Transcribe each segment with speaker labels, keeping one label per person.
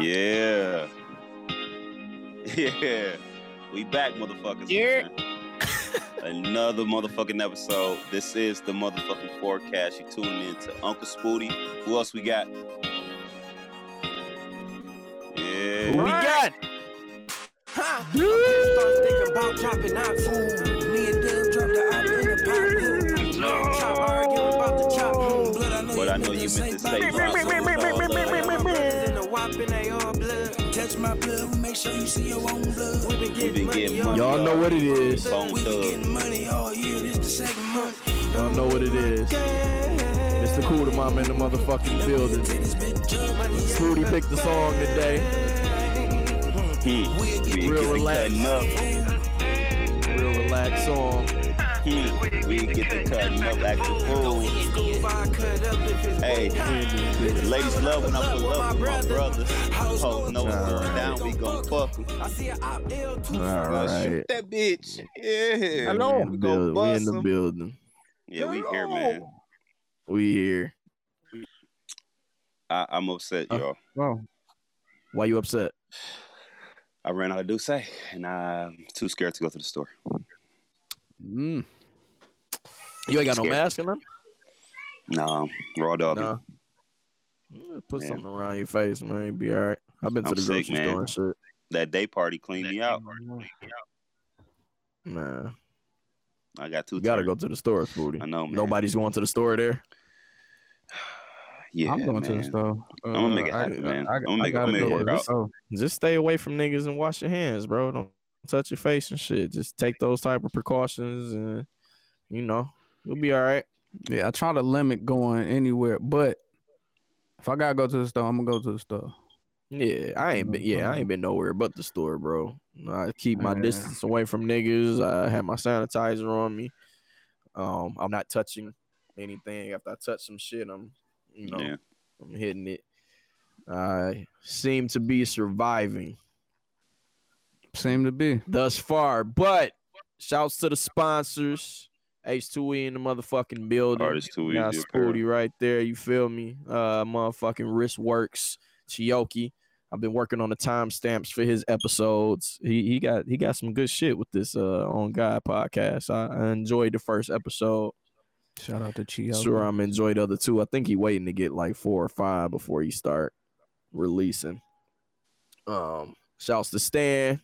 Speaker 1: Yeah. Yeah. We back, motherfuckers.
Speaker 2: Yeah.
Speaker 1: Another motherfucking episode. This is the motherfucking 4Cast. You tuning in to Uncle Spooty. Who else we got? Yeah.
Speaker 2: Who we got?
Speaker 3: Huh? Start thinking about dropping out. Ooh, me and them dropped the out in the pot. Ooh, chop arguing about the chop. Blood, I know
Speaker 1: But I know you
Speaker 3: to
Speaker 1: meant to
Speaker 3: say blood. My blood, we make sure you see your own blood. We been
Speaker 1: We
Speaker 3: getting
Speaker 1: been
Speaker 3: money
Speaker 1: getting
Speaker 3: all
Speaker 1: money.
Speaker 2: Y'all know what it is.
Speaker 1: Bone
Speaker 3: We been getting money all year. This the second month.
Speaker 2: Y'all know what it is. Mr. Cool to Mama in the motherfucking building. Fruity picked the song today.
Speaker 1: Hmm.
Speaker 2: Real relaxed. Real relaxed song.
Speaker 1: Hmm. We ain't get to cutting up like the fool. Hey, the ladies love when I pull up with my brothers. Oh, no, it's going down. We gon' fuck 'em.
Speaker 3: I see an op L two.
Speaker 2: All right.
Speaker 1: shoot that bitch. Yeah.
Speaker 2: Hello.
Speaker 1: We
Speaker 2: We,
Speaker 1: gon'
Speaker 2: in the building.
Speaker 1: Yeah, we here, man.
Speaker 2: We here.
Speaker 1: I, I'm upset,
Speaker 2: Uh.
Speaker 1: y'all.
Speaker 2: Oh. Why you upset?
Speaker 1: I ran out of do say, and I'm too scared to go to the store.
Speaker 2: Mm. You ain't got no mask on them?
Speaker 1: No, raw dog.
Speaker 2: No. Put
Speaker 1: Yeah.
Speaker 2: something around your face, man. You be all right. I've been to
Speaker 1: I'm
Speaker 2: the
Speaker 1: sick,
Speaker 2: grocery
Speaker 1: man.
Speaker 2: store and shit.
Speaker 1: That day party cleaned me out.
Speaker 2: Man,
Speaker 1: I got two.
Speaker 2: you gotta go to the store, Spooty.
Speaker 1: I know, man.
Speaker 2: Nobody's going to the store there.
Speaker 1: Yeah,
Speaker 4: I'm going to the store. Uh,
Speaker 1: I'ma make it happen, man. I'ma make it-
Speaker 4: gotta
Speaker 1: I'ma it
Speaker 4: go
Speaker 1: work
Speaker 4: to the
Speaker 1: out.
Speaker 4: store.
Speaker 2: Just stay away from niggas and wash your hands, bro. Don't touch your face and shit. Just take those type of precautions, and you know you'll be all right.
Speaker 4: Yeah, I try to limit going anywhere, but if I gotta go to the store, I'm gonna go to the store.
Speaker 2: Yeah, I ain't been. Yeah, I ain't been nowhere but the store, bro. I keep my
Speaker 4: Yeah.
Speaker 2: distance away from niggas. I have my sanitizer on me. Um, I'm not touching anything. After I touch some shit, I'm, you know,
Speaker 1: Yeah.
Speaker 2: I'm hitting it. I seem to be surviving
Speaker 4: Seem to be.
Speaker 2: thus far, but shouts to the sponsors. H2E in the motherfucking building.
Speaker 1: Artist too
Speaker 2: Got
Speaker 1: easy.
Speaker 2: Spooty right there. You feel me? Uh, motherfucking wrist works. Chioki. I've been working on the timestamps for his episodes. He he got he got some good shit with this uh on God podcast. I, I enjoyed the first episode.
Speaker 4: Shout out to Chio.
Speaker 2: Sure, I'm enjoy the other two. I think he waiting to get like four or five before he start releasing. Um, shouts to Stan.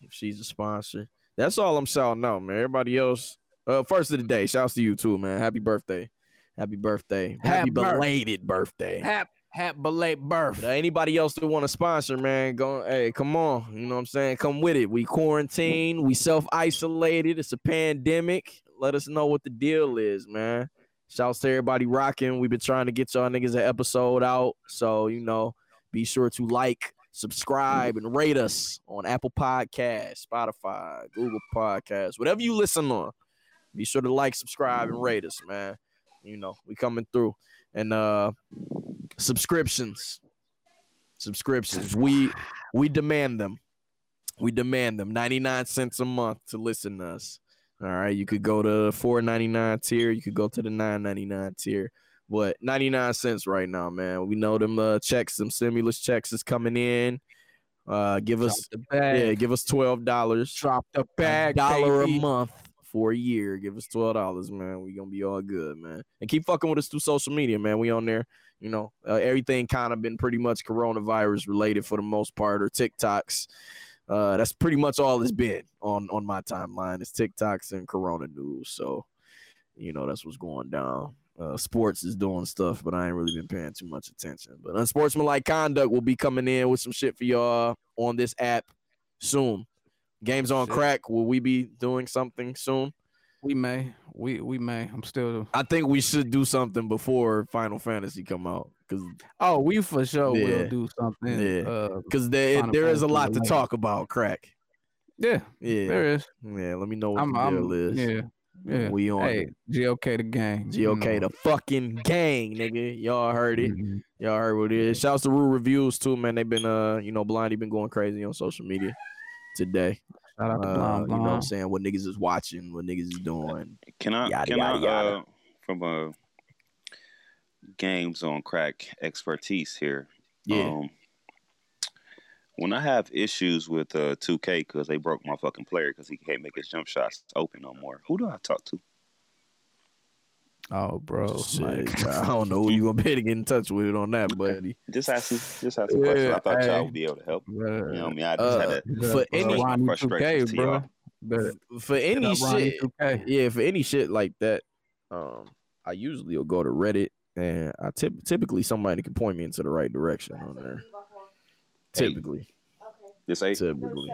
Speaker 2: If she's a sponsor. That's all I'm shouting out, man. Everybody else. Uh, first of the day. Shouts to you too, man. Happy birthday. Happy birthday. Happy,
Speaker 4: Happy
Speaker 2: belated birthday.
Speaker 4: Happy Hap belated birth.
Speaker 2: Anybody else that want to sponsor, man, go hey, come on. You know what I'm saying? Come with it. We quarantine, we self-isolated. It's a pandemic. Let us know what the deal is, man. Shouts to everybody rocking. We've been trying to get y'all niggas an episode out. So, you know, be sure to like, subscribe, and rate us on Apple Podcasts, Spotify, Google Podcasts, whatever you listen on. Be sure to like, subscribe, and rate us, man. You know, we coming through. And uh subscriptions. Subscriptions. We we demand them. We demand them. 99 cents a month to listen to us. All right. You could go to 499 tier. You could go to the 999 tier. But 99 cents right now man. We know them uh checks them stimulus checks is coming in. Uh give
Speaker 4: Drop
Speaker 2: us
Speaker 4: the bag.
Speaker 2: yeah give us 12 dollars.
Speaker 4: Drop the
Speaker 2: a
Speaker 4: bag.
Speaker 2: dollar a month for a year. Give us twelve dollars, man. We gonna be all good, man. And keep fucking with us through social media, man. We on there. You know, uh, everything kind of been pretty much coronavirus related for the most part, or TikToks. Uh, that's pretty much all it's been on on my timeline. It's TikToks and Corona news. So, you know, that's what's going down. Uh, sports is doing stuff, but I ain't really been paying too much attention. But unsportsmanlike conduct will be coming in with some shit for y'all on this app soon. Games on
Speaker 4: Shit.
Speaker 2: crack. Will we be doing something soon?
Speaker 4: We may. We we may. I'm still.
Speaker 2: I think we should do something before Final Fantasy come out because
Speaker 4: Oh, we for sure
Speaker 2: Yeah.
Speaker 4: will do something.
Speaker 2: Yeah.
Speaker 4: Uh,
Speaker 2: because there
Speaker 4: Final
Speaker 2: there is a lot to
Speaker 4: later.
Speaker 2: talk about. Crack.
Speaker 4: yeah,
Speaker 2: Yeah,
Speaker 4: there is.
Speaker 2: yeah. Let me know what
Speaker 4: I'm.
Speaker 2: the
Speaker 4: I'm
Speaker 2: deal is.
Speaker 4: yeah. Yeah.
Speaker 2: We on
Speaker 4: Hey, GOK the gang.
Speaker 2: GOK
Speaker 4: know.
Speaker 2: the fucking gang, nigga. Y'all heard it.
Speaker 4: Mhm.
Speaker 2: Y'all heard what it is. Shouts to Rule Reviews too, man. They've been uh, you know, Blindy been going crazy on social media today.
Speaker 4: Shout out to
Speaker 2: Uh,
Speaker 4: Blonde
Speaker 2: you know what I'm saying? What niggas is watching, what niggas is doing.
Speaker 1: Can I?
Speaker 2: Yada,
Speaker 1: can
Speaker 2: yada,
Speaker 1: I?
Speaker 2: yada.
Speaker 1: Uh, from a games on crack expertise here.
Speaker 2: Yeah.
Speaker 1: Um, When I have issues with uh 2K because they broke my fucking player because he can't make his jump shots open no more, who do I talk to?
Speaker 4: Oh, bro. Like-
Speaker 2: I don't know who you gonna be able to get in touch with on that, buddy.
Speaker 1: Just asking, just asking
Speaker 4: Yeah,
Speaker 1: questions. I thought
Speaker 4: hey.
Speaker 1: y'all would be able to help. You know what I mean? I just
Speaker 2: Uh,
Speaker 1: had to
Speaker 4: Yeah,
Speaker 2: For
Speaker 4: bro,
Speaker 2: any-
Speaker 4: Ronnie
Speaker 1: frustrations
Speaker 4: 2K, bro.
Speaker 1: y'all.
Speaker 2: For any shit,
Speaker 4: 2K.
Speaker 2: yeah, for any shit like that, um, I usually will go to Reddit, and I tip- typically somebody can point me into the right direction on there.
Speaker 1: Hey.
Speaker 2: Typically,
Speaker 1: This ain't
Speaker 2: typically,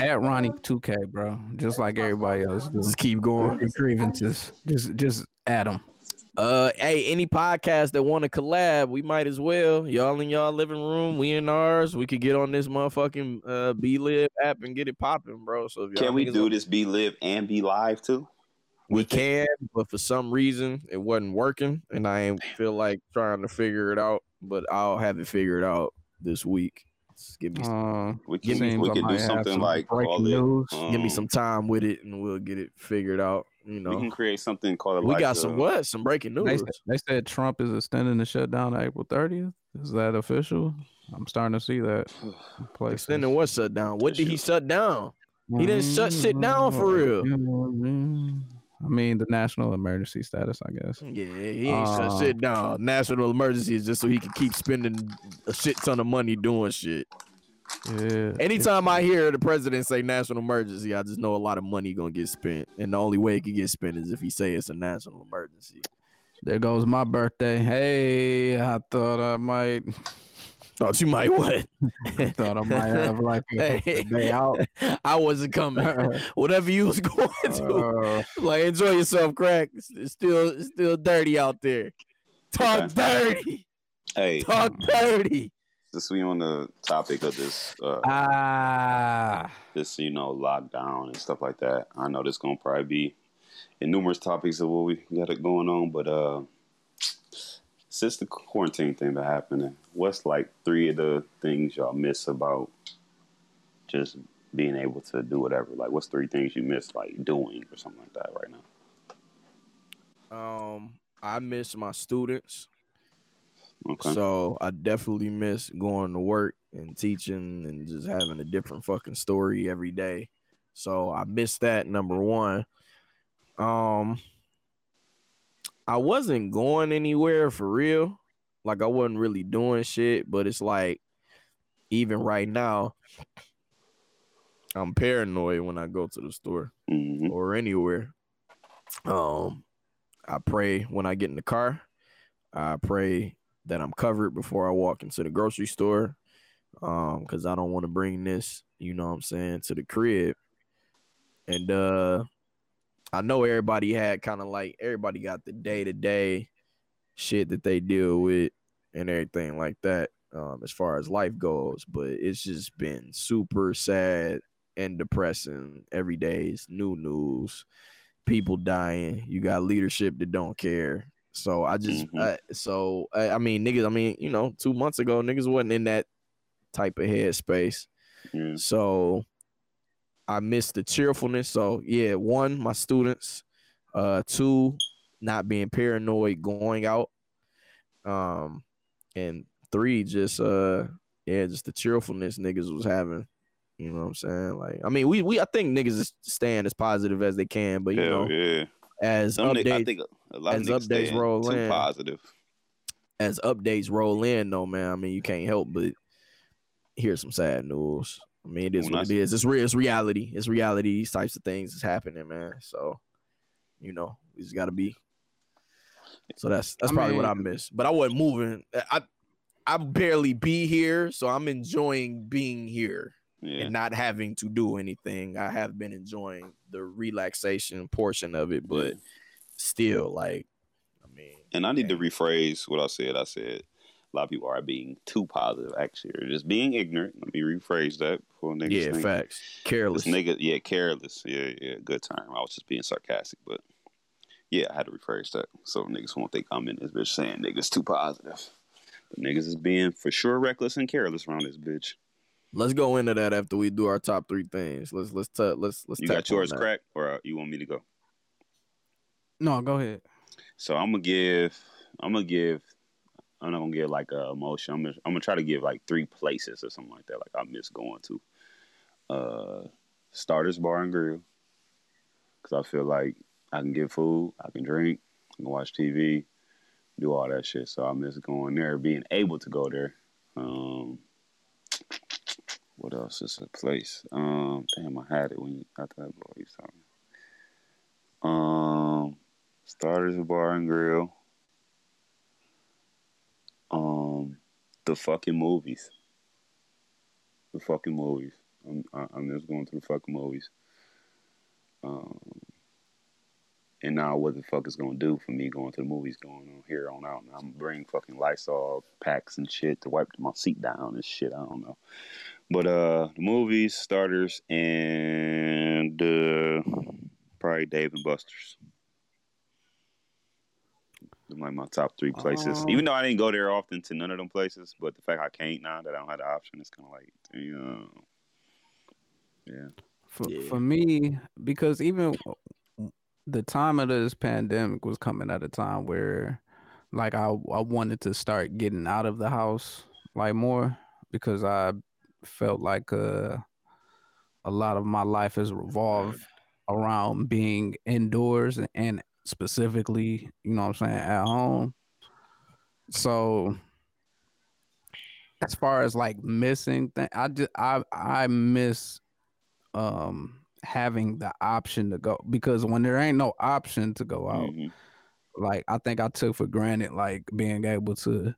Speaker 4: At Ronnie 2K, bro. Just like everybody else do.
Speaker 2: just keep going.
Speaker 4: Your grievances. Just just add them.
Speaker 2: Uh, hey, any podcast that want to collab, we might as well. Y'all in y'all living room, we in ours. We could get on this motherfucking uh B Live app and get it popping, bro. So if y'all
Speaker 1: Can we do
Speaker 2: want-
Speaker 1: this? Be live and be live too.
Speaker 2: We can, but for some reason it wasn't working, and I ain't feel like trying to figure it out. But I'll have it figured out this week. Just give me some,
Speaker 4: Uh,
Speaker 1: We can
Speaker 4: seems
Speaker 1: we
Speaker 4: I
Speaker 1: could
Speaker 4: might
Speaker 1: do something
Speaker 4: some
Speaker 1: like
Speaker 4: breaking
Speaker 1: call it.
Speaker 4: news.
Speaker 2: give me
Speaker 1: um,
Speaker 2: some time with it, and we'll get it figured out. You know,
Speaker 1: We can create something called.
Speaker 2: we
Speaker 1: like
Speaker 2: got
Speaker 1: the-
Speaker 2: some what? Some breaking
Speaker 4: They
Speaker 2: news.
Speaker 4: said, they said Trump is extending the shutdown to April 30th. Is that official? I'm starting to see that. in places.
Speaker 2: Extending what shut down? What did he shut down? He didn't shut shit down for real.
Speaker 4: I mean, the national emergency status, I guess.
Speaker 2: Yeah, he ain't
Speaker 4: Uh,
Speaker 2: shit down. National emergency is just so he can keep spending a shit ton of money doing shit.
Speaker 4: Yeah.
Speaker 2: Anytime I hear the president say national emergency, I just know a lot of money gonna get spent, and the only way it can get spent is if he say it's a national emergency.
Speaker 4: There goes my birthday. Hey, I thought I might
Speaker 2: Thought you might what?
Speaker 4: thought I might have like a, a day out.
Speaker 2: I wasn't coming. Whatever you was going to,
Speaker 4: Uh,
Speaker 2: like enjoy yourself, crack. It's, it's still it's still dirty out there. Talk dirty.
Speaker 1: Hey,
Speaker 2: Talk dirty.
Speaker 1: since we on the topic of this, uh,
Speaker 4: ah,
Speaker 1: this you know lockdown and stuff like that. I know this gonna probably be in numerous topics of what we got it going on, but uh, since the quarantine thing been happening, what's like three of the things y'all miss about just being able to do whatever? Like, what's three things you miss like doing or something like that right now?
Speaker 2: Um, I miss my students.
Speaker 1: Okay.
Speaker 2: So I definitely miss going to work and teaching and just having a different fucking story every day. So I miss that number one. Um I wasn't going anywhere for real. Like I wasn't really doing shit, but it's like even right now, I'm paranoid when I go to the store
Speaker 1: hmm
Speaker 2: or anywhere. Um, I pray when I get in the car. I pray that I'm covered before I walk into the grocery store. Um, because I don't want to bring this, you know what I'm saying, to the crib. And uh I know everybody had kind of like everybody got the day to day shit that they deal with and everything like that. Um, as far as life goes, but it's just been super sad and depressing. Every day is new news, people dying. You got leadership that don't care. So I just,
Speaker 1: Mhm.
Speaker 2: I, so I, I mean, niggas. I mean, you know, two months ago, niggas wasn't in that type of headspace.
Speaker 1: Yeah.
Speaker 2: So I miss the cheerfulness. So yeah, one, my students. Uh, two, not being paranoid going out. Um, and three, just uh, yeah, just the cheerfulness niggas was having. You know what I'm saying? Like, I mean, we we I think niggas is staying as positive as they can, but you
Speaker 1: Hell
Speaker 2: know,
Speaker 1: yeah.
Speaker 2: as
Speaker 1: Some I
Speaker 2: updates
Speaker 1: think a lot
Speaker 2: as
Speaker 1: niggas
Speaker 2: updates roll
Speaker 1: too
Speaker 2: in.
Speaker 1: positive.
Speaker 2: as updates roll in, though, man. I mean, you can't help but hear some sad news. I mean, it is
Speaker 1: When
Speaker 2: what
Speaker 1: I
Speaker 2: it
Speaker 1: s-
Speaker 2: is. It's real. It's reality. It's reality. These types of things is happening, man. So, you know, we just got to be. So that's that's
Speaker 4: I
Speaker 2: probably what I miss. But I wasn't moving. I I barely be here, so I'm enjoying being here
Speaker 1: Yeah.
Speaker 2: and not having to do anything. I have been enjoying the relaxation portion of it, but still, like, I mean,
Speaker 1: And I need to rephrase what I said. I said a lot of people are being too positive, actually, or just being ignorant. Let me rephrase that before niggas
Speaker 2: yeah,
Speaker 1: think.
Speaker 2: facts,
Speaker 1: This
Speaker 2: careless.
Speaker 1: nigga, yeah, careless. Yeah, yeah, good time. I was just being sarcastic, but yeah, I had to rephrase that. So niggas won't think I'm in this bitch saying niggas too positive. But niggas is being for sure reckless and careless around this bitch.
Speaker 2: Let's go into that after we do our top three things. Let's let's t- let's let's.
Speaker 1: You got yours
Speaker 2: on that.
Speaker 1: crack, or uh, you want me to go?
Speaker 4: no, go ahead.
Speaker 1: So I'm gonna give, I'm gonna give, I'm not gonna give like a emotion. I'm gonna, I'm gonna try to give like three places or something like that. Like I miss going to. Uh, Starters Bar and Grill, because I feel like I can get food, I can drink, I can watch TV, do all that shit. So I miss going there, being able to go there. Um, what else is a place? Um, damn, I had it when you, I thought about you talking. Um, Starters Bar and Grill. Um, the fucking movies. The fucking movies. I'm I'm just going to the fucking movies. Um, and now what the fuck is gonna do for me going to the movies going on here on out? I'm gonna bring fucking Lysol packs and shit to wipe my seat down and shit. I don't know. But uh, the movies, starters, and uh, probably Dave and Buster's. Those like my top three places.
Speaker 4: Um,
Speaker 1: Even though I didn't go there often to none of them places, but the fact I can't now that I don't have the option, it's kind of like, you know, yeah.
Speaker 4: for,
Speaker 5: Yeah.
Speaker 4: for me because even the time of this pandemic was coming at a time where like I, I wanted to start getting out of the house like more because I felt like uh, a lot of my life has revolved around being indoors and specifically, you know what I'm saying, at home. So as far as like missing thing, I just I I miss um having the option to go because when there ain't no option to go out,
Speaker 1: Mhm.
Speaker 4: like I think I took for granted like being able to,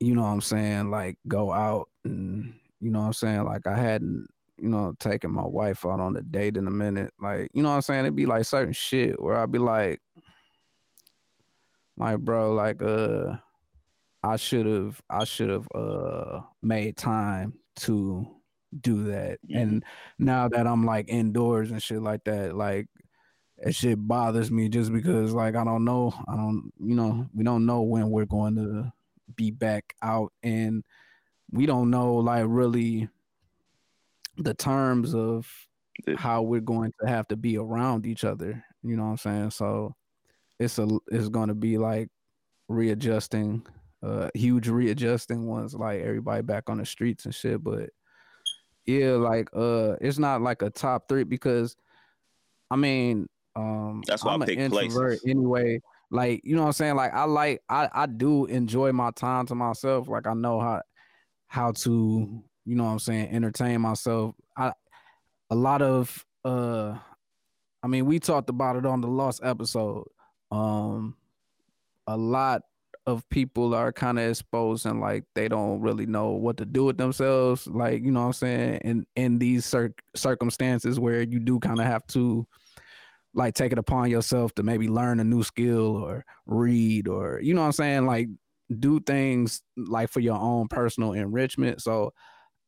Speaker 4: you know what I'm saying, like go out and you know what I'm saying, like I hadn't, you know, taking my wife out on a date in a minute. Like, you know what I'm saying? It'd be like certain shit where I'd be like, like, bro, like uh I should have I should have uh made time to do that.
Speaker 1: Mhm.
Speaker 4: And now that I'm like indoors and shit like that, like that shit bothers me just because like I don't know. I don't you know, we don't know when we're going to be back out and we don't know like really the terms of
Speaker 1: Yeah.
Speaker 4: how we're going to have to be around each other. You know what I'm saying? So it's a it's gonna be like readjusting, uh huge readjusting once like everybody back on the streets and shit. But yeah, like uh it's not like a top three because I mean um
Speaker 1: That's why I
Speaker 4: I'm an introvert
Speaker 1: places.
Speaker 4: anyway. Like, you know what I'm saying? Like I like I, I do enjoy my time to myself. Like I know how how to, you know what I'm saying, entertain myself. I a lot of uh I mean, we talked about it on the lost episode. Um a lot of people are kind of exposed and like they don't really know what to do with themselves like you know what i'm saying in in these cir- circumstances where you do kind of have to like take it upon yourself to maybe learn a new skill or read or you know what i'm saying like do things like for your own personal enrichment so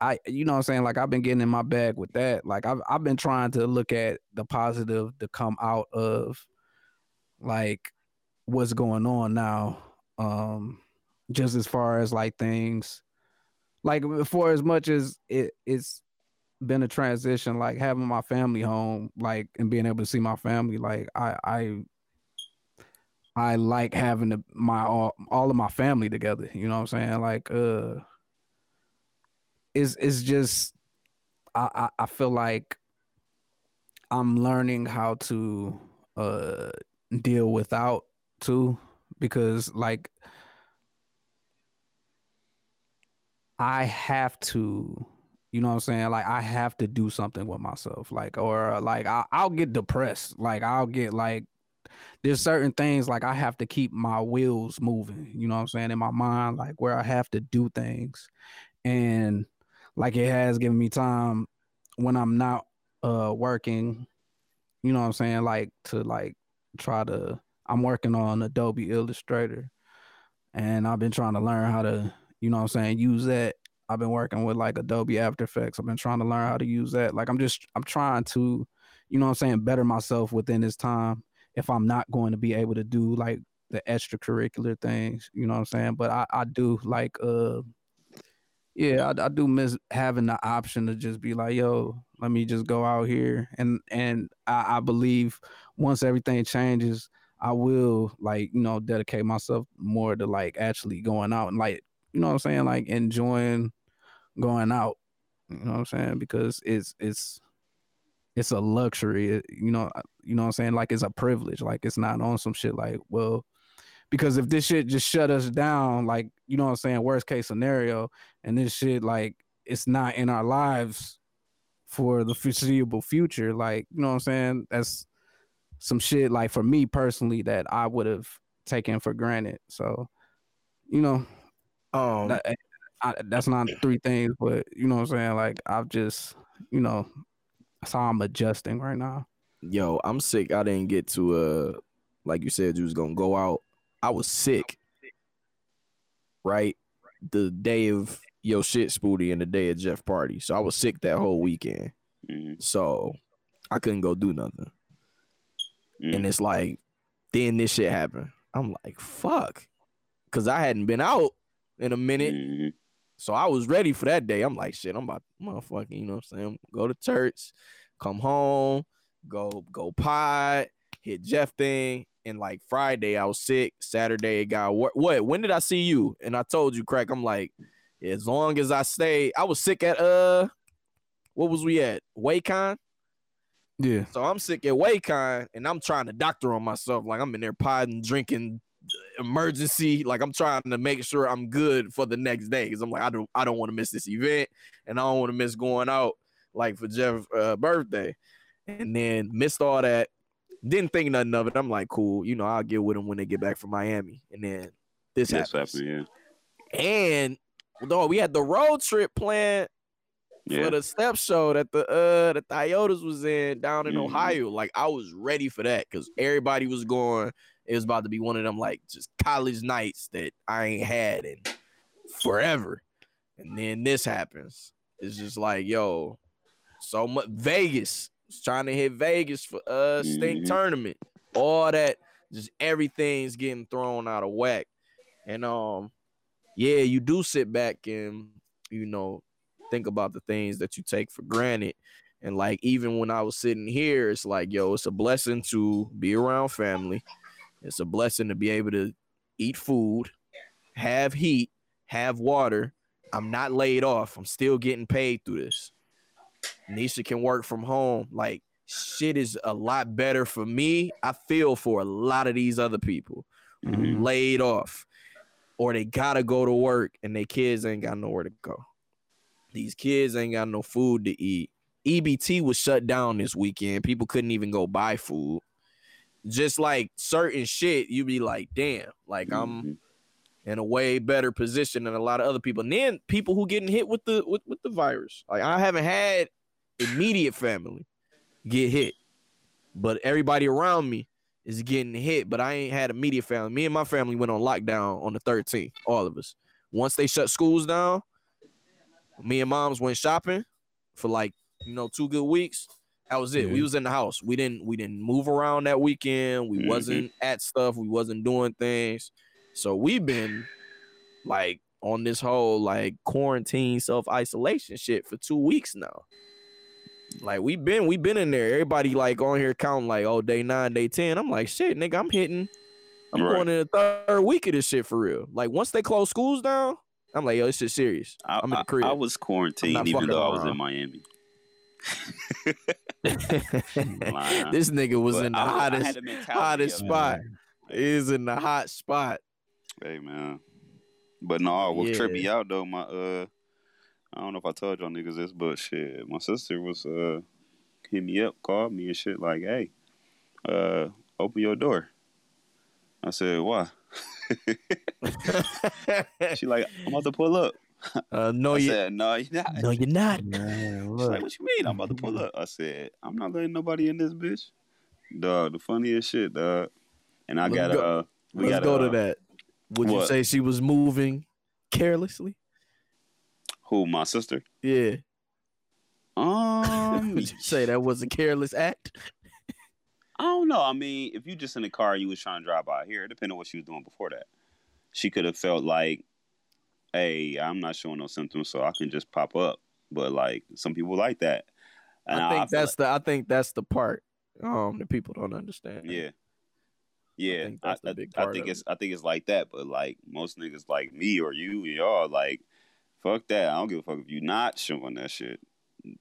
Speaker 4: i you know what i'm saying? Like i've been getting in my bag with that. Like i've, I've been trying to look at the positive to come out of like what's going on now um just as far as like things like for as much as it it's been a transition like having my family home like and being able to see my family like i i i like having the, my all, all of my family together you know what i'm saying? Like uh it's it's just i i, I feel like i'm learning how to uh deal without too because like I have to, you know what I'm saying? Like I have to do something with myself. Like or like I I'll get depressed. Like I'll get like there's certain things like I have to keep my wheels moving, you know what I'm saying, in my mind, like where I have to do things. And like it has given me time when I'm not uh working, you know what I'm saying, like to like try to I'm working on Adobe Illustrator and I've been trying to learn how to, you know what I'm saying, use that. I've been working with like Adobe After Effects. I've been trying to learn how to use that. Like I'm just I'm trying to, you know what I'm saying, better myself within this time if I'm not going to be able to do like the extracurricular things, you know what I'm saying? But I I do like uh yeah, I, I do miss having the option to just be like, yo, let me just go out here and and I, I believe once everything changes, I will like you know dedicate myself more to like actually going out and like you know what I'm saying like enjoying going out. You know what I'm saying because it's it's it's a luxury. it- You know you know what I'm saying like it's a privilege. Like it's not on some shit like well because if this shit just shut us down like you know what I'm saying worst case scenario and this shit like it's not in our lives for the foreseeable future like you know what I'm saying that's some shit like for me personally that I would have taken for granted. So, you know,
Speaker 2: Um,
Speaker 4: that, I, that's not three things, but you know what I'm saying. Like I've just, you know, that's how I'm adjusting right now.
Speaker 2: yo, I'm sick. I didn't get to uh, like you said, you was gonna go out. I was sick, right? The day of your shit spooty and the day of Jeff party. So I was sick that whole weekend.
Speaker 1: Mhm.
Speaker 2: So I couldn't go do nothing.
Speaker 1: Mm.
Speaker 2: And it's like, then this shit happened. I'm like, fuck. Cause I hadn't been out in a minute.
Speaker 1: Mhm.
Speaker 2: So I was ready for that day. I'm like, shit, I'm about motherfucking, you know what I'm saying? Go to church, come home, go go pod, hit Jeff thing. And like Friday, I was sick. Saturday, it got what? What? When did I see you? And I told you, crack. I'm like, as long as I stay, I was sick at uh, what was we at? Waycon.
Speaker 4: Yeah.
Speaker 2: So I'm sick at Waycon, and I'm trying to doctor on myself. Like I'm in there podding, drinking, emergency. Like I'm trying to make sure I'm good for the next day. Cause I'm like, I don't, I don't want to miss this event, and I don't want to miss going out like for Jeff's uh, birthday. And then missed all that. Didn't think nothing of it. I'm like, cool. You know, I'll get with them when they get back from Miami. And then this happens.
Speaker 1: happening.
Speaker 2: And dog, we had the road trip planned
Speaker 1: Yeah. Yeah.
Speaker 2: for the step show that the uh the Toyotas was in down in
Speaker 1: Mhm.
Speaker 2: Ohio. Like I was ready for that because everybody was going. It was about to be one of them like just college nights that I ain't had in forever. And then this happens. It's just like, yo, so much Vegas was trying to hit Vegas for uh stink
Speaker 1: Mhm.
Speaker 2: tournament. All that, just everything's getting thrown out of whack. And um, yeah, you do sit back and you know think about the things that you take for granted. And like even when I was sitting here, it's like, yo, it's a blessing to be around family. It's a blessing to be able to eat food, have heat, have water. I'm not laid off. I'm still getting paid through this. Nisha can work from home. Like shit is a lot better for me. I feel for a lot of these other people
Speaker 1: Mhm.
Speaker 2: laid off or they gotta go to work and their kids ain't got nowhere to go. These kids ain't got no food to eat. EBT was shut down this weekend. People couldn't even go buy food. Just like certain shit, you be like, damn, like I'm
Speaker 1: Mhm.
Speaker 2: in a way better position than a lot of other people. And then people who getting hit with the with, with the virus. Like I haven't had immediate family get hit, but everybody around me is getting hit. But I ain't had immediate family. Me and my family went on lockdown on the 13th, all of us. Once they shut schools down, me and moms went shopping for like you know two good weeks. That was it. We was in the house. We didn't we didn't move around that weekend. We
Speaker 1: Mhm.
Speaker 2: wasn't at stuff. We wasn't doing things. So we've been like on this whole like quarantine self isolation shit for two weeks now. Like we've been we been in there. Everybody like on here counting like oh day nine, day ten. I'm like shit, nigga. I'm hitting. I'm
Speaker 1: Right.
Speaker 2: going in the third week of this shit for real. Like once they close schools down, I'm like yo, this shit serious.
Speaker 1: I,
Speaker 2: I'm in the crib.
Speaker 1: I was quarantined even though I was in Miami.
Speaker 2: this nigga was
Speaker 1: But
Speaker 2: in the
Speaker 1: I I
Speaker 2: hottest hottest spot. Is in the hot spot.
Speaker 1: Hey man. But no, what tripped me
Speaker 2: Yeah.
Speaker 1: out though, my uh I don't know if I told y'all niggas this, but shit, my sister was uh hit me up, called me and shit like, hey, uh, open your door. I said, why? she like, I'm about to pull up.
Speaker 2: uh, no,
Speaker 1: I
Speaker 2: you,
Speaker 1: said, no, you're not.
Speaker 2: no, you're not.
Speaker 4: Man,
Speaker 1: She's like, what you mean? I'm about to pull up. I said, I'm not letting nobody in this bitch. Dog, the funniest shit, dog. And I
Speaker 2: Let's
Speaker 1: got
Speaker 2: go-
Speaker 1: uh we
Speaker 2: Let's
Speaker 1: got
Speaker 2: go to
Speaker 1: uh,
Speaker 2: that. Would you say she was moving carelessly?
Speaker 1: Who, my sister?
Speaker 2: Yeah.
Speaker 1: Um
Speaker 2: Would you say that was a careless act?
Speaker 1: I don't know. I mean, if you just in the car and you was trying to drive by here, depending on what she was doing before that, she could have felt like, "Hey, I'm not showing no symptoms, so I can just pop up." But like some people like that, and
Speaker 2: I think
Speaker 1: feel
Speaker 2: that's the I think that's the part um that people don't understand.
Speaker 1: like- yeah. Yeah,
Speaker 2: think
Speaker 1: I,
Speaker 2: the
Speaker 1: I, I think it's I think it's like that, but like most niggas like me or you, y'all like, fuck that. I don't give a fuck if you not showing that shit.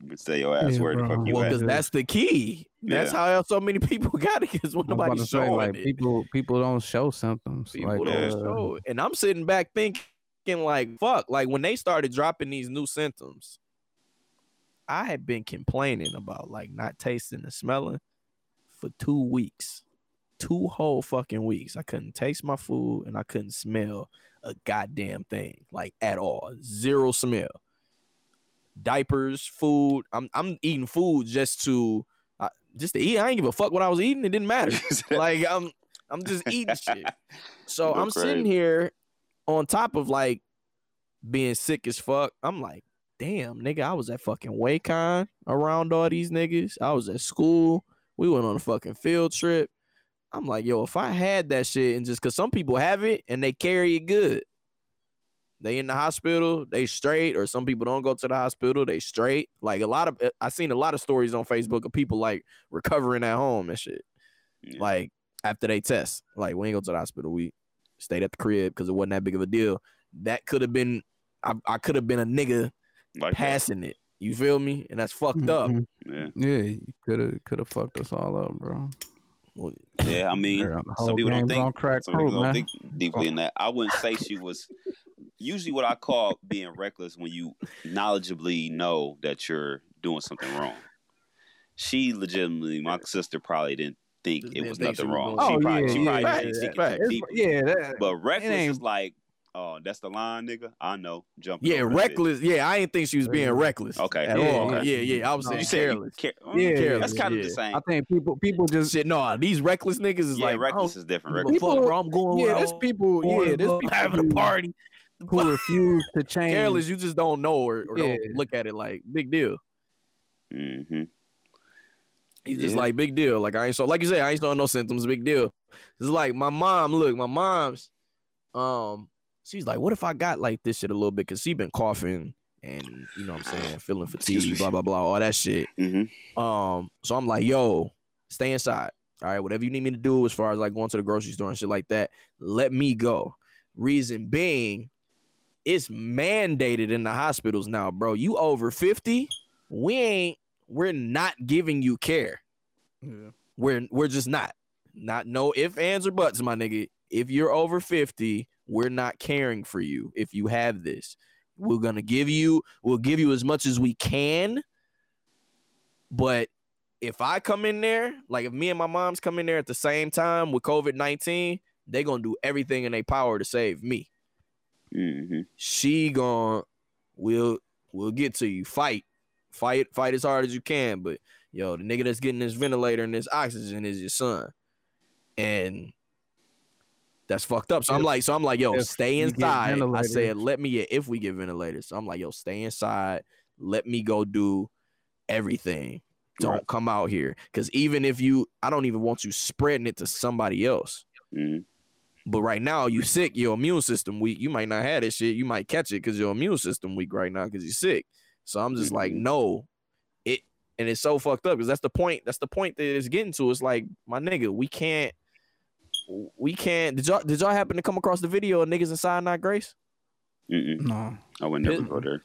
Speaker 1: But stay your ass
Speaker 4: Yeah,
Speaker 1: where the fuck you
Speaker 2: Well,
Speaker 1: at.
Speaker 2: because that's the key. That's
Speaker 1: Yeah.
Speaker 2: how so many people got it because when nobody's
Speaker 4: to say,
Speaker 2: showing
Speaker 4: like
Speaker 2: it.
Speaker 4: people people don't show symptoms.
Speaker 2: People
Speaker 4: like,
Speaker 2: don't
Speaker 4: uh,
Speaker 2: show. And I'm sitting back thinking, like, fuck, like when they started dropping these new symptoms, I had been complaining about like not tasting and smelling for two weeks. Two whole fucking weeks. I couldn't taste my food and I couldn't smell a goddamn thing, like at all. Zero smell. Diapers, food. I'm I'm eating food just to uh, just to eat. I ain't give a fuck what I was eating. It didn't matter. like I'm I'm just eating shit. So
Speaker 1: Go
Speaker 2: I'm sitting here on top of like being sick as fuck. I'm like, damn, nigga, I was at fucking Waycon around all these niggas. I was at school. We went on a fucking field trip. I'm like, yo, if I had that shit and just cause some people have it and they carry it good. They in the hospital, they straight, or some people don't go to the hospital, they straight. Like a lot of I seen a lot of stories on Facebook of people like recovering at home and shit
Speaker 1: Yeah.
Speaker 2: like after they test. Like we ain't go to the hospital. We stayed at the crib because it wasn't that big of a deal. That could have been I, I could have been a nigga
Speaker 1: like that.
Speaker 2: passing it. You feel me? And that's fucked up.
Speaker 4: mhm.
Speaker 1: Yeah.
Speaker 4: Yeah, you could have could have fucked us all up, bro.
Speaker 2: Well,
Speaker 1: Yeah, I mean, some people don't think
Speaker 4: on crack
Speaker 1: some people don't think deeply in that. I wouldn't say she was usually what I call being reckless when you knowledgeably know that you're doing something wrong. She legitimately, my sister probably didn't think it was nothing wrong.
Speaker 2: doing
Speaker 1: she
Speaker 4: Oh,
Speaker 1: probably,
Speaker 4: yeah,
Speaker 1: she
Speaker 4: yeah,
Speaker 1: probably
Speaker 2: yeah,
Speaker 1: didn't think
Speaker 2: yeah.
Speaker 1: it too
Speaker 4: It's- yeah, that,
Speaker 1: But reckless
Speaker 4: ain't-
Speaker 1: is like, oh, that's the line, nigga. I know. Jumping.
Speaker 2: yeah,
Speaker 1: over that shit.
Speaker 2: reckless. Yeah, I didn't think she was being reckless.
Speaker 1: Okay,
Speaker 2: At
Speaker 1: yeah,
Speaker 2: all.
Speaker 1: okay.
Speaker 2: Yeah, yeah. I was
Speaker 4: No.
Speaker 2: saying
Speaker 1: You said you
Speaker 2: careless.
Speaker 1: care-
Speaker 4: Yeah,
Speaker 1: mm, that's
Speaker 2: yeah,
Speaker 1: kind of the same.
Speaker 4: I think people people just
Speaker 2: Shit, no, these reckless niggas is
Speaker 1: yeah,
Speaker 2: like,
Speaker 1: reckless is different. Reckless.
Speaker 2: give
Speaker 4: People-
Speaker 2: bro. I'm going.
Speaker 4: yeah, there's people
Speaker 2: want
Speaker 4: yeah,
Speaker 2: to
Speaker 4: there's people
Speaker 2: having a party.
Speaker 4: who refuse to change.
Speaker 2: Careless, you just don't know or, or
Speaker 4: Yeah.
Speaker 2: don't look at it like big deal.
Speaker 1: Mm-hmm.
Speaker 2: He's just
Speaker 1: Yeah.
Speaker 2: like big deal. Like I ain't so like you say, I ain't showing no symptoms, big deal. It's like my mom, look, my mom's um, she's like, what if I got like this shit a little bit? Cause she been coughing and you know what I'm saying, feeling
Speaker 1: Excuse
Speaker 2: fatigue, blah, blah, blah, all that shit.
Speaker 1: hmm
Speaker 2: Um, so I'm like, yo, stay inside. All right, whatever you need me to do as far as like going to the grocery store and shit like that, let me go. Reason being, it's mandated in the hospitals now, bro. You over 50, we ain't, we're not giving you care.
Speaker 4: Yeah.
Speaker 2: We're we're just not. Not no if, ands, or buts, my nigga. If you're over 50, we're not caring for you if you have this. We're gonna give you, we'll give you as much as we can. But if I come in there, like if me and my mom's come in there at the same time with COVID-19, they're gonna do everything in their power to save me.
Speaker 1: hmm
Speaker 2: She gon' we'll we'll get to you. Fight. Fight fight as hard as you can. But yo, the nigga that's getting this ventilator and this oxygen is your son. And that's fucked up. So I'm like, so I'm like, yo, stay inside. I said, let me yeah, if we get ventilators. So I'm like, yo, stay inside. Let me go do everything. Don't
Speaker 1: Right.
Speaker 2: come out here. Cause even if you, I don't even want you spreading it to somebody else.
Speaker 1: hmm
Speaker 2: But right now, you sick, your immune system weak. You might not have this shit. You might catch it because your immune system weak right now because you're sick. So I'm just like,
Speaker 1: Mhm.
Speaker 2: no, it, and it's so fucked up because that's the point. That's the point that it's getting to. It's like, my nigga, we can't, we can't. Did y'all did y'all happen to come across the video of niggas inside Sinai-Grace?
Speaker 1: Mm-mm.
Speaker 4: No.
Speaker 1: I would never
Speaker 2: It-
Speaker 1: go there.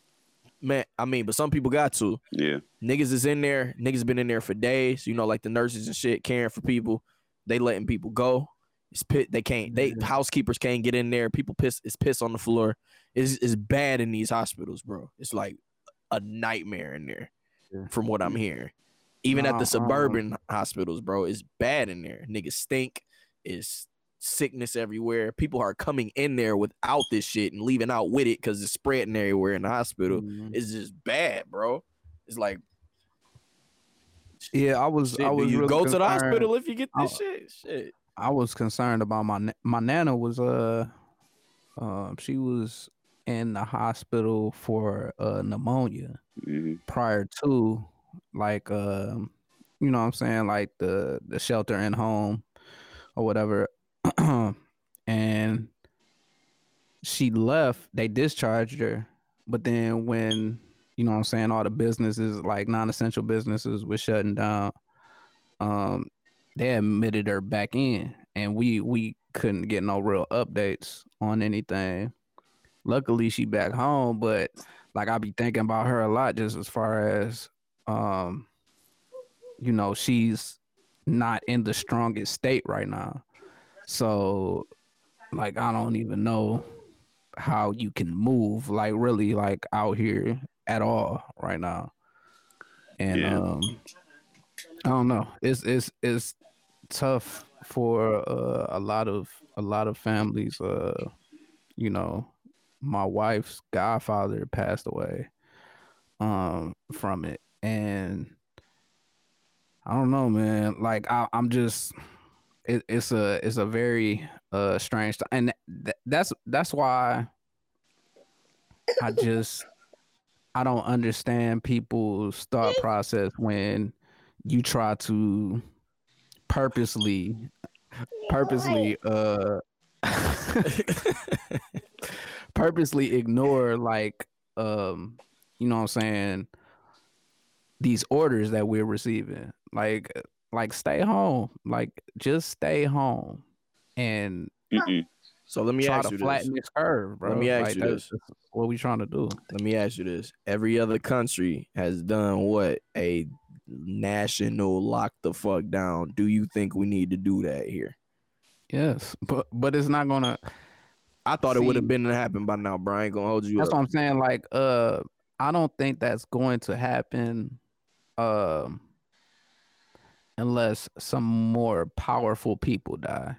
Speaker 2: Man, I mean, but some people got to.
Speaker 1: Yeah.
Speaker 2: Niggas is in there. Niggas been in there for days. You know, like the nurses and shit caring for people. They letting people go. It's pit. They can't. They
Speaker 4: Yeah.
Speaker 2: housekeepers can't get in there. People piss. It's piss on the floor. It's it's bad in these hospitals, bro. It's like a nightmare in there,
Speaker 4: Yeah.
Speaker 2: from what I'm hearing. Even at the suburban hospitals, bro, it's bad in there. Niggas stink. It's sickness everywhere. People are coming in there without this shit and leaving out with it because it's spreading everywhere in the hospital.
Speaker 4: Mhm.
Speaker 2: It's just bad, bro. It's like
Speaker 4: Yeah, I was.
Speaker 2: Shit,
Speaker 4: I was.
Speaker 2: you
Speaker 4: really
Speaker 2: go to the hospital if you get this
Speaker 4: I-
Speaker 2: shit? Shit.
Speaker 4: I was concerned about my my nana was uh um she was in the hospital for uh pneumonia
Speaker 1: hmm
Speaker 4: prior to like um you know what I'm saying like the the shelter in home or whatever. And she left they discharged her. But then when you know what I'm saying all the businesses like non-essential businesses were shutting down um they admitted her back in. And we we couldn't get no real updates on anything. Luckily, she back home, but like I be thinking about her a lot, just as far as um, you know, she's not in the strongest state right now. So, like, I don't even know how you can move, like, really, like, out here at all right now. And
Speaker 1: Yeah.
Speaker 4: um, I don't know. It's it's it's tough for uh, a lot of a lot of families. Uh, you know, my wife's godfather passed away um from it, and I don't know, man. Like I, I'm just, it, it's a it's a very uh strange, and th- that's that's why I just I don't understand people's thought process when you try to purposely purposely uh purposely ignore like um you know what I'm saying these orders that we're receiving like like stay home like just stay home and
Speaker 1: Mm-mm.
Speaker 2: So let me
Speaker 4: try
Speaker 2: ask
Speaker 4: to
Speaker 2: you
Speaker 4: flatten
Speaker 2: this.
Speaker 4: this curve bro
Speaker 2: Let me ask
Speaker 4: Like,
Speaker 2: you this.
Speaker 4: that's what we trying to do
Speaker 2: Let me ask you this. Every other country has done what? A national lock the fuck down. Do you think we need to do that here?
Speaker 4: yes but but it's not gonna
Speaker 2: I thought it would have been to happen by now, Brian. Gonna hold you
Speaker 4: That's
Speaker 2: up.
Speaker 4: what I'm saying. Like, uh, I don't think that's going to happen, um, unless some more powerful people die.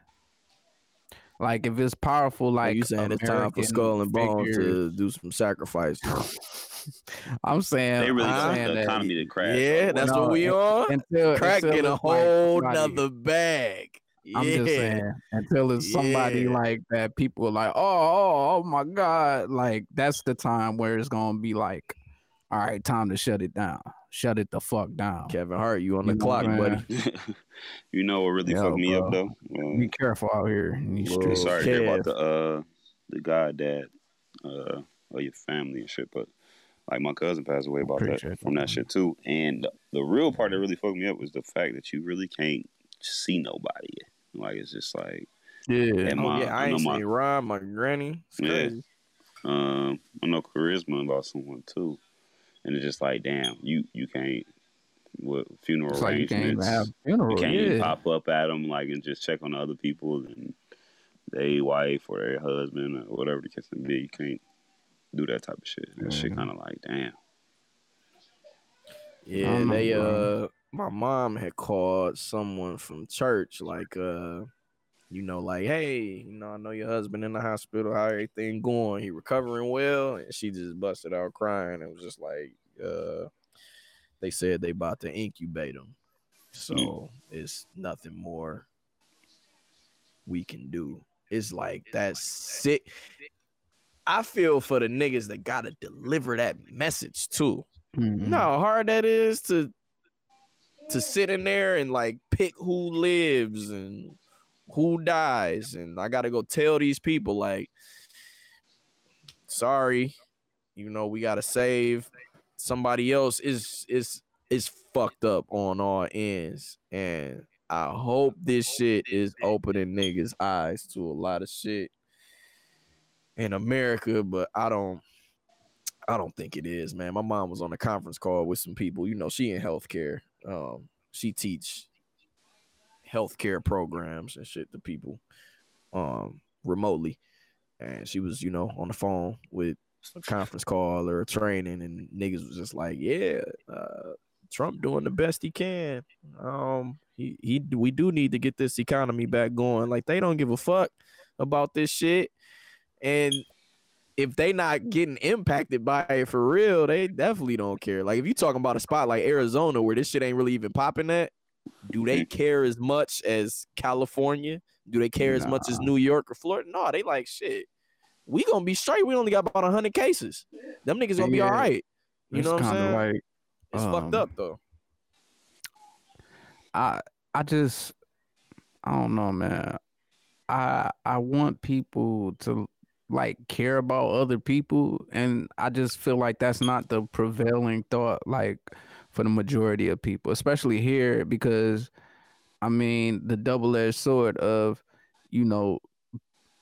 Speaker 4: Like, if it's powerful,
Speaker 2: Like
Speaker 4: like
Speaker 2: you saying it's time for Skull and Bones
Speaker 4: figures-
Speaker 2: to do some sacrifice.
Speaker 4: I'm saying,
Speaker 1: They really
Speaker 4: I'm saying
Speaker 1: the
Speaker 4: that
Speaker 1: economy to crash.
Speaker 2: yeah, that's
Speaker 4: No,
Speaker 2: what we on.
Speaker 4: until
Speaker 2: Crack
Speaker 4: until
Speaker 2: in a
Speaker 4: it's like
Speaker 2: whole
Speaker 4: somebody-
Speaker 2: nother bag.
Speaker 4: I'm
Speaker 2: yeah.
Speaker 4: just saying until it's somebody
Speaker 2: Yeah.
Speaker 4: like that. People are like, oh, oh, oh my god, like that's the time where it's gonna be like, all right, time to shut it down, shut it the fuck down.
Speaker 2: Kevin Hart, you on the
Speaker 4: You
Speaker 2: clock,
Speaker 4: what I'm
Speaker 2: buddy.
Speaker 1: you know what really
Speaker 4: Yo,
Speaker 1: fucked me up though? Uh,
Speaker 4: Be careful out here in these
Speaker 2: Whoa.
Speaker 1: sorry to hear
Speaker 2: Kev.
Speaker 1: about the uh the guy that uh or your family and shit, but like my cousin passed away about that
Speaker 4: Appreciate
Speaker 1: from
Speaker 4: that,
Speaker 1: that shit too. And the, the real part that really fucked me up was the fact that you really can't see nobody. Like it's just like
Speaker 4: Yeah,
Speaker 1: And
Speaker 2: Oh yeah, I
Speaker 1: I
Speaker 2: ain't
Speaker 1: my-
Speaker 2: seen Rob, my granny. It's
Speaker 1: Yeah.
Speaker 2: crazy.
Speaker 1: um I know charisma lost someone too. And it's just like damn, you you can't what funeral
Speaker 4: it's like you can't even
Speaker 1: arrangements.
Speaker 4: have funeral.
Speaker 1: you can't even pop up at them like and just check on the other people and their wife or their husband or whatever the case may be. You can't do that type of shit. That shit
Speaker 4: Mhm.
Speaker 1: kind of like damn.
Speaker 2: Yeah,
Speaker 4: don't know,
Speaker 2: they uh my mom had called someone from church, like uh, you know, like, hey, you know, I know your husband in the hospital, how everything going? He recovering well? And she just busted out crying. It was just like, uh they said they about to incubate him. So it's nothing more we can do. It's like that's sick. I feel for the niggas that gotta deliver that message too.
Speaker 4: Mhm.
Speaker 2: You know how hard that is to to sit in there and like pick who lives and who dies, and I gotta go tell these people like, sorry, you know we gotta save somebody else. Is is is fucked up on all ends, and I hope this shit is opening niggas' eyes to a lot of shit in America, but I don't. I don't think it is, man. My mom was on a conference call with some people. You know, she in healthcare. Um, she teach healthcare programs and shit to people um remotely. And she was, you know, on the phone with a conference call or a training, and niggas was just like, Yeah, uh, Trump doing the best he can. Um, he he we do need to get this economy back going. Like they don't give a fuck about this shit. And if they not getting impacted by it for real, they definitely don't care. Like if you talking about a spot like Arizona where this shit ain't really even popping at, do they care as much as California? Do they care as much as New York or Florida? No, they like shit. We gonna be straight. We only got about hundred cases. Them niggas gonna be all right. You
Speaker 4: It's
Speaker 2: know what I'm saying?
Speaker 4: Like,
Speaker 2: it's fucked
Speaker 4: um,
Speaker 2: up though.
Speaker 4: I I just I don't know, man. I I want people to like care about other people and I just feel like that's not the prevailing thought like for the majority of people, especially here because I mean, the double-edged sword of, you know,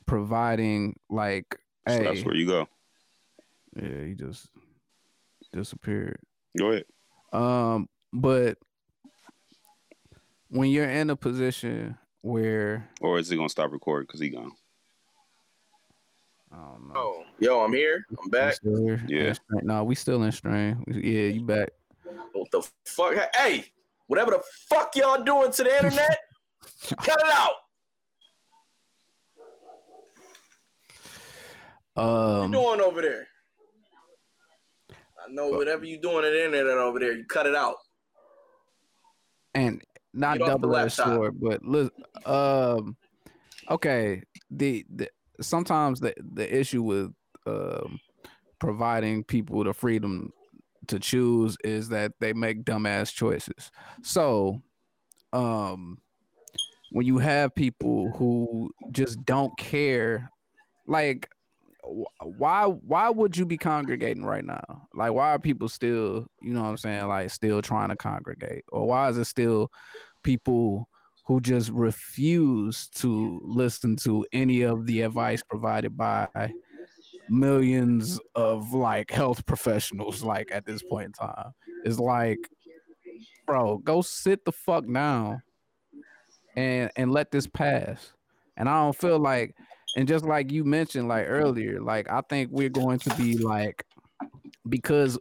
Speaker 4: providing like,
Speaker 1: So
Speaker 4: hey,
Speaker 1: that's where you go.
Speaker 4: yeah, he just disappeared.
Speaker 1: Go ahead.
Speaker 4: Um, but when you're in a position where
Speaker 1: Or is he gonna stop recording because he gone?
Speaker 4: I don't know.
Speaker 5: Oh, yo, I'm here. I'm back.
Speaker 1: Yeah.
Speaker 4: In No, we still in strain. Yeah, you back.
Speaker 5: What the fuck? Hey, whatever the fuck y'all doing to the internet, cut it out. What
Speaker 4: Um,
Speaker 5: you doing over there? I know whatever you doing at the internet over there, you cut it out.
Speaker 4: and not
Speaker 5: Get off the
Speaker 4: double edged sword, but look, um, okay. The, the sometimes the the issue with um providing people the freedom to choose is that they make dumbass choices. So, um, when you have people who just don't care, like why why would you be congregating right now like why are people still you know what i'm saying like still trying to congregate or why is it still people who just refuse to listen to any of the advice provided by millions of like health professionals like at this point in time. It's like bro go sit the fuck down and and let this pass. And i don't feel like and just like you mentioned like earlier like i think we're going to be like because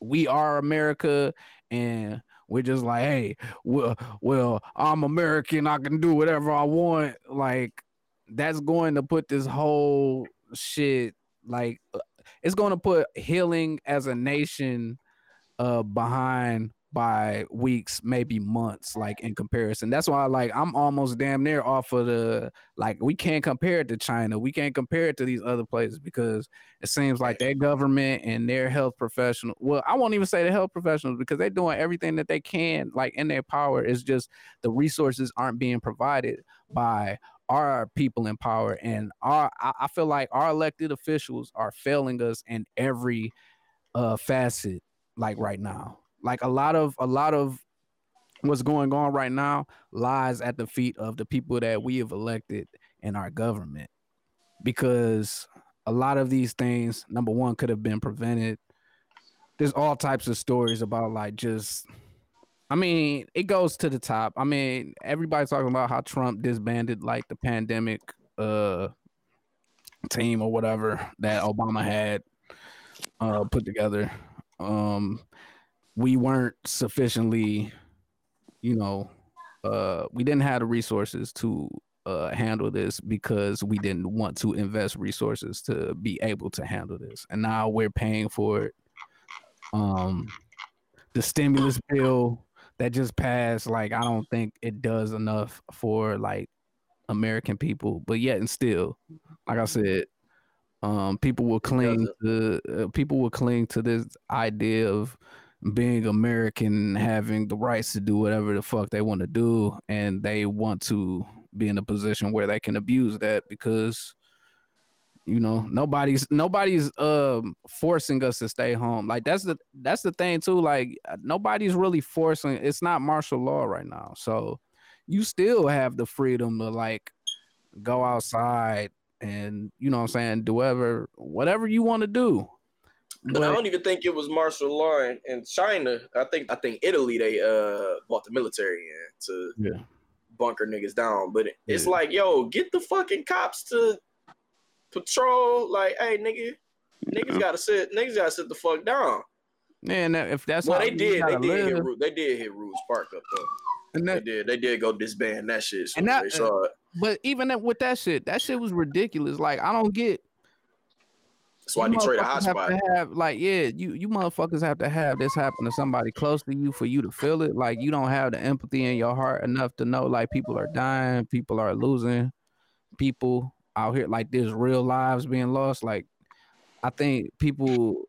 Speaker 4: we are america and we're just like hey well well i'm american i can do whatever i want like that's going to put this whole shit like uh, it's going to put healing as a nation uh behind by weeks maybe months like in comparison that's why like i'm almost damn near off of the like we can't compare it to China. We can't compare it to these other places because it seems like their government and their health professional. Well, I won't even say the health professionals because they're doing everything that they can, like in their power. It's just the resources aren't being provided by our people in power, and our. I, I feel like our elected officials are failing us in every uh facet, like right now. Like a lot of a lot of what's going on right now lies at the feet of the people that we have elected in our government because a lot of these things number one could have been prevented there's all types of stories about like just i mean it goes to the top i mean everybody's talking about how trump disbanded like the pandemic uh team or whatever that obama had uh put together um we weren't sufficiently you know, uh, we didn't have the resources to uh, handle this because we didn't want to invest resources to be able to handle this. And now we're paying for it. Um, the stimulus bill that just passed, like, I don't think it does enough for like American people, but yet and still, like I said, um, people will cling to uh, people will cling to this idea of being American, having the rights to do whatever the fuck they want to do, and they want to be in a position where they can abuse that because you know nobody's nobody's um forcing us to stay home. Like that's the that's the thing too. Like nobody's really forcing. It's not martial law right now, so you still have the freedom to like go outside and you know what I'm saying do whatever whatever you want to do.
Speaker 5: But I don't even think it was martial law in, in China. I think I think Italy they uh bought the military in to
Speaker 4: Yeah.
Speaker 5: bunker niggas down. But it's
Speaker 4: Yeah.
Speaker 5: like, yo, get the fucking cops to patrol. Like, hey, nigga, niggas gotta sit. Niggas gotta sit the fuck down.
Speaker 4: Man, that- if that's
Speaker 5: well, they did. They did hit.
Speaker 4: live,
Speaker 5: They did hit Rouge Park up though.
Speaker 4: and
Speaker 5: They did. They did go disband that shit. So
Speaker 4: And that-
Speaker 5: they saw uh, it.
Speaker 4: but even with that shit, that shit was ridiculous. Like I don't get.
Speaker 5: That's why Detroit a
Speaker 4: have
Speaker 5: hotspot.
Speaker 4: have like yeah, you you motherfuckers have to have this happen to somebody close to you for you to feel it. Like you don't have the empathy in your heart enough to know like people are dying, people are losing, people out here like there's real lives being lost. Like I think people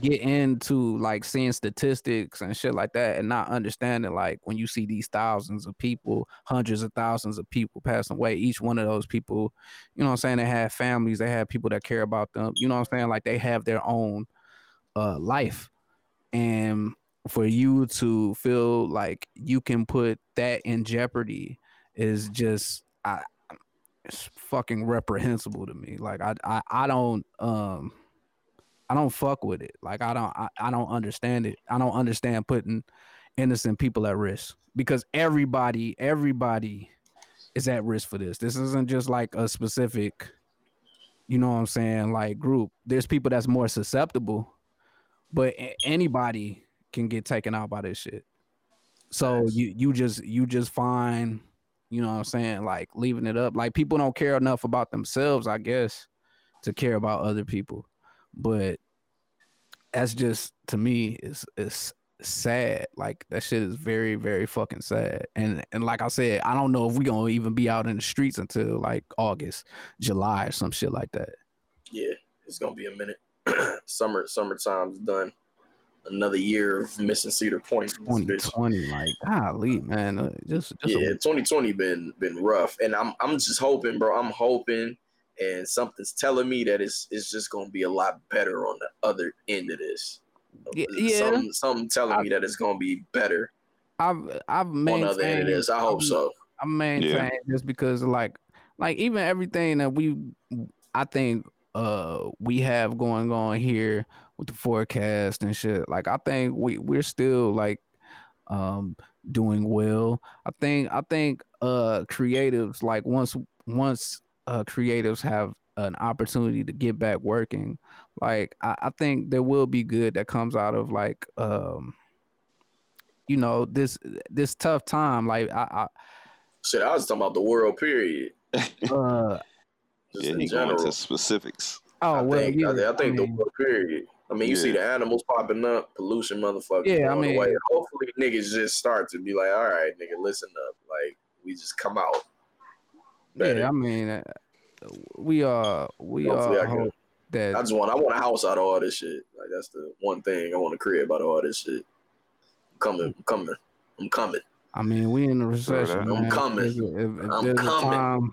Speaker 4: get into like seeing statistics and shit like that and not understanding like when you see these thousands of people, hundreds of thousands of people passing away, each one of those people, you know what I'm saying, they have families, they have people that care about them, you know what I'm saying? Like they have their own uh life. And for you to feel like you can put that in jeopardy is just I it's fucking reprehensible to me. Like I I, I don't um I don't fuck with it. Like I don't I, I don't understand it. I don't understand putting innocent people at risk because everybody everybody is at risk for this. This isn't just like a specific you know what I'm saying like group. There's people that's more susceptible, but anybody can get taken out by this shit. So you you just you just find you know what I'm saying like leaving it up. Like people don't care enough about themselves, I guess, to care about other people. But that's just to me is is sad. Like that shit is very very fucking sad. And and like I said, I don't know if we gonna even be out in the streets until like August, July or some shit like that.
Speaker 2: Yeah, it's gonna be a minute. Summer, summertime's done. Another year of missing Cedar Point. in this bitch.
Speaker 4: 2020, like golly, man, uh, just, just a-
Speaker 2: yeah, 2020 been been rough, and I'm I'm just hoping, bro. I'm hoping, and something's telling me that it's it's just gonna be a lot better on the other end of this.
Speaker 4: Yeah, yeah.
Speaker 2: Something, something telling me that it's gonna be better
Speaker 4: I've I've
Speaker 2: on the other end of this. I hope
Speaker 4: I'm-
Speaker 2: so.
Speaker 4: I'm maintaining just because like like even everything that we I think uh we have going on here with the forecast and shit. Like I think we we're still like um doing well. I think I think uh creatives like once once uh creatives have an opportunity to get back working, like I, I think there will be good that comes out of like um you know this this tough time like I, I
Speaker 2: Shit, I was talking about the world period.
Speaker 4: Uh
Speaker 2: Just
Speaker 1: Yeah,
Speaker 2: in
Speaker 1: he going
Speaker 2: general.
Speaker 1: into specifics.
Speaker 4: oh
Speaker 2: I
Speaker 4: well
Speaker 2: think,
Speaker 4: yeah,
Speaker 2: I, think- I
Speaker 4: mean,
Speaker 2: the world period. I mean, you see the animals popping up, pollution, motherfucker.
Speaker 4: Yeah, I mean-
Speaker 2: away. hopefully niggas just start to be like, all right, nigga, listen up. Like, we just come out. better.
Speaker 4: yeah I mean uh, we are we
Speaker 2: Hopefully I
Speaker 4: are
Speaker 2: can-
Speaker 4: hope that
Speaker 2: I just want, I want a house out of all this shit. Like, that's the one thing I want to create about all this shit. I'm coming, I'm coming, I'm coming.
Speaker 4: I mean, we in the recession.
Speaker 2: I'm
Speaker 4: man.
Speaker 2: coming.
Speaker 4: If- if- if
Speaker 2: I'm
Speaker 4: there's a
Speaker 2: coming.
Speaker 4: time-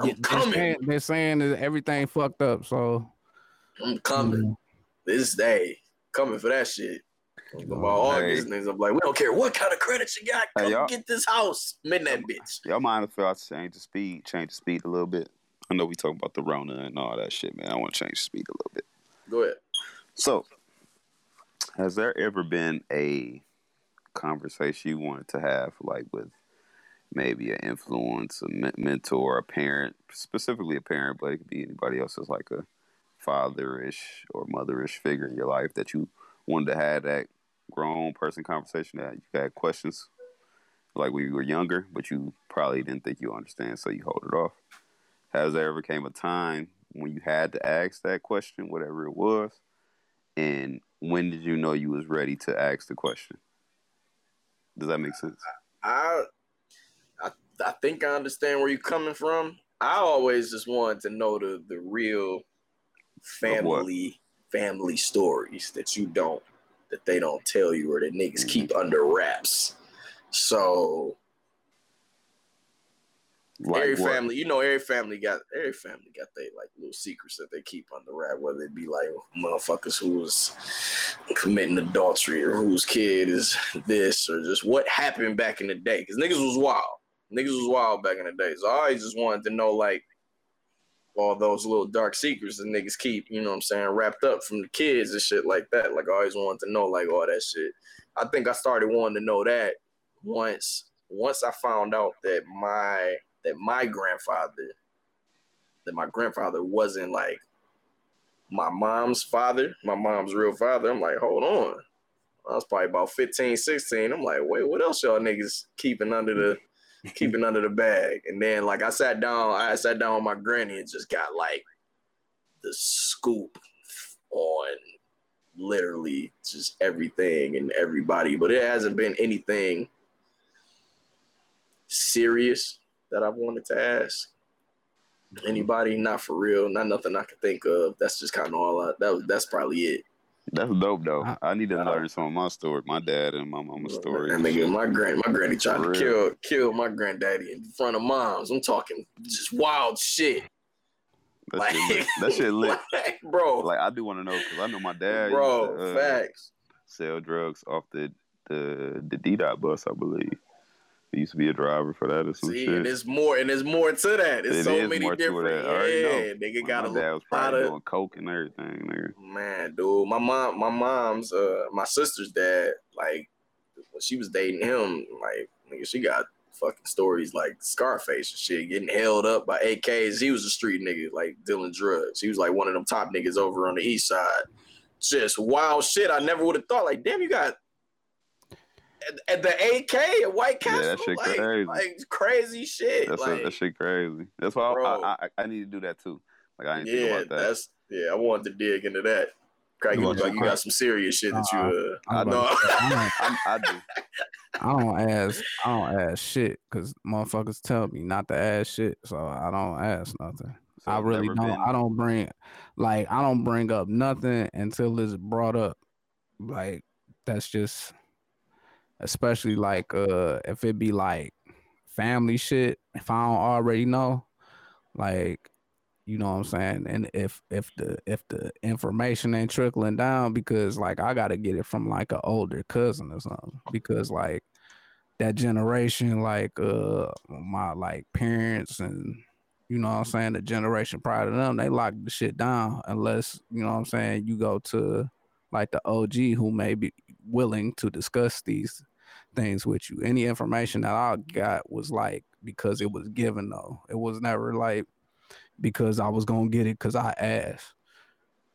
Speaker 2: I'm
Speaker 4: they're
Speaker 2: coming.
Speaker 4: saying- They're saying that everything fucked up. So
Speaker 2: I'm coming. This day, coming for that shit. By oh, August, niggas, I'm like, we don't care what kind of credit you got. Come
Speaker 1: y'all-
Speaker 2: get this house. I'm that bitch.
Speaker 1: Y'all mind if I change the speed, change the speed a little bit? I know we talking about the Rona and all that shit, man. I want to change the speed a little bit.
Speaker 2: Go ahead.
Speaker 1: So, has there ever been a conversation you wanted to have, like with maybe an influence, a mentor, a parent, specifically a parent, but it could be anybody else as like a fatherish or motherish figure in your life that you wanted to have that grown person conversation that you had questions, like when you were younger, but you probably didn't think you understand, so you hold it off. Has there ever came a time when you had to ask that question, whatever it was, and when did you know you was ready to ask the question? Does that make sense?
Speaker 2: I, I, I think I understand where you're coming from. I always just wanted to know the the real family family stories that you don't that they don't tell you or that niggas mm-hmm. keep under wraps. So every
Speaker 1: what?
Speaker 2: family, you know, every family got every family got they like little secrets that they keep under wrap, whether it be like motherfuckers who was committing adultery or whose kid is this or just what happened back in the day. Because niggas was wild. Niggas was wild back in the day. So I always just wanted to know like all those little dark secrets that niggas keep, you know what I'm saying, wrapped up from the kids and shit like that. Like I always wanted to know like all that shit. I think I started wanting to know that once once I found out that my that my grandfather that my grandfather wasn't like my mom's father, my mom's real father. I'm like, hold on. I was probably about 15, 16. I'm like, wait, what else y'all niggas keeping under the keeping under the bag? And then like I sat down, I sat down with my granny and just got like the scoop on literally just everything and everybody. But it hasn't been anything serious that I've wanted to ask. Anybody, not for real, not nothing I can think of. That's just kind of all I, that. That's probably it.
Speaker 1: That's dope though.
Speaker 4: I-
Speaker 1: I need to
Speaker 2: Uh,
Speaker 1: learn some of my story, my dad and my mama's story.
Speaker 2: And nigga, my grand, my granny tried
Speaker 1: For
Speaker 2: to
Speaker 1: real.
Speaker 2: kill, kill my granddaddy in front of moms. I'm talking just wild shit.
Speaker 1: that,
Speaker 2: Like,
Speaker 1: shit lit. that shit lit.
Speaker 2: like, bro,
Speaker 1: Like I do want to know because I know my dad.
Speaker 2: bro,
Speaker 1: to, uh,
Speaker 2: facts.
Speaker 1: sell drugs off the the the D dot bus, I believe. He used to be a driver for that or some
Speaker 2: See,
Speaker 1: shit.
Speaker 2: and there's more, and there's more to that. There's
Speaker 1: It
Speaker 2: so many different.
Speaker 1: that. I know.
Speaker 2: Yeah, nigga got a
Speaker 1: my dad was
Speaker 2: lot
Speaker 1: probably
Speaker 2: of
Speaker 1: doing coke and everything. Nigga.
Speaker 2: man, dude. My mom, my mom's, uh, my sister's dad, like when she was dating him, like nigga, she got fucking stories like Scarface and shit, getting held up by AKs. He was a street nigga, like dealing drugs. He was like one of them top niggas over on the east side. Just wild shit. I never would have thought. Like, damn, you got at, at the AK at White
Speaker 1: Yeah,
Speaker 2: Castle,
Speaker 1: that shit
Speaker 2: like,
Speaker 1: crazy.
Speaker 2: like crazy shit.
Speaker 1: That's
Speaker 2: like,
Speaker 1: a, that shit crazy. That's why I, I, I I need to do that too. Like I didn't think
Speaker 2: yeah,
Speaker 1: about that.
Speaker 2: that's yeah. I wanted to dig into that. Craig, you
Speaker 1: You
Speaker 2: look like you got some serious shit that you. Uh,
Speaker 4: I
Speaker 1: I
Speaker 2: know.
Speaker 4: about to say, I don't-
Speaker 1: I, I do.
Speaker 4: I don't ask. I don't ask shit because motherfuckers tell me not to ask shit, so I don't ask nothing.
Speaker 1: So
Speaker 4: I really don't.
Speaker 1: been-
Speaker 4: I don't bring, like, I don't bring up nothing until it's brought up. Like, that's just, especially like, uh, if it be like family shit. If I don't already know, like, you know what I'm saying, and if if the if the information ain't trickling down, because like I gotta get it from like an older cousin or something, because like that generation, like uh my like parents and you know what I'm saying, the generation prior to them, they lock the shit down unless, you know what I'm saying, you go to like the OG who may be willing to discuss these things with you. Any information that I got was like because it was given though. It was never like because I was gonna get it because I asked.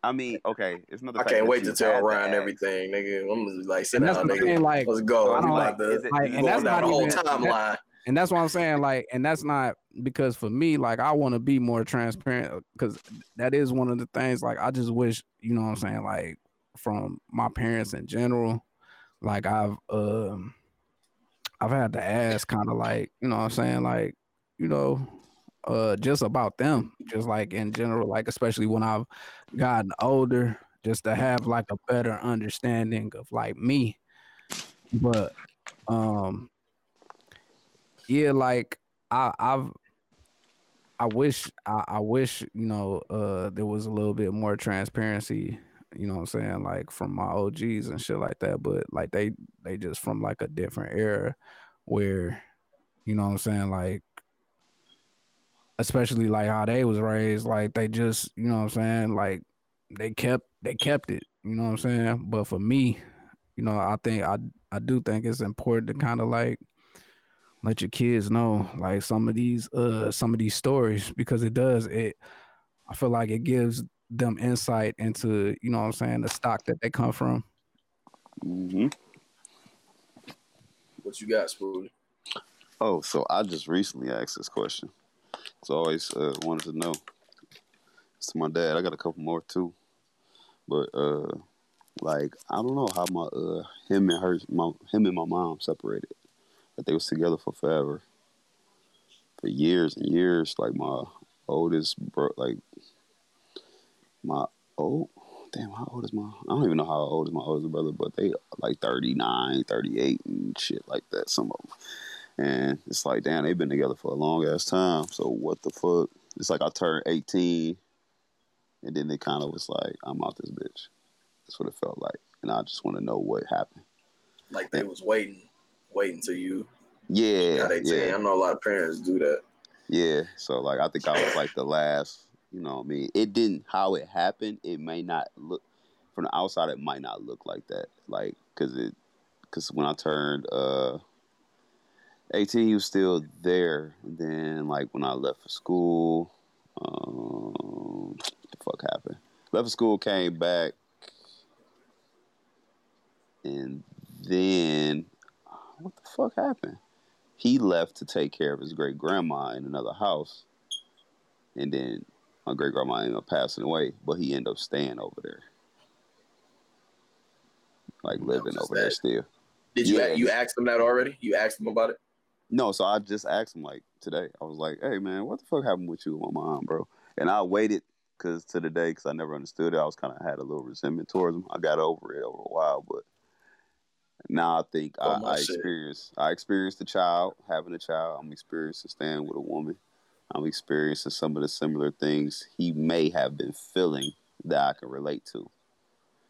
Speaker 1: I mean, okay, it's not.
Speaker 2: I can't wait to tell Ryan
Speaker 1: ask.
Speaker 2: everything, nigga. I'm gonna like sit down, nigga.
Speaker 4: saying, like,
Speaker 2: Let's go.
Speaker 1: So
Speaker 4: I don't
Speaker 1: like,
Speaker 2: the,
Speaker 1: is it-
Speaker 4: like, and that's not
Speaker 2: the whole
Speaker 4: even-
Speaker 2: timeline.
Speaker 4: and that's what I'm saying. Like, and that's not because for me, like, I want to be more transparent because that is one of the things. Like, I just wish, you know, what I'm saying, like, from my parents in general, like, I've, um, I've had to ask, kind of like, you know, what I'm saying, like, you know, uh, just about them, just like in general, like, especially when I've gotten older, just to have like a better understanding of like me, but, um yeah like i i've i wish I, I wish you know uh there was a little bit more transparency you know what i'm saying like from my og's and shit like that but like they they just from like a different era where you know what i'm saying like especially like how they was raised like they just you know what i'm saying like they kept they kept it you know what i'm saying? But for me you know i think i i do think it's important to kind of like let your kids know like some of these uh some of these stories because it does it i feel like it gives them insight into you know what i'm saying the stock that they come from
Speaker 1: hmm
Speaker 2: What you got, Spooty?
Speaker 1: Oh, so I just recently asked this question. So I always uh, wanted to know. It's to my dad. I got a couple more too, but uh, like I don't know how my uh him and her, my him and my mom separated. But they was together for forever, for years and years. Like my oldest bro, like my old. Damn, how old is my? I don't even know how old is my oldest brother, but they like 39, 38 and shit like that. Some of them. And it's like, damn, they've been together for a long ass time. So what the fuck? It's like I turned 18 and then it kind of was like, I'm out this bitch. That's what it felt like. And I just want to know what happened.
Speaker 2: Like they was waiting, waiting till you
Speaker 1: Yeah.
Speaker 2: got 18.
Speaker 1: Yeah.
Speaker 2: I know a lot of parents do that.
Speaker 1: Yeah. So like I think I was like the last, you know what I mean? It didn't how it happened, it may not look from the outside it might not look like that. Like cuz it cuz when I turned uh 18 he was still there and then like when I left for school um the fuck happened? Left for school, came back and then what the fuck happened? he left to take care of his great grandma in another house. And then my great grandma ended up passing away, but he ended up staying over there. Like living over there still.
Speaker 2: Did you
Speaker 1: Yeah.
Speaker 2: you asked them that already? You asked them about it?
Speaker 1: No, so I just asked him like today. I was like, "Hey man, what the fuck happened with you and my mom, bro?" And I waited because to the day because I never understood it. I was kind of had a little resentment towards him. I got over it over a while, but now I think
Speaker 2: Oh,
Speaker 1: I, I experienced I experienced a child having a child. I'm experiencing staying with a woman. I'm experiencing some of the similar things he may have been feeling that I can relate to.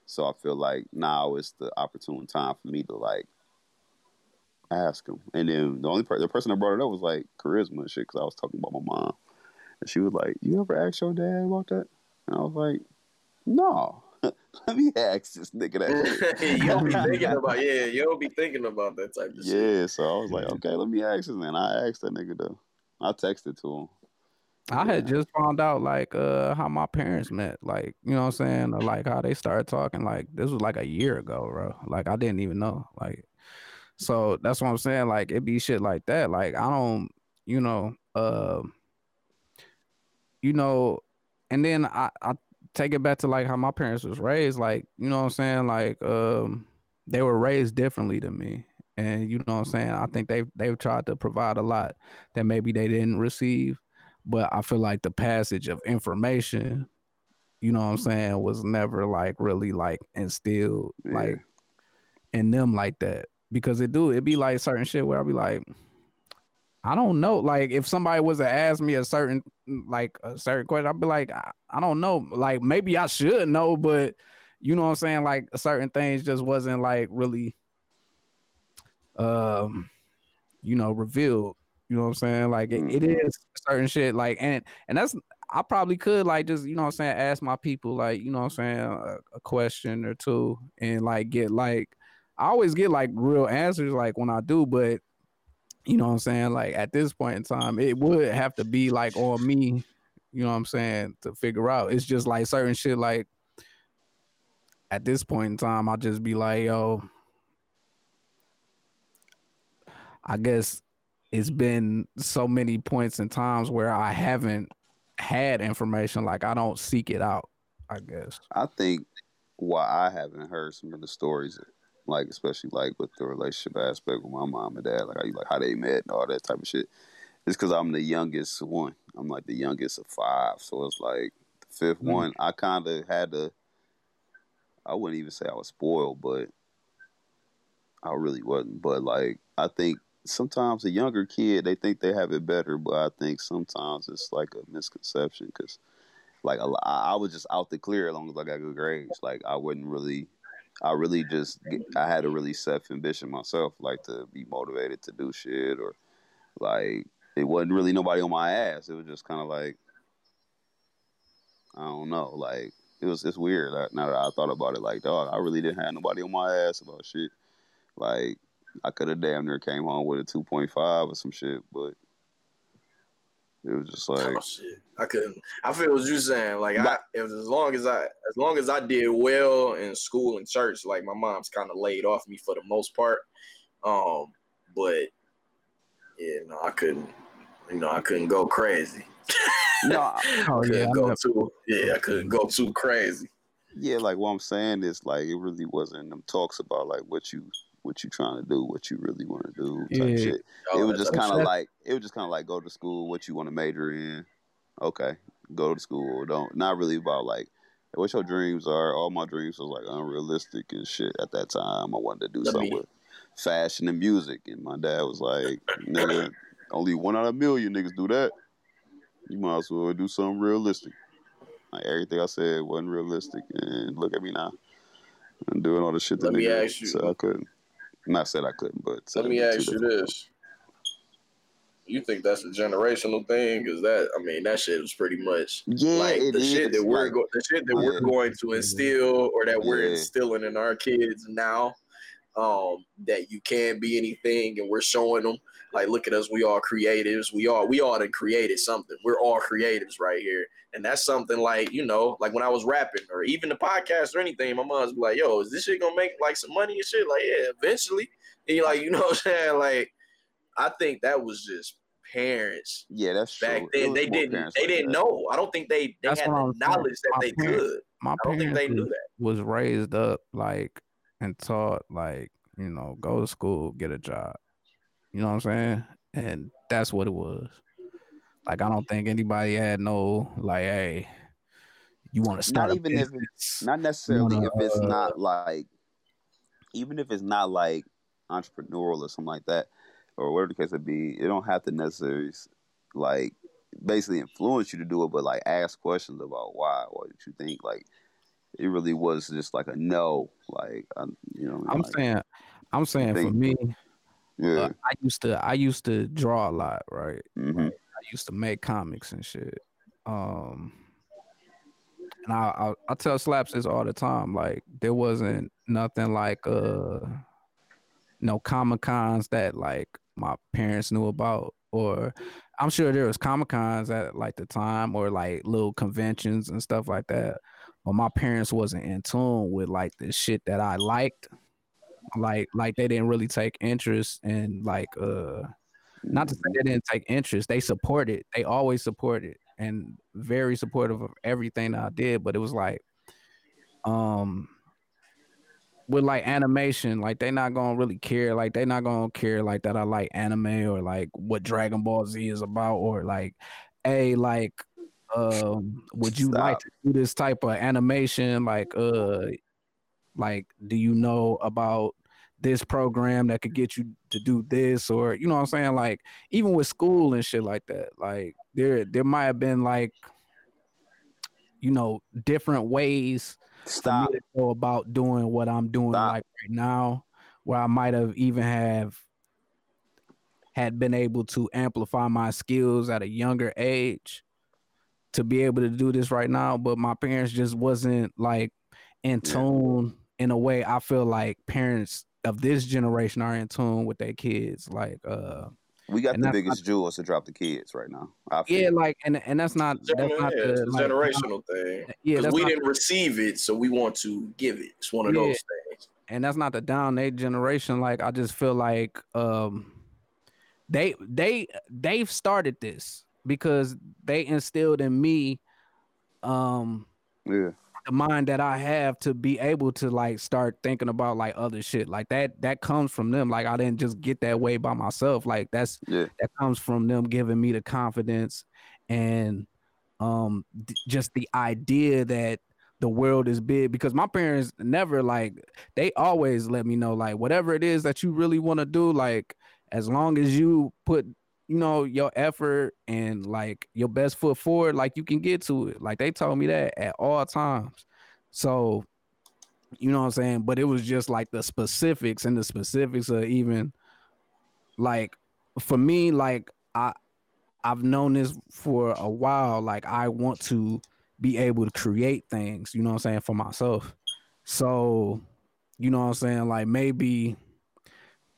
Speaker 1: So I feel like now is the opportune time for me to like ask him. And then the only per- the person that brought it up was like charisma and shit because I was talking about my mom, and she was like, "You ever ask your dad about that?" And I was like, "No." Let me ask this nigga that. shit."
Speaker 2: you don't be thinking about yeah, you don't be thinking about that type of shit.
Speaker 1: Yeah, so I was like, okay, let me ask him. And I asked that nigga though. I texted to him.
Speaker 4: I had just found out like uh how my parents met, like you know what I'm saying, or, like how they started talking. Like this was like a year ago, bro. Like I didn't even know. Like so that's what I'm saying. Like it be shit like that. Like I don't, you know, uh, you know, and then I I take it back to like how my parents was raised. Like you know what I'm saying. Like um they were raised differently than me. And you know what I'm saying? I think they've they've tried to provide a lot that maybe they didn't receive but I feel like the passage of information, you know what I'm saying, was never like really like instilled
Speaker 1: Yeah.
Speaker 4: like in them like that. Because it do it be like certain shit where I'll be like, I don't know. Like if somebody was to ask me a certain like a certain question, I'd be like, I, I don't know. Like maybe I should know, but you know what I'm saying? Like certain things just wasn't like really um you know revealed. You know what I'm saying? Like it, it
Speaker 1: Mhm.
Speaker 4: certain shit like and and that's I probably could like just you know what I'm saying ask my people like you know what I'm saying a, a question or two and like get like I always get like real answers like when I do but you know what I'm saying like at this point in time it would have to be like on me you know what I'm saying to figure out it's just like certain shit like at this point in time I'll just be like yo I guess it's been so many points and times where I haven't had information like I don't seek it out I guess
Speaker 1: I think why I haven't heard some of the stories, like especially like with the relationship aspect with my mom and dad, like how you like how they met and all that type of shit, is because I'm the youngest one. I'm like the youngest of five, so it's like the 5th
Speaker 4: Mhm.
Speaker 1: one. I kind of had to. I wouldn't even say I was spoiled, but I really wasn't. But like I think sometimes a younger kid they think they have it better, but I think sometimes it's like a misconception because like I was just out the clear as long as I got good grades. Like I wouldn't really, I really just I had a really self ambition myself, like to be motivated to do shit or like it wasn't really nobody on my ass. It was just kind of like I don't know, like it was it's weird. Now that I thought about it, like dog, I really didn't have nobody on my ass about shit. Like I could have damn near came home with a two point five or some shit, but it was just like
Speaker 2: Oh shit! I couldn't. I feel what you're saying. Like I, it was as long as I, as long as I did well in school and church, like my mom's kind of laid off me for the most part. Um, but yeah, no, I couldn't. You know, I couldn't go crazy.
Speaker 1: no, I-
Speaker 4: Oh,
Speaker 2: couldn't
Speaker 4: yeah,
Speaker 2: go
Speaker 4: know.
Speaker 2: too. Yeah, I couldn't go too crazy.
Speaker 1: Yeah, like what I'm saying is like it really wasn't them talks about like what you what you trying to do, what you really want to do type
Speaker 4: Yeah.
Speaker 1: shit.
Speaker 2: Oh,
Speaker 1: it was just kind
Speaker 2: of
Speaker 1: of like it was just kind of like go to school, what you want to major in. Okay, go to school. Don't not really about like what your dreams are. All my dreams was like unrealistic and shit at that time. I wanted to do
Speaker 2: Let
Speaker 1: something
Speaker 2: me-
Speaker 1: with fashion and music, and my dad was like, "Nigga, only one out of a million niggas do that. You might as well do something realistic." Like everything I said wasn't realistic, and look at me now. I'm doing all the shit that
Speaker 2: Let me
Speaker 1: nigga
Speaker 2: ask you-
Speaker 1: said I couldn't. Not said I couldn't, but
Speaker 2: Let me ask you this: You think that's a generational thing? Because that, I mean, that shit was pretty much
Speaker 1: Yeah,
Speaker 2: like the shit that we're
Speaker 1: like-
Speaker 2: go- the shit that
Speaker 1: Yeah.
Speaker 2: we're going to instill or that we're
Speaker 1: Yeah.
Speaker 2: instilling in our kids now. Um, that you can be anything, and we're showing them like, look at us, we all creatives. We all we all done created something. We're all creatives right here, and that's something like you know, like when I was rapping or even the podcast or anything. My mom's be like, "Yo, is this shit gonna make like some money and shit?" Like, yeah, eventually. And you like, you know what I'm saying? Like, I think that was just parents
Speaker 1: Yeah, that's
Speaker 2: back
Speaker 1: It
Speaker 2: then they didn't they
Speaker 1: like
Speaker 2: didn't
Speaker 1: that.
Speaker 2: know. I don't think they they
Speaker 4: That's
Speaker 2: had
Speaker 4: what
Speaker 2: the
Speaker 4: I'm saying.
Speaker 2: knowledge that
Speaker 4: My
Speaker 2: they
Speaker 4: parents-
Speaker 2: could.
Speaker 4: my
Speaker 2: I don't think
Speaker 4: parents
Speaker 2: they knew that.
Speaker 4: was raised up like and taught like you know go to school get a job you know what i'm saying and that's what it was like i don't think anybody had no like hey you want to start
Speaker 1: Not even if
Speaker 4: business.
Speaker 1: Not necessarily
Speaker 4: wanna,
Speaker 1: if it's
Speaker 2: uh,
Speaker 1: not like, even if it's not like entrepreneurial or something like that, or whatever the case would be. It don't have to necessarily like basically influence you to do it, but like ask questions about why, what did you think, like it really was just like a no. Like I, you know,
Speaker 4: I'm
Speaker 1: like,
Speaker 4: saying, I'm saying for me,
Speaker 1: yeah.
Speaker 4: uh, I used to, I used to draw a lot, right?
Speaker 1: hmm
Speaker 4: I used to make comics and shit. Um, and I, I I tell Slaps this all the time. Like there wasn't nothing like uh no comic cons that like my parents knew about, or I'm sure there was comic cons at like the time, or like little conventions and stuff like that. But my parents wasn't in tune with like the shit that I liked. Like like they didn't really take interest in like uh not to say they didn't take interest they supported they always supported and very supportive of everything that i did but it was like um with like animation like they're not gonna really care like they're not gonna care like that i like anime or like what dragon ball z is about or like a like um would you like to do this type of animation? Like uh like do you know about this program that could get you to do this or you know what I'm saying like even with school and shit like that like there there might have been like you know different ways
Speaker 1: Stop.
Speaker 4: to go about doing what I'm doing
Speaker 1: Stop.
Speaker 4: like right now where I might have even have had been able to amplify my skills at a younger age to be able to do this right now but my parents just wasn't like in
Speaker 1: Yeah.
Speaker 4: tune in a way I feel like parents of this generation are in tune with their kids like uh
Speaker 1: We got the
Speaker 4: that's
Speaker 1: biggest jewels to drop the kids right now. I
Speaker 4: yeah like and and that's not that's
Speaker 2: Gener-
Speaker 4: not the
Speaker 2: it's a
Speaker 4: like,
Speaker 2: generational thing.
Speaker 4: yeah
Speaker 2: Because we didn't receive it, so we want to give it. It's one of
Speaker 4: Yeah.
Speaker 2: those things.
Speaker 4: and that's not the down they generation like I just feel like um they they they've started this because they instilled in me um
Speaker 1: yeah.
Speaker 4: The mind that I have to be able to like start thinking about like other shit. Like that that comes from them. Like I didn't just get that way by myself. Like that's
Speaker 1: Yeah.
Speaker 4: that comes from them giving me the confidence and um just the idea that the world is big. Because my parents never like they always let me know like whatever it is that you really want to do like as long as you put you know your effort and like your best foot forward like you can get to it. Like they told me that at all times. So you know what i'm saying? But it was just like the specifics and the specifics of even like for me like i i've known this for a while. Like i want to be able to create things you know what i'm saying for myself. So you know what i'm saying? Like maybe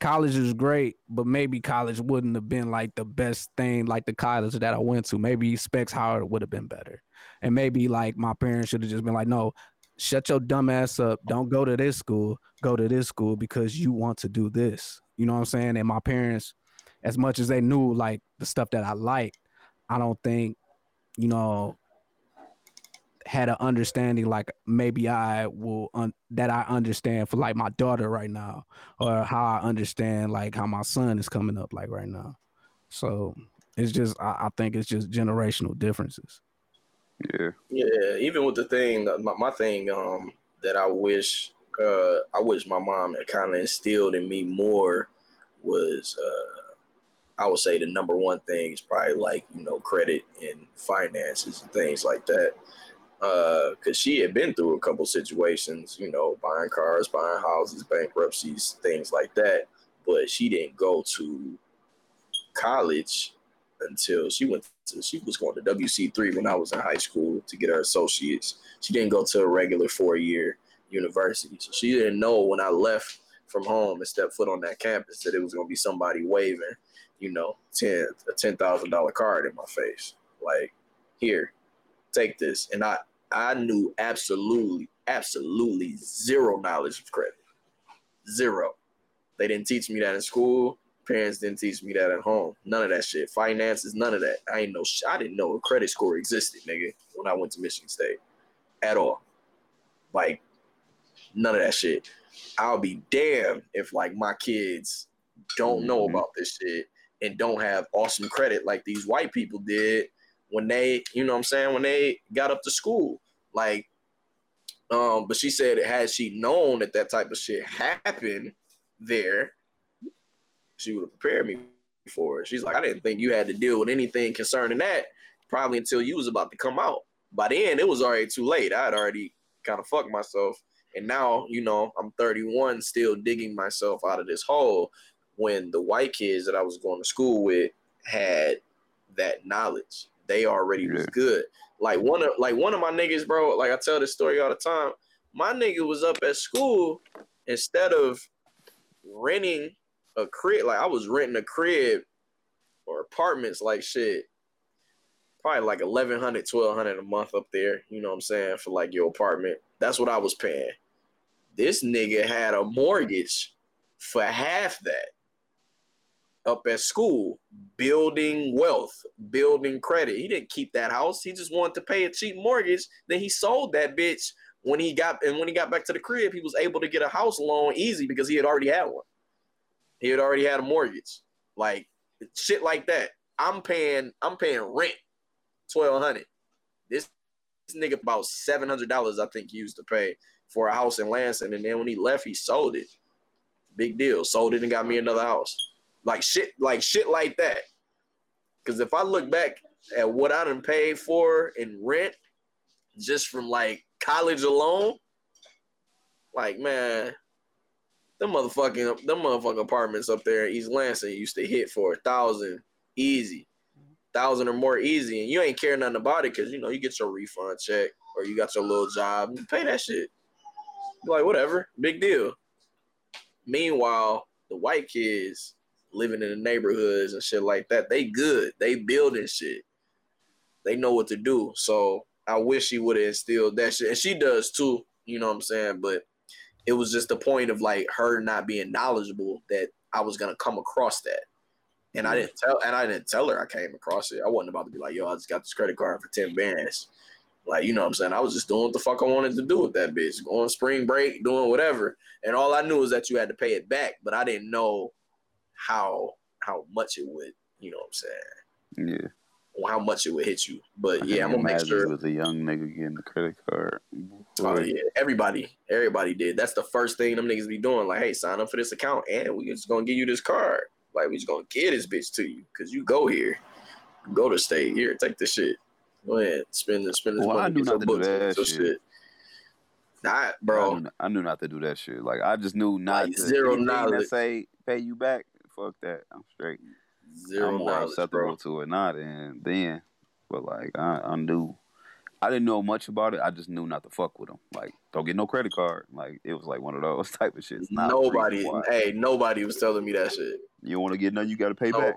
Speaker 4: college is great but maybe college wouldn't have been like the best thing like the college that i went to. Maybe specs howard would have been better. And maybe like my parents should have just been like no shut your dumb ass up. Don't go to this school. Go to this school because you want to do this. You know what i'm saying? And my parents as much as they knew like the stuff that i liked i don't think you know had an understanding like maybe I will un- that I understand for like my daughter right now or how I understand like how my son is coming up like right now. So it's just I, I think it's just generational differences.
Speaker 1: Yeah.
Speaker 2: Yeah, even with the thing, my, my thing, um, that I wish, uh, I wish my mom had kind of instilled in me more was, uh, I would say the number one thing is probably like you know credit and finances and things like that. Uh, cause she had been through a couple situations, you know, buying cars, buying houses, bankruptcies, things like that. But she didn't go to college until she went to, she was going to WC3 when I was in high school to get her associates. She didn't go to a regular four year university. So she didn't know when I left from home and stepped foot on that campus that it was going to be somebody waving, you know, 10, a $10,000 card in my face. Like, here, take this. And I, I knew absolutely, absolutely zero knowledge of credit. Zero. They didn't teach me that in school. Parents didn't teach me that at home. None of that shit. Finances, none of that. I ain't know. sh- I didn't know a credit score existed, nigga, when I went to Michigan State, at all. Like, none of that shit. I'll be damned if like my kids don't know
Speaker 1: Mhm.
Speaker 2: about this shit and don't have awesome credit like these white people did when they, you know what I'm saying, when they got up to school. Like, um, but she said had she known that that type of shit happened there, she would have prepared me for it. She's like, I didn't think you had to deal with anything concerning that probably until you was about to come out. By then, it was already too late. I had already kind of fuck myself. And now, you know, I'm 31, still digging myself out of this hole. When the white kids that I was going to school with had that knowledge, they already was good. Like one of like one of my niggas, bro. Like I tell this story all the time. My nigga was up at school instead of renting a crib. Like I was renting a crib or apartments, like shit. Probably like 1100 1200 a month up there. You know what I'm saying? For like your apartment. That's what I was paying. This nigga had a mortgage for half that up at school, building wealth, building credit. He didn't keep that house. He just wanted to pay a cheap mortgage. Then he sold that bitch when he got and when he got back to the crib, he was able to get a house loan easy because he had already had one. He had already had a mortgage. Like shit like that. I'm paying I'm paying rent twelve hundred. This, this nigga about seven hundred dollars I think he used to pay for a house in Lansing, and then when he left, he sold it. Big deal. Sold it and got me another house. Like shit, like shit like that. Because if I look back at what I done paid for in rent, just from like college alone, like man, them motherfucking the motherfucking apartments up there in East Lansing used to hit for a thousand easy, thousand or more easy, and you ain't care nothing about it because you know you get your refund check or you got your little job, you pay that shit. Like whatever, big deal. Meanwhile, the white kids living in the neighborhoods and shit like that, they good. They building shit. They know what to do. So I wish she would have instilled that shit. And she does too, you know what I'm saying? But it was just the point of like her not being knowledgeable that I was gonna come across that. And I mm-hmm. didn't tell and I didn't tell her I came across it. I wasn't about to be like, yo, I just got this credit card for 10 bands. Like, you know what I'm saying? I was just doing what the fuck I wanted to do with that bitch. Going spring break, doing whatever. And all I knew was that you had to pay it back, but I didn't know how how much it would, you know what I'm saying?
Speaker 1: Yeah.
Speaker 2: Or how much it would hit you. But
Speaker 1: I
Speaker 2: yeah, I'm gonna make sure
Speaker 1: With a young nigga getting the credit card.
Speaker 2: Oh yeah, everybody, everybody did. That's the first thing them niggas be doing. Like, hey, sign up for this account, and we just gonna give you this card. Like, we just gonna get this bitch to you because you go here, go to state here, take the shit. Go ahead, spend the spend this
Speaker 1: Well, I
Speaker 2: money.
Speaker 1: knew
Speaker 2: get your
Speaker 1: not to do that shit.
Speaker 2: Nah,
Speaker 1: I
Speaker 2: bro.
Speaker 1: knew, I knew not to do that shit. Like I just knew not
Speaker 2: Like,
Speaker 1: to
Speaker 2: zero knowledge.
Speaker 1: say pay you back. Fuck that. I'm straight.
Speaker 2: Zero
Speaker 1: I'm more
Speaker 2: knowledge,
Speaker 1: acceptable
Speaker 2: bro.
Speaker 1: to it not and then, but like I, I knew, I didn't know much about it. I just knew not to fuck with them. Like don't get no credit card. Like it was like one of those type of shit. It's not
Speaker 2: Nobody, hey, nobody was telling me that shit.
Speaker 1: You don't want to get none, you got to pay
Speaker 2: Nobody,
Speaker 1: back.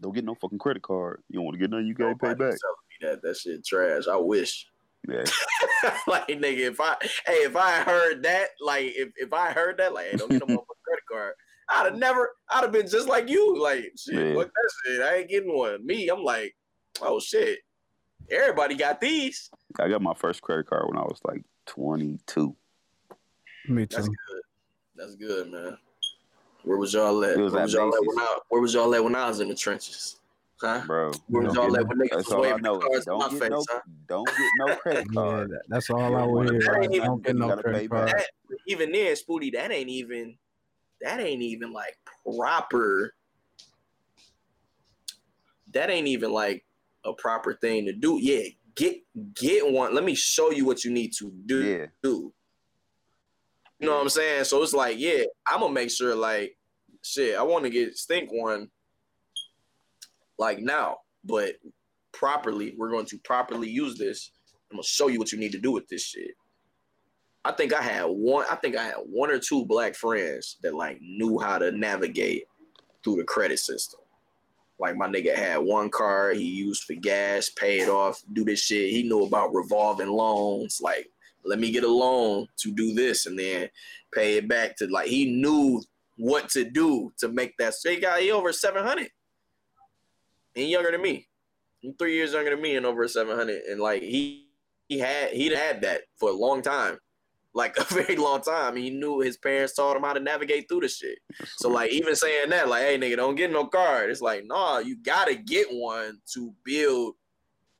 Speaker 1: Don't get no fucking credit card. You don't want to get none, you got to pay back.
Speaker 2: that. That shit trash. I wish.
Speaker 1: Yeah,
Speaker 2: like nigga, if I hey, if I heard that, like if, if I heard that, like hey, don't get no motherfucking credit card, I'd have never, I'd have been just like you, like shit,
Speaker 1: Yeah.
Speaker 2: fuck that shit. I ain't getting one. Me, I'm like, oh shit, everybody got these.
Speaker 1: I got my first credit card when I was like 22.
Speaker 4: Me too.
Speaker 2: That's good. That's good, man. Where was y'all at?
Speaker 1: It
Speaker 2: Where
Speaker 1: was
Speaker 2: was, y'all at
Speaker 1: Macy's.
Speaker 2: when I, where was y'all at when I was in the trenches? Huh?
Speaker 1: Bro,
Speaker 2: Where was y'all at when niggas was
Speaker 1: all
Speaker 2: waving the cards in my
Speaker 1: Don't get
Speaker 2: face,
Speaker 1: no,
Speaker 2: huh?
Speaker 1: don't get no credit card.
Speaker 4: that- that's all I
Speaker 1: You wanna
Speaker 4: hear.
Speaker 2: That ain't even-
Speaker 4: don't get no credit card.
Speaker 2: That, even then, Spooty, that ain't even that ain't even like proper. That ain't even like a proper thing to do. Yeah, get get one. Let me show you what you need to do.
Speaker 1: Yeah,
Speaker 2: You know what I'm saying? So it's like, yeah, I'm gonna make sure like shit. I want to get stink one like now, but properly. We're going to properly use this. I'm gonna show you what you need to do with this shit. I think I had one. I think I had one or two black friends that like knew how to navigate through the credit system. Like my nigga had one card he used for gas, pay it off, do this shit. He knew about revolving loans. Like, let me get a loan to do this and then pay it back to like he knew what to do to make that. So he got he over seven hundred. And he younger than me. He three years younger than me and over seven hundred. And like he he had he'd had that for a long time. Like a very long time. He knew his parents taught him how to navigate through the shit. So like even saying that, like, hey nigga, don't get no card. It's like, nah, you gotta get one to build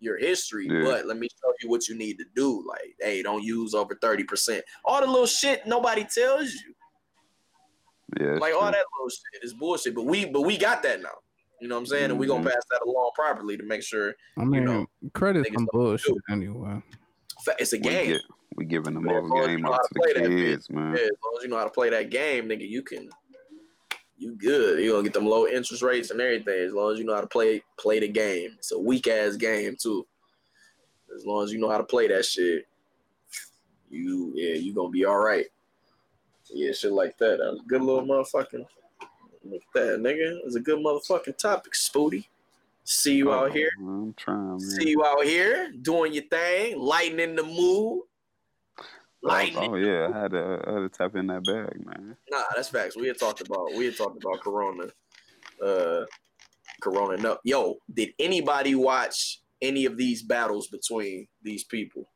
Speaker 2: your history.
Speaker 1: Yeah.
Speaker 2: But let me show you what you need to do. Like, hey, don't use over 30%. All the little shit nobody tells you.
Speaker 1: yeah. that's
Speaker 2: like all that little shit is bullshit. But we but we got that now. You know what I'm saying? And we gonna
Speaker 1: Mhm.
Speaker 2: pass that along properly to make sure
Speaker 4: I mean,
Speaker 2: know,
Speaker 4: credit's
Speaker 2: niggas know what to
Speaker 4: bullshit anyway.
Speaker 2: it's a
Speaker 1: When
Speaker 2: game.
Speaker 1: We giving them
Speaker 2: Yeah,
Speaker 1: all
Speaker 2: as long as you
Speaker 1: game
Speaker 2: how to
Speaker 1: the
Speaker 2: play that bitch.
Speaker 1: kids, man.
Speaker 2: Yeah, as long as you know how to play that game, nigga, you can. You good. You gonna get them low interest rates and everything. As long as you know how to play play the game. It's a weak ass game too. As long as you know how to play that shit, you yeah, you gonna be all right. Yeah, shit like that. That was a good little motherfucking. Look at that, nigga. It was a good motherfucking topic, Spooty. See you out
Speaker 1: Oh,
Speaker 2: here.
Speaker 1: I'm trying, man.
Speaker 2: See you out here doing your thing, lightening the mood. Lightening.
Speaker 1: Oh yeah, I had to, I had to tap in that bag, man.
Speaker 2: Nah, that's facts. We had talked about we had talked about Corona. Uh Corona. No, yo, did anybody watch any of these battles between these people?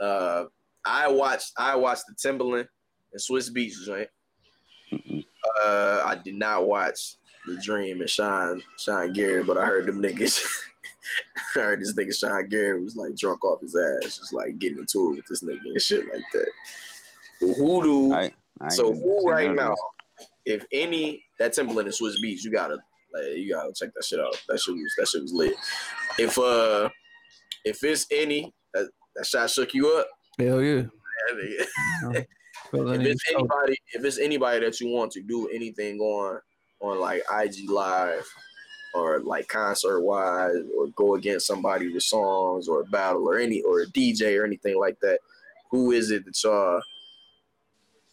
Speaker 2: Uh I watched I watched the Timbaland and Swizz Beatz joint.
Speaker 1: Mm-mm.
Speaker 2: Uh I did not watch the Dream and Sean Sean Garrett, but I heard them niggas I heard this nigga Sean Garrett was like drunk off his ass, just like getting into it with this nigga and shit like that. But who do
Speaker 1: I, I ain't
Speaker 2: so who right
Speaker 1: of
Speaker 2: now, if any that Timbaland and Swizz Beatz, you gotta like you gotta check that shit out. That shit was that shit was lit. If uh if it's any that, that shot shook you up,
Speaker 4: Hell yeah.
Speaker 2: that nigga-
Speaker 4: Feeling
Speaker 2: if it's anybody if it's anybody that you want to do anything on on like IG live or like concert wise or go against somebody with songs or a battle or any or a DJ or anything like that, who is it that y'all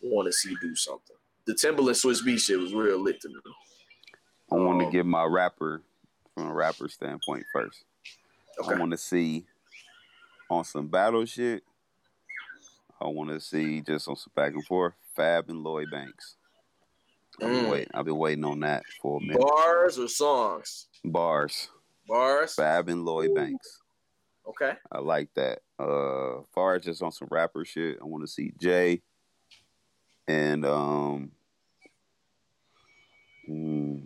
Speaker 2: want to see do something? The Timbaland Swizz Beat shit was real lit to me.
Speaker 1: I want to
Speaker 2: Um,
Speaker 1: give my rapper from a rapper standpoint first.
Speaker 2: Okay.
Speaker 1: I want to see on some battle shit. I want to see just on some back and forth. Fab and Lloyd Banks. I've been
Speaker 2: Mm.
Speaker 1: waiting. I've been waiting on that for a minute.
Speaker 2: Bars or songs?
Speaker 1: Bars.
Speaker 2: Bars.
Speaker 1: Fab and Lloyd Banks.
Speaker 2: Okay.
Speaker 1: I like that. Uh, far as just on some rapper shit, I want to see Jay and um, hmm,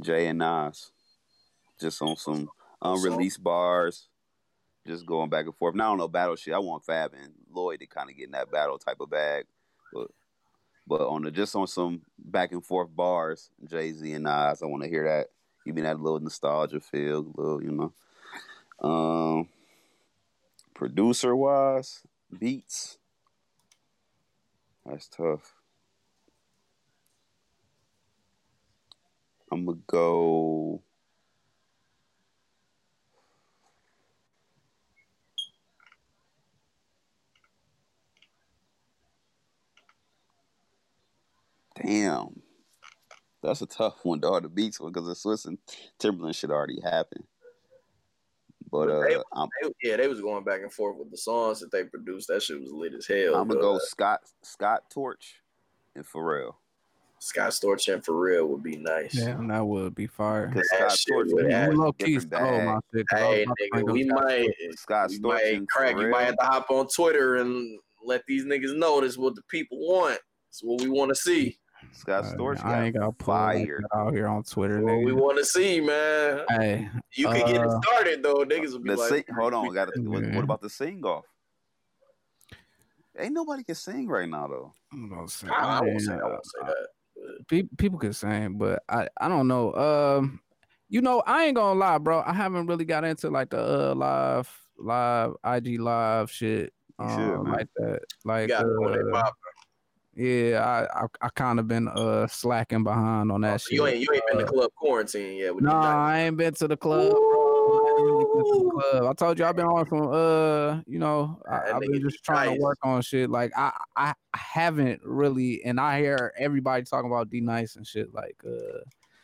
Speaker 1: Jay and Nas, just on some unreleased bars, just going back and forth. Now I don't know battle shit. I want Fab and Lloyd to kind of get in that battle type of bag, but but on the just on some back and forth bars, Jay Z and Nas, I want to hear that. Give me that little nostalgia feel, little you know. Um, producer wise, beats. That's tough. I'm gonna go. Damn, that's a tough one, dog. The beats one because the Swizz and Timbaland shit already happen. But uh, I'm
Speaker 2: They- yeah, they was going back and forth with the songs that they produced. That shit was lit as hell.
Speaker 1: I'm gonna
Speaker 2: though.
Speaker 1: go Scott Scott Storch and Pharrell
Speaker 2: Scott Storch and Pharrell would be nice.
Speaker 4: Yeah, that would be fire.
Speaker 1: because
Speaker 2: That
Speaker 1: Scott
Speaker 2: shit
Speaker 1: Torch
Speaker 2: would
Speaker 1: is
Speaker 2: add
Speaker 4: You low key
Speaker 1: different
Speaker 4: stole my
Speaker 1: bag.
Speaker 4: shit. 'cause I was
Speaker 2: Hey, nigga, we
Speaker 4: Scott
Speaker 2: might,
Speaker 1: Scott
Speaker 2: we
Speaker 1: Storch
Speaker 2: might
Speaker 1: and
Speaker 2: crack. You might have to hop on Twitter and let these niggas know this what the people want. It's what we want to see.
Speaker 1: Scott
Speaker 4: Uh,
Speaker 1: Storch
Speaker 4: I ain't got pull like out here on Twitter.
Speaker 2: It's what we want to see, man.
Speaker 4: Hey,
Speaker 2: You can get it
Speaker 4: Uh,
Speaker 2: started though. Niggas will be
Speaker 1: The
Speaker 2: like,
Speaker 1: sing, hold on, got what, what about the sing off? Ain't nobody can sing right now though.
Speaker 4: I'm gonna say,
Speaker 2: I, I won't say, I won't say that.
Speaker 4: Pe- people can sing, but I I don't know. Um, you know, I ain't gonna lie, bro. I haven't really got into like the uh live live IG live shit.
Speaker 1: You should,
Speaker 4: um,
Speaker 1: man.
Speaker 4: like that.
Speaker 2: you
Speaker 4: Like
Speaker 2: got it when they
Speaker 4: uh,
Speaker 2: pop.
Speaker 4: Yeah, I I, I kind of been uh slacking behind on that shit.
Speaker 2: You ain't you ain't been to
Speaker 4: Uh,
Speaker 2: club quarantine yet.
Speaker 4: No,
Speaker 2: the
Speaker 4: I ain't been to the club. I ain't really been to the club. I told you I've been on some uh, you know, I, I've been just trying
Speaker 2: nice.
Speaker 4: to work on shit. Like I I haven't really and I hear everybody talking about D-Nice and shit like uh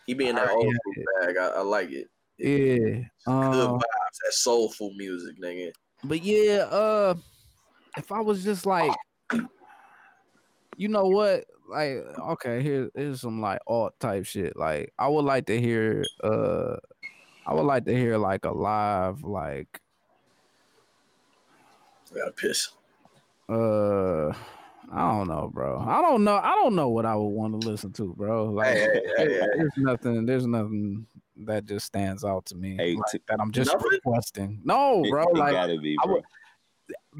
Speaker 2: He be in that
Speaker 4: I
Speaker 2: old bag. I, I like it.
Speaker 4: yeah.
Speaker 2: Good
Speaker 4: Um,
Speaker 2: vibes. That soulful music, nigga.
Speaker 4: but yeah, uh if I was just like you know what? Like, okay, here here's some like alt type shit. Like I would like to hear uh I would like to hear like a live like
Speaker 2: I gotta piss.
Speaker 4: Uh, I don't know, bro. I don't know. I don't know what I would want to listen to, bro. Like,
Speaker 2: Hey, hey, hey,
Speaker 4: there's nothing. There's nothing that just stands out to me. Like,
Speaker 1: t-
Speaker 4: that I'm just
Speaker 2: Nothing?
Speaker 4: requesting. No, bro.
Speaker 1: it,
Speaker 4: like,
Speaker 1: gotta be,
Speaker 4: I
Speaker 1: bro.
Speaker 4: would-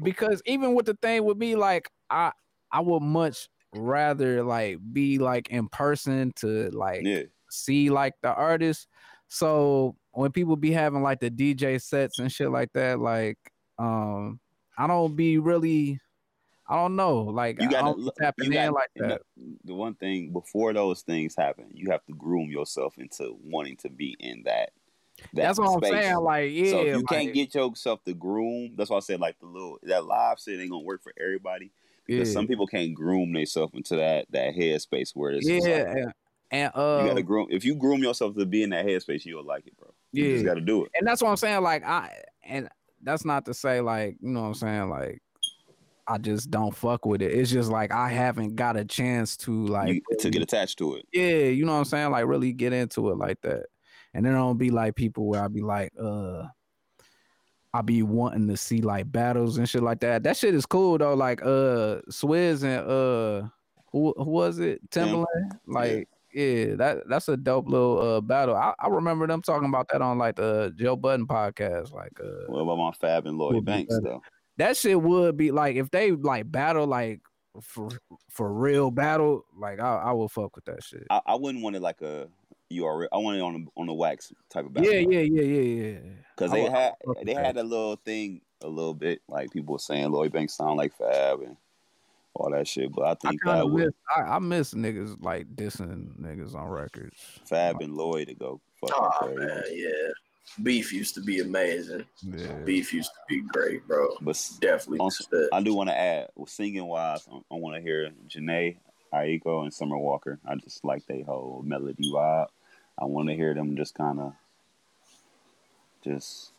Speaker 4: because even with the thing with me, like, I I would much rather like be like in person to like
Speaker 1: yeah,
Speaker 4: see like the artist. So when people be having like the DJ sets and shit like that, like um, I don't be really, I don't know, like
Speaker 1: You
Speaker 4: I
Speaker 1: gotta look-
Speaker 4: tapping
Speaker 1: you
Speaker 4: in like that.
Speaker 1: The, the one thing before those things happen, you have to groom yourself into wanting to be in that. that
Speaker 4: That's what
Speaker 1: space.
Speaker 4: I'm saying. Like, yeah,
Speaker 1: so if you
Speaker 4: like,
Speaker 1: can't get yourself to groom, that's why I said like the little that live shit ain't gonna work for everybody.
Speaker 4: Yeah,
Speaker 1: Because some people can't groom themselves into that that headspace where it's
Speaker 4: yeah,
Speaker 1: like,
Speaker 4: and, uh,
Speaker 1: you gotta groom. If you groom yourself to be in that headspace, you'll like it, bro. You
Speaker 4: Yeah.
Speaker 1: just gotta do it.
Speaker 4: and that's what I'm saying. Like I and that's not to say like you know what I'm saying. Like I just don't fuck with it. It's just like I haven't got a chance to like
Speaker 1: you, to get attached to it.
Speaker 4: yeah, you know what I'm saying. Like really get into it like that. And then don't be like people where I be like uh. I be wanting to see like battles and shit like that. That shit is cool though. Like uh Swizz and uh who, who was it?
Speaker 1: Tim.
Speaker 4: Timbaland. Like yeah, that that's a dope little uh battle. I, I remember them talking about that on like the Joe Budden podcast. Like uh
Speaker 1: What about my Fab and Lloyd Banks though?
Speaker 4: that shit would be like if they like battle like for for real battle, like I I will fuck with that shit.
Speaker 1: I, I wouldn't want it like a URL. I want it on a, on the wax type of battle.
Speaker 4: Yeah, yeah, yeah, yeah, yeah.
Speaker 1: Because they had they had a little thing a little bit like people were saying Lloyd Banks sound like Fab and all that shit. But I
Speaker 4: I
Speaker 1: think
Speaker 4: kind
Speaker 1: Fab
Speaker 4: of
Speaker 1: would
Speaker 4: miss I, I miss niggas like dissing niggas on records.
Speaker 1: Fab and Lloyd to go fucking
Speaker 2: Oh
Speaker 1: crazy.
Speaker 2: man, yeah. Beef used to be amazing.
Speaker 4: Yeah.
Speaker 2: Beef used to be great, bro.
Speaker 1: But
Speaker 2: Definitely.
Speaker 1: on- I do want to add, well, singing wise, I, I want to hear Jhené, Aiko, and Summer Walker. I just like they whole melody vibe. I want to hear them just kind of, just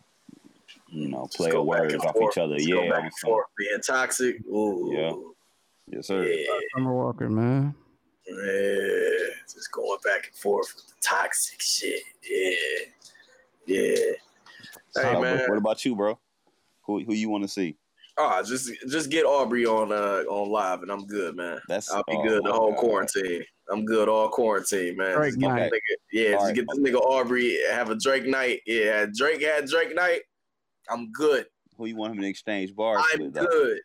Speaker 1: you know,
Speaker 2: Just
Speaker 1: play
Speaker 2: go
Speaker 1: words off
Speaker 2: forth.
Speaker 1: each other.
Speaker 2: Just
Speaker 1: Yeah,
Speaker 2: go back and
Speaker 1: some-
Speaker 2: forth. Being toxic. Ooh.
Speaker 1: Yeah. yes sir.
Speaker 2: Yeah.
Speaker 4: Summer Walker, man.
Speaker 2: Yeah, just going back and forth with the toxic shit. Yeah, yeah. Hey
Speaker 1: Uh,
Speaker 2: man,
Speaker 1: what, what about you, bro? Who who you want to see?
Speaker 2: Oh, just just get Aubrey on uh on live, and I'm good, man.
Speaker 1: That's
Speaker 2: I'll be
Speaker 1: oh
Speaker 2: good the whole
Speaker 1: God.
Speaker 2: quarantine. I'm good all quarantine, man.
Speaker 4: Drake
Speaker 2: Just
Speaker 1: night.
Speaker 2: nigga- yeah, just
Speaker 1: All right.
Speaker 2: get this nigga Aubrey, have a Drake night. Yeah, Drake had Drake night. I'm good.
Speaker 1: Who you want him to exchange bars
Speaker 2: I'm
Speaker 1: with? though?
Speaker 2: good.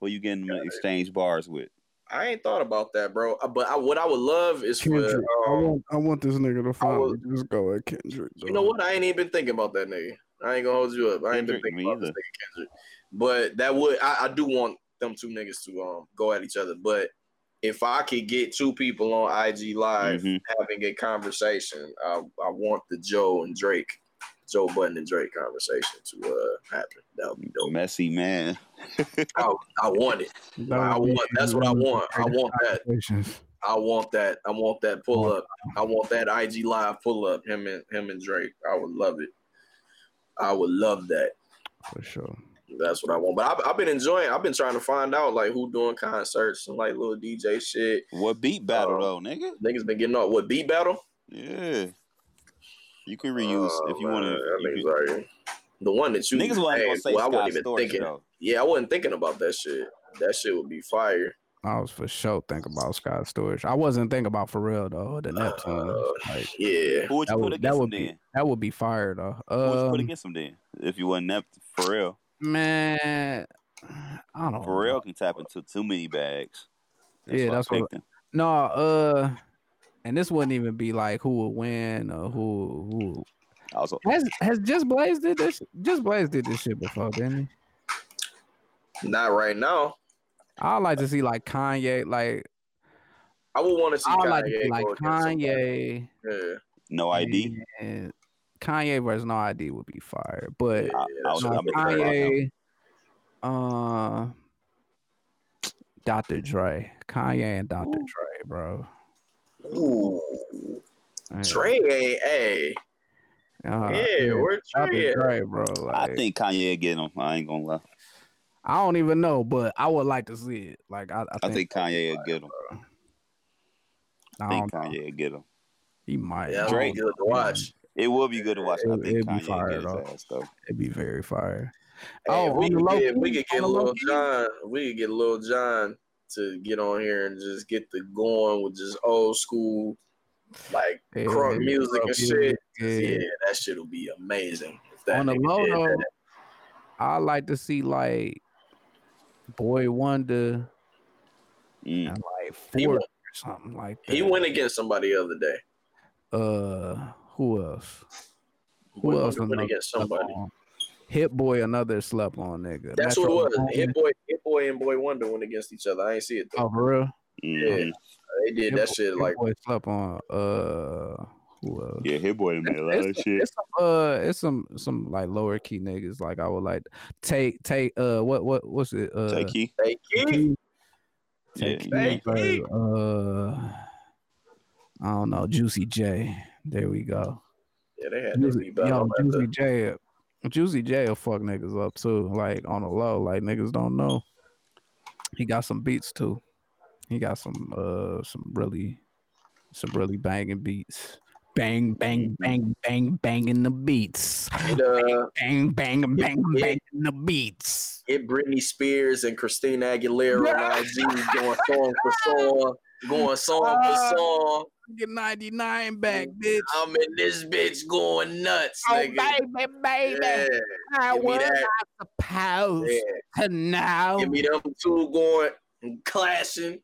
Speaker 1: Who you getting him to exchange bars with?
Speaker 2: I ain't thought about that, bro. Uh, But I, what I would love is for
Speaker 6: Kendrick. I
Speaker 2: um,
Speaker 6: want I want this nigga to finally
Speaker 2: will-
Speaker 6: just go at Kendrick.
Speaker 2: You know what? I ain't even thinking about that nigga. I ain't gonna hold you up. I ain't been
Speaker 1: Kendrick,
Speaker 2: thinking
Speaker 1: me
Speaker 2: about this nigga Kendrick. But that would I, I do want them two niggas to um go at each other. But if I could get two people on IG live
Speaker 1: Mhm.
Speaker 2: having a conversation, I, I want the Joe and Drake, Joe Budden and Drake conversation to uh happen. That would be dope.
Speaker 1: Messy man.
Speaker 2: I, I want it. I want- that's what I want. I want that. I want that. I want that pull up. I want that IG live pull up. Him and him and Drake. I would love it. I would love that.
Speaker 6: for sure.
Speaker 2: That's what I want. But I've, I've been enjoying. I've been trying to find out like who doing concerts and like little DJ shit.
Speaker 1: What beat battle
Speaker 2: Uh,
Speaker 1: though, nigga?
Speaker 2: Niggas been getting up. What beat battle?
Speaker 1: Yeah. You can reuse
Speaker 2: Oh,
Speaker 1: if you want to.
Speaker 2: The one that you
Speaker 1: Niggas wasn't gonna say
Speaker 2: well, I wasn't even
Speaker 1: Storch
Speaker 2: thinking.
Speaker 1: though.
Speaker 2: Yeah, I wasn't thinking about that shit. That shit would be fire.
Speaker 4: I was for sure thinking about Scott Storch. I wasn't thinking about Pharrell though. The Neptune.
Speaker 2: Uh,
Speaker 4: like
Speaker 2: Yeah.
Speaker 1: Who would you
Speaker 4: that
Speaker 1: put
Speaker 4: would,
Speaker 1: against
Speaker 4: that
Speaker 1: him
Speaker 4: would
Speaker 1: then?
Speaker 4: be that would be fire though.
Speaker 1: Who would you put
Speaker 4: Um,
Speaker 1: against him then? If you wasn't that for real.
Speaker 4: man, I don't know.
Speaker 1: For real can tap into too many bags.
Speaker 4: Yeah, that's what-
Speaker 1: picked him.
Speaker 4: No, uh, and this wouldn't even be like who would win or who who
Speaker 1: Also,
Speaker 4: has has Just Blaze did this. Just Blaze did this shit before, didn't he?
Speaker 2: Not right now.
Speaker 4: I like to see like Kanye, like
Speaker 2: I would want to see
Speaker 4: I would
Speaker 2: Kanye
Speaker 4: like to see like
Speaker 2: go against somebody.
Speaker 4: Kanye.
Speaker 2: Yeah.
Speaker 1: no ID.
Speaker 4: And Kanye versus No ID would be fire, but
Speaker 2: Yeah,
Speaker 1: I, I was,
Speaker 2: what
Speaker 1: I'm excited about him.
Speaker 4: Kanye, uh, Dr. Dre, Kanye and Dr. Dre, bro.
Speaker 2: Ooh.
Speaker 4: Yeah.
Speaker 2: Trey ain't a.
Speaker 4: Uh,
Speaker 2: yeah, where
Speaker 4: Dr.
Speaker 2: Dre at?
Speaker 4: Dre, bro.
Speaker 1: I think Kanye get him. I ain't gonna lie.
Speaker 4: I don't even know, but I would like to see it. Like I, I,
Speaker 1: I
Speaker 4: think,
Speaker 1: think Kanye will get him.
Speaker 4: I
Speaker 1: I
Speaker 4: don't
Speaker 1: think
Speaker 4: know.
Speaker 1: Kanye will get him.
Speaker 4: He might.
Speaker 2: Yeah,
Speaker 4: I
Speaker 1: Drake.
Speaker 2: Drake good to watch.
Speaker 1: It will be good to watch. I
Speaker 4: It-
Speaker 1: think
Speaker 4: it'd be
Speaker 1: Kanye will
Speaker 4: fire,
Speaker 1: get his
Speaker 4: though.
Speaker 1: ass though.
Speaker 4: It'd be very fire.
Speaker 2: Hey,
Speaker 4: Oh,
Speaker 2: if we
Speaker 4: on
Speaker 2: could
Speaker 4: low
Speaker 2: get, we
Speaker 4: key,
Speaker 2: could get
Speaker 4: on the low
Speaker 2: Lil
Speaker 4: key?
Speaker 2: John. We could get Lil Jon to get on here and just get the going with just old school, like
Speaker 4: Yeah,
Speaker 2: crunk
Speaker 4: yeah,
Speaker 2: music and shit.
Speaker 4: Yeah.
Speaker 2: Yeah, that shit will be amazing. If that
Speaker 4: On the low
Speaker 2: did
Speaker 4: though. I like to see like Boi-1da
Speaker 1: Mm.
Speaker 4: and like four
Speaker 2: won-
Speaker 4: or something like that.
Speaker 2: he went against somebody the other day.
Speaker 4: Uh, who else? Who
Speaker 2: Boy
Speaker 4: else?
Speaker 2: Went against somebody.
Speaker 4: on? Hit Boy, another slept on nigga.
Speaker 2: That's
Speaker 4: Metro
Speaker 2: it was. Hit boy, Hit boy, and Boi-1da went against each other. I ain't see it though.
Speaker 4: Oh, for real?
Speaker 1: Mhm.
Speaker 2: They did
Speaker 4: Hit
Speaker 2: that
Speaker 4: Boy-
Speaker 2: shit
Speaker 4: Hit
Speaker 2: like
Speaker 4: Boy slept on. Uh, who else?
Speaker 1: Yeah, Hit Boy made a lot of
Speaker 4: It's,
Speaker 1: shit.
Speaker 4: it's some, uh, it's some some like lower key niggas. Like I would like take take uh what what what's it uh
Speaker 1: Take Key.
Speaker 2: Hey, Keith.
Speaker 4: Key-
Speaker 1: Yeah,
Speaker 4: Take
Speaker 2: Hey,
Speaker 4: Key,
Speaker 2: Key.
Speaker 4: uh I don't know Juicy J. There we go.
Speaker 2: Yeah, they had
Speaker 4: Juicy,
Speaker 2: beat battle
Speaker 4: yo, Juicy J. Juicy J will fuck niggas up too. Like on the low, like niggas don't know. He got some beats too. He got some uh some really some really banging beats. Bang bang bang bang banging the beats.
Speaker 2: It, uh,
Speaker 4: Bang bang bang
Speaker 2: Yeah.
Speaker 4: banging the beats.
Speaker 2: Hit Britney Spears and Christina Aguilera IG going song for song, going song
Speaker 4: Ah.
Speaker 2: for song.
Speaker 4: Get 99 back, bitch.
Speaker 2: I'm in this bitch going nuts,
Speaker 4: Oh,
Speaker 2: nigga.
Speaker 4: baby, baby.
Speaker 2: Yeah,
Speaker 4: I was not supposed
Speaker 2: yeah.
Speaker 4: to know.
Speaker 2: Give me them two going and clashing.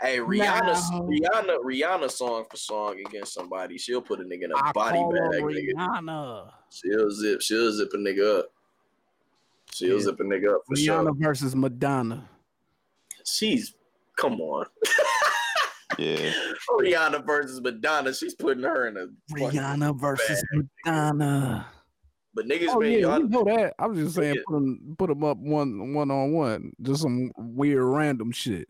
Speaker 2: Hey, Rihanna,
Speaker 4: No.
Speaker 2: Rihanna, Rihanna, song for song against somebody, she'll put a nigga in a
Speaker 4: I
Speaker 2: body
Speaker 4: call her
Speaker 2: bag, nigga.
Speaker 4: Rihanna.
Speaker 2: She'll zip, she'll zip a nigga up. She'll
Speaker 4: Yeah.
Speaker 2: zip a nigga up for
Speaker 4: Rihanna
Speaker 2: sure.
Speaker 4: versus Madonna.
Speaker 2: She's come on,
Speaker 1: Yeah.
Speaker 2: Rihanna versus Madonna. She's putting her in a
Speaker 4: Rihanna versus Madonna.
Speaker 2: But niggas
Speaker 4: Oh
Speaker 2: been
Speaker 4: yeah,
Speaker 2: y'all,
Speaker 4: we know that. I was just saying,
Speaker 2: Yeah.
Speaker 4: put them, put 'em up one, one on one, just some weird random shit.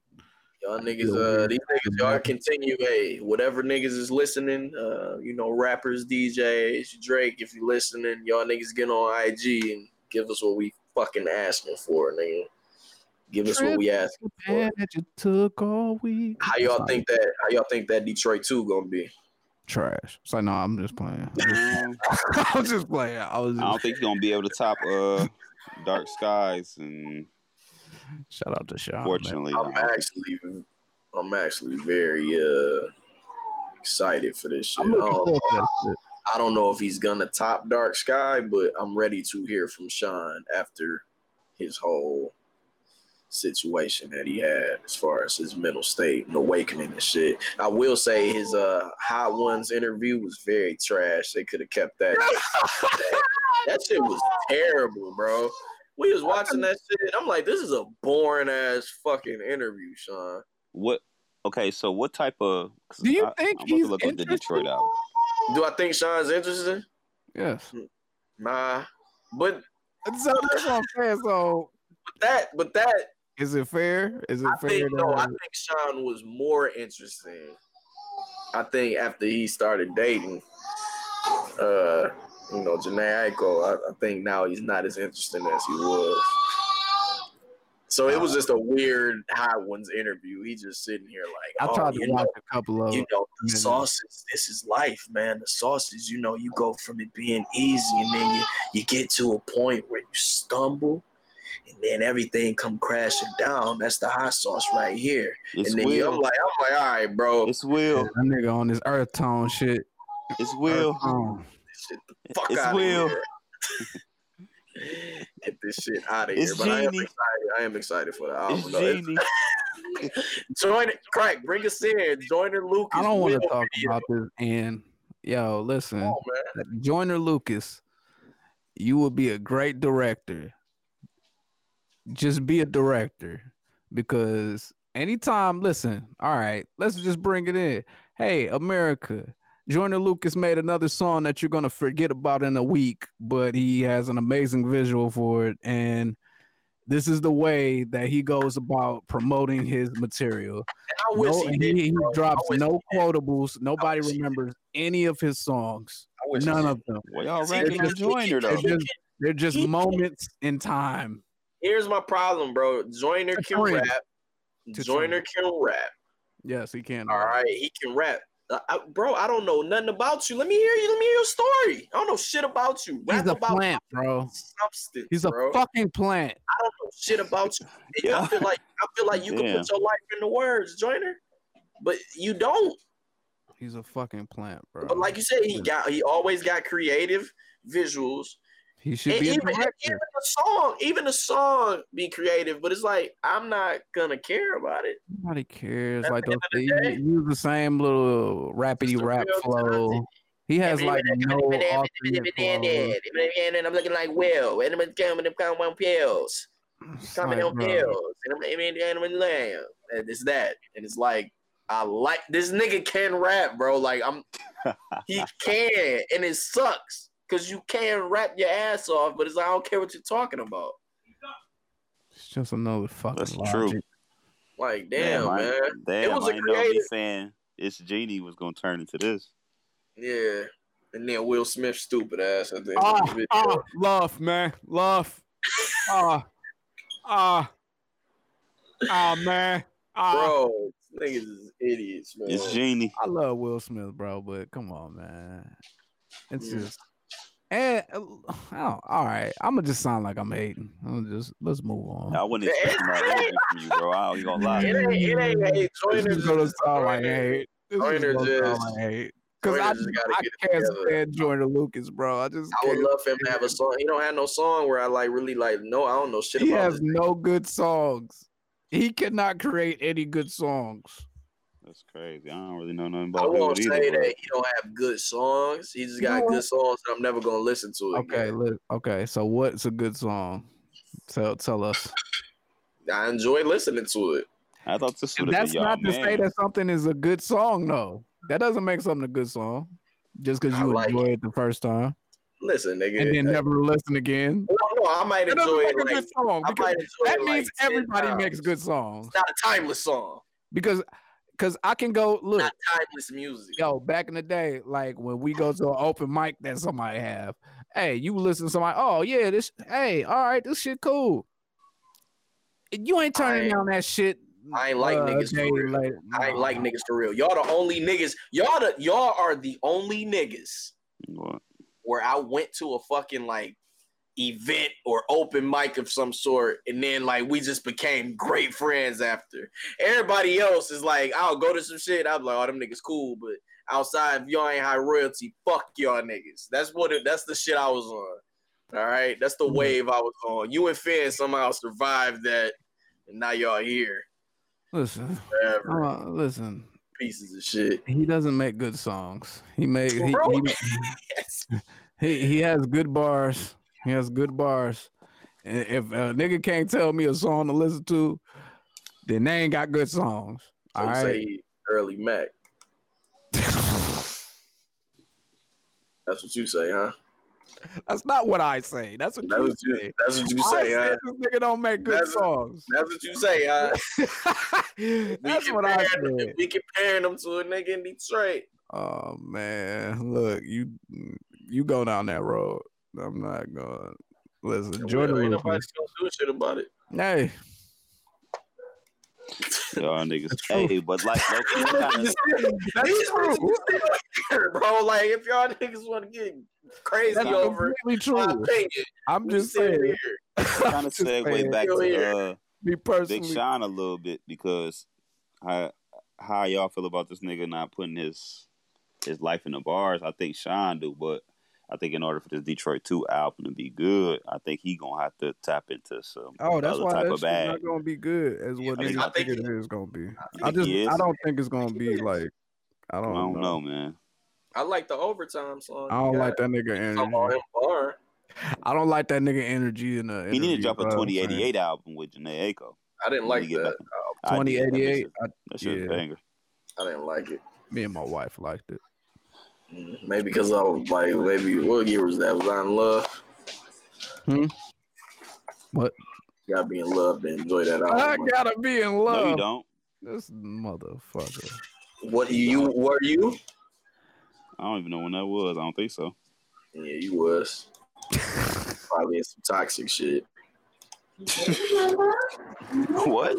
Speaker 2: Y'all niggas, uh, these niggas, y'all continue. Hey, whatever niggas is listening, uh, you know, rappers, DJs, Drake, if you listening, y'all niggas get on IG and give us what we fucking asking for, nigga. Give us what we asking for.
Speaker 4: Man, that you took all week.
Speaker 2: How y'all think that? How y'all think that Detroit two gonna be?
Speaker 4: Trash. So no, I'm just playing. I was just playing. I was
Speaker 1: I don't think he's gonna be able to top uh Dark Skies, and
Speaker 4: shout out to Sean. man.
Speaker 1: fortunately,
Speaker 2: I'm actually, I'm actually very uh excited for this shit.
Speaker 4: I'm
Speaker 2: I
Speaker 4: looking
Speaker 2: don't,
Speaker 4: forward to that shit.
Speaker 2: I don't know if he's gonna top Dark Sky, but I'm ready to hear from Sean after his whole situation that he had as far as his mental state and awakening and shit. I will say his uh Hot Ones interview was very trash. They could have kept that. that shit was terrible, bro. We was watching that shit. I'm like, this is a boring ass fucking interview, Sean.
Speaker 1: what? Okay, so what type of?
Speaker 4: Do you
Speaker 1: I,
Speaker 4: think
Speaker 1: I'm
Speaker 4: he's
Speaker 1: look up the? Detroit album?
Speaker 2: Do I think Sean's interested?
Speaker 4: Yes.
Speaker 2: Nah. But
Speaker 4: So that's what I'm saying. So
Speaker 2: that, but that
Speaker 4: is it fair? Is it
Speaker 2: I
Speaker 4: fair?
Speaker 2: think no, I think Sean was more interesting. I think after he started dating, uh, you know, Jhené Aiko, I, I think now he's not as interesting as he was. So it was just a weird Hot Ones interview. He just sitting here like,
Speaker 4: I
Speaker 2: oh,
Speaker 4: tried to
Speaker 2: you
Speaker 4: watch
Speaker 2: know,
Speaker 4: a couple of.
Speaker 2: you know, the
Speaker 4: minutes.
Speaker 2: sauces. This is life, man. The sauces. You know, you go from it being easy, and then you you get to a point where you stumble, and then everything come crashing down. That's the hot sauce right here.
Speaker 1: It's
Speaker 2: and then you, I'm like, I'm like, all right, bro.
Speaker 1: It's Will.
Speaker 4: That nigga on this earth tone shit.
Speaker 1: It's Will.
Speaker 4: Earth tone.
Speaker 2: Shit the fuck
Speaker 1: It's
Speaker 2: out
Speaker 1: Will.
Speaker 2: of here. Get this shit out of here.
Speaker 1: It's
Speaker 2: But I am excited. I am excited for the album.
Speaker 1: It's Genie.
Speaker 2: Join it, crack. Bring us in. Joyner Lucas.
Speaker 4: I don't want to talk
Speaker 2: video.
Speaker 4: about this. And yo, listen,
Speaker 2: on, man.
Speaker 4: Lucas, you will be a great director. Just be a director because anytime, listen, all right, let's just bring it in. Hey, America, Joyner Lucas made another song that you're gonna forget about in a week, but he has an amazing visual for it, and this is the way that he goes about promoting his material.
Speaker 2: And I wish
Speaker 4: No,
Speaker 2: he did.
Speaker 4: he, he drops
Speaker 2: wish
Speaker 4: no
Speaker 2: he
Speaker 4: quotables. Nobody
Speaker 2: wish did.
Speaker 4: remembers any of his songs.
Speaker 2: I wish
Speaker 4: None of them.
Speaker 1: Well, y'all
Speaker 2: See,
Speaker 1: ranking on
Speaker 4: just-
Speaker 1: Joyner though.
Speaker 4: They're just, they're just
Speaker 2: he-
Speaker 4: moments in time.
Speaker 2: Here's my problem, bro. Joyner
Speaker 4: To
Speaker 2: can
Speaker 4: trend.
Speaker 2: rap.
Speaker 4: To
Speaker 2: Joyner can rap.
Speaker 4: Yes, he can.
Speaker 2: All right, he can rap. Uh, I- bro, I don't know nothing about you. Let me hear you. Let me hear your story. I don't know shit about you.
Speaker 4: He's a
Speaker 2: about
Speaker 4: plant, bro.
Speaker 2: substance.
Speaker 4: He's a
Speaker 2: bro.
Speaker 4: fucking plant.
Speaker 2: I don't know shit about you. And I feel like I feel like you can put your life into words, Joyner, but you don't.
Speaker 4: He's a fucking plant, bro.
Speaker 2: But like you said, he got he always got creative visuals.
Speaker 4: He should
Speaker 2: And
Speaker 4: be a
Speaker 2: even, even the song, even the song be creative, but it's like I'm not gonna care about it.
Speaker 4: Nobody cares.
Speaker 2: At
Speaker 4: Like
Speaker 2: the
Speaker 4: those,
Speaker 2: the day-
Speaker 4: use the same little rapidy rap flow.
Speaker 2: talented-
Speaker 4: He has like no.
Speaker 2: And I'm looking like Will. And I'm coming on pills. Coming on pills. And I'm and I'm lamb. And it's that. And it's like I like this nigga can rap, bro. Like I'm he can, and it sucks. Cause you can rap your ass off, but it's like I don't care what you're talking about.
Speaker 4: It's just another fucking
Speaker 1: That's
Speaker 4: logic.
Speaker 1: true.
Speaker 2: Like, damn,
Speaker 1: I-
Speaker 2: man.
Speaker 1: Damn,
Speaker 2: was a
Speaker 1: I ain't know me
Speaker 2: creative-
Speaker 1: saying it's Genie was gonna turn into this.
Speaker 2: Yeah. And then Will Smith stupid ass at the end
Speaker 4: Ah,
Speaker 2: of the
Speaker 4: ah, love, man, love. Ah, ah, ah, man. Ah,
Speaker 2: Bro, niggas is idiots, man.
Speaker 1: It's Genie.
Speaker 4: I love Will Smith, bro, but come on, man. It's
Speaker 2: Yeah.
Speaker 4: just and uh, oh, all right. I'm gonna just sound like I'm hating. I'm just let's move on.
Speaker 1: I wouldn't expect that energy from you, bro. I ain't gonna lie.
Speaker 2: It ain't, it ain't hate.
Speaker 4: This
Speaker 2: Joyner
Speaker 4: is gonna
Speaker 2: just,
Speaker 4: sound like hate. This is
Speaker 2: Joyner
Speaker 4: gonna sound
Speaker 2: just-
Speaker 4: like hate. Cause I, just,
Speaker 2: just gotta
Speaker 4: I
Speaker 2: get
Speaker 4: can't
Speaker 2: together.
Speaker 4: stand Joyner Lucas, bro. I just
Speaker 2: I would
Speaker 4: can't
Speaker 2: love for him to have a song. He don't have no song where I like really like. No, I don't know shit
Speaker 4: He
Speaker 2: about
Speaker 4: has
Speaker 2: this.
Speaker 4: no good songs. He cannot create any good songs.
Speaker 1: That's crazy. I don't really know nothing about. It.
Speaker 2: I
Speaker 1: about
Speaker 2: won't
Speaker 1: it
Speaker 2: say
Speaker 1: either. bro.
Speaker 2: that he don't have good songs. He just got
Speaker 4: You know
Speaker 2: good songs that I'm never gonna listen to it.
Speaker 4: Okay,
Speaker 2: again.
Speaker 4: look. Okay, so what's a good song? Tell tell us.
Speaker 2: I enjoy listening to it.
Speaker 1: I thought this
Speaker 4: And
Speaker 1: would have
Speaker 4: that's not to say that something is a good song, though. That doesn't make something a good song. Just because you
Speaker 2: like
Speaker 4: enjoy it the first time
Speaker 2: Listen, nigga.
Speaker 4: and then
Speaker 2: uh,
Speaker 4: never listen again.
Speaker 2: well, no, I might
Speaker 4: That
Speaker 2: enjoy
Speaker 4: make
Speaker 2: it.
Speaker 4: a
Speaker 2: Like,
Speaker 4: good song
Speaker 2: I might enjoy
Speaker 4: that
Speaker 2: it,
Speaker 4: means
Speaker 2: like,
Speaker 4: everybody
Speaker 2: times.
Speaker 4: makes good songs.
Speaker 2: It's not a timeless song.
Speaker 4: Because because I can go look.
Speaker 2: Not timeless music.
Speaker 4: yo, back in the day, like when we go to an open mic that somebody have, hey, you listen to somebody, oh yeah, this, hey, all right, this shit cool. You ain't turning
Speaker 2: ain't-
Speaker 4: down that shit.
Speaker 2: I ain't like
Speaker 4: uh,
Speaker 2: niggas for
Speaker 4: day
Speaker 2: real.
Speaker 4: later.
Speaker 2: I ain't like
Speaker 4: Nah.
Speaker 2: niggas for real. Y'all the only niggas. Y'all the y'all are the only niggas
Speaker 1: What?
Speaker 2: where I went to a fucking like event or open mic of some sort, and then like we just became great friends after. Everybody else is like, I'll go to some shit. I'm like, oh, them niggas cool, but outside, if y'all ain't high royalty, fuck y'all niggas. That's what. It, that's the shit I was on. All right, that's the
Speaker 4: Mhm.
Speaker 2: wave I was on. You and Finn somehow survived that, and now y'all here.
Speaker 4: Listen,
Speaker 2: Forever.
Speaker 4: uh, listen.
Speaker 2: Pieces of shit.
Speaker 4: He doesn't make good songs. He made he, he, he he has good bars. He has good bars. And if a nigga can't tell me a song to listen to, then they ain't got good songs. All right.
Speaker 2: say early Mac. That's what you say, huh?
Speaker 4: That's not what I say. That's what
Speaker 2: That's
Speaker 4: you
Speaker 2: what you,
Speaker 4: say.
Speaker 2: that's what you
Speaker 4: I
Speaker 2: say, huh?
Speaker 4: said this nigga don't make good
Speaker 2: That's-
Speaker 4: songs.
Speaker 2: That's what you say, huh?
Speaker 4: That's
Speaker 2: we
Speaker 4: what I.
Speaker 2: We comparing them to a nigga in Detroit.
Speaker 4: Oh man, look, you you go down that road. I'm not going. Listen, Jordan
Speaker 2: ain't
Speaker 4: Lucas.
Speaker 2: nobody gonna do shit about it.
Speaker 4: Hey,
Speaker 1: Y'all niggas.
Speaker 4: It's.
Speaker 1: Hey, but like, low key, kinda,
Speaker 2: These
Speaker 4: that's true.
Speaker 2: here, bro. Like if y'all niggas want to get crazy
Speaker 4: That's
Speaker 2: over
Speaker 4: completely
Speaker 2: my
Speaker 4: true.
Speaker 2: opinion,
Speaker 4: I'm just saying.
Speaker 2: here.
Speaker 1: kind of
Speaker 4: saying.
Speaker 1: segue back
Speaker 2: Still
Speaker 1: to
Speaker 2: here.
Speaker 1: uh,
Speaker 4: Me
Speaker 1: Big
Speaker 4: personally,
Speaker 1: Sean a little bit because how how y'all feel about this nigga not putting his his life in the bars? I think Sean do, but I think in order for this Detroit Two album to be good, I think he gonna have to tap into some
Speaker 4: Oh, that's
Speaker 1: other
Speaker 4: why
Speaker 1: type
Speaker 4: that
Speaker 1: of
Speaker 4: shit's
Speaker 1: bag.
Speaker 4: not gonna be good as what
Speaker 1: I think-
Speaker 4: niggas
Speaker 2: I think
Speaker 4: think it is gonna be. I
Speaker 1: think
Speaker 4: just
Speaker 1: is.
Speaker 4: I don't think it's gonna be like I
Speaker 1: I
Speaker 4: don't,
Speaker 1: don't
Speaker 4: know.
Speaker 1: know, man.
Speaker 2: I like the overtime song.
Speaker 4: I don't
Speaker 2: you
Speaker 4: like that nigga energy.
Speaker 2: bar.
Speaker 4: I don't like that nigga energy in the.
Speaker 1: He need to drop a
Speaker 4: but I'm saying
Speaker 1: 2088 album with Jhené Aiko.
Speaker 2: I didn't like
Speaker 1: he
Speaker 2: that.
Speaker 1: back-
Speaker 2: Uh,
Speaker 1: I did. That
Speaker 4: 2088.
Speaker 1: shit-
Speaker 4: I-
Speaker 1: That shit was
Speaker 4: yeah.
Speaker 1: banger.
Speaker 2: I didn't like it.
Speaker 4: Me and my wife liked it.
Speaker 2: Maybe because I was like, maybe what year was that? Was I in love?
Speaker 4: Hmm? What?
Speaker 2: You gotta be in love to enjoy that
Speaker 4: I gotta be in love.
Speaker 1: No, you don't.
Speaker 4: This motherfucker.
Speaker 2: What you were you?
Speaker 1: I don't even know when that was. I don't think so.
Speaker 2: Yeah, you was. Probably in some toxic shit.
Speaker 1: what?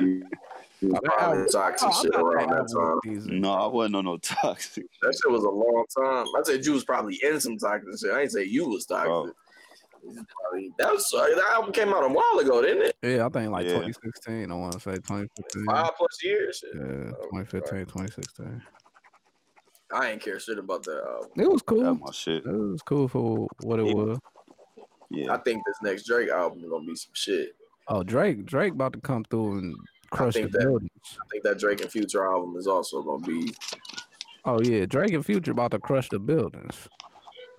Speaker 2: You was Probably toxic
Speaker 4: Oh,
Speaker 2: shit around that time.
Speaker 4: season.
Speaker 1: No, I wasn't on no toxic.
Speaker 2: That shit was a long time. I said you was probably in some toxic shit. I ain't say you was toxic.
Speaker 1: Oh.
Speaker 2: Probably- That was uh, that album came out a while ago, didn't it?
Speaker 4: Yeah, I think like
Speaker 1: Yeah.
Speaker 4: 2016. I want to say 2015.
Speaker 2: Five plus years. Shit.
Speaker 4: Yeah,
Speaker 2: Oh,
Speaker 4: 2015, 2016.
Speaker 2: I ain't care shit about that album.
Speaker 4: It was cool.
Speaker 1: That's my shit.
Speaker 4: It was cool for what it
Speaker 1: Yeah.
Speaker 4: was.
Speaker 1: Yeah.
Speaker 2: I think this next Drake album is gonna be some shit.
Speaker 4: Oh, Drake, Drake about to come through and crush the
Speaker 2: think that- I think that Drake and Future album is also gonna be
Speaker 4: Oh yeah, Drake and Future about to crush the buildings.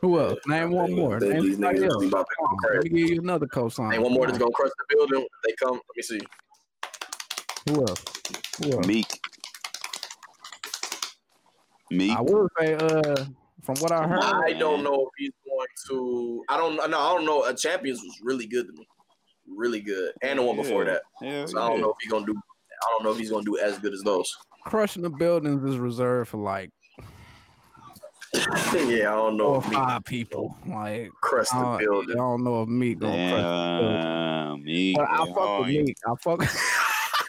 Speaker 4: Who else? Name one more.
Speaker 2: They-
Speaker 4: Name
Speaker 2: these niggas
Speaker 4: else.
Speaker 2: about to
Speaker 4: Come
Speaker 2: go
Speaker 4: on, Let me give you another cosign.
Speaker 2: Ain't one more that's gonna crush the building. They come. Let me see.
Speaker 4: Who else? Who else?
Speaker 1: Meek. Meek.
Speaker 4: I will say, uh, from what I heard,
Speaker 2: I don't know if he's going to. I don't. No, I don't know. A champions was really good to me, really good, and the one before that.
Speaker 1: Yeah,
Speaker 2: So I don't know if he's gonna do. I don't know if he's gonna do as good as those.
Speaker 4: crushing the buildings is reserved for like
Speaker 2: yeah, I don't know.
Speaker 4: four or
Speaker 2: If
Speaker 4: five people. Like,
Speaker 2: crush the
Speaker 4: don't, I don't know if Meek gonna crush. the building.
Speaker 1: Damn, Meek.
Speaker 4: But I
Speaker 1: they
Speaker 4: fuck with
Speaker 1: hard.
Speaker 4: Meek. I fuck.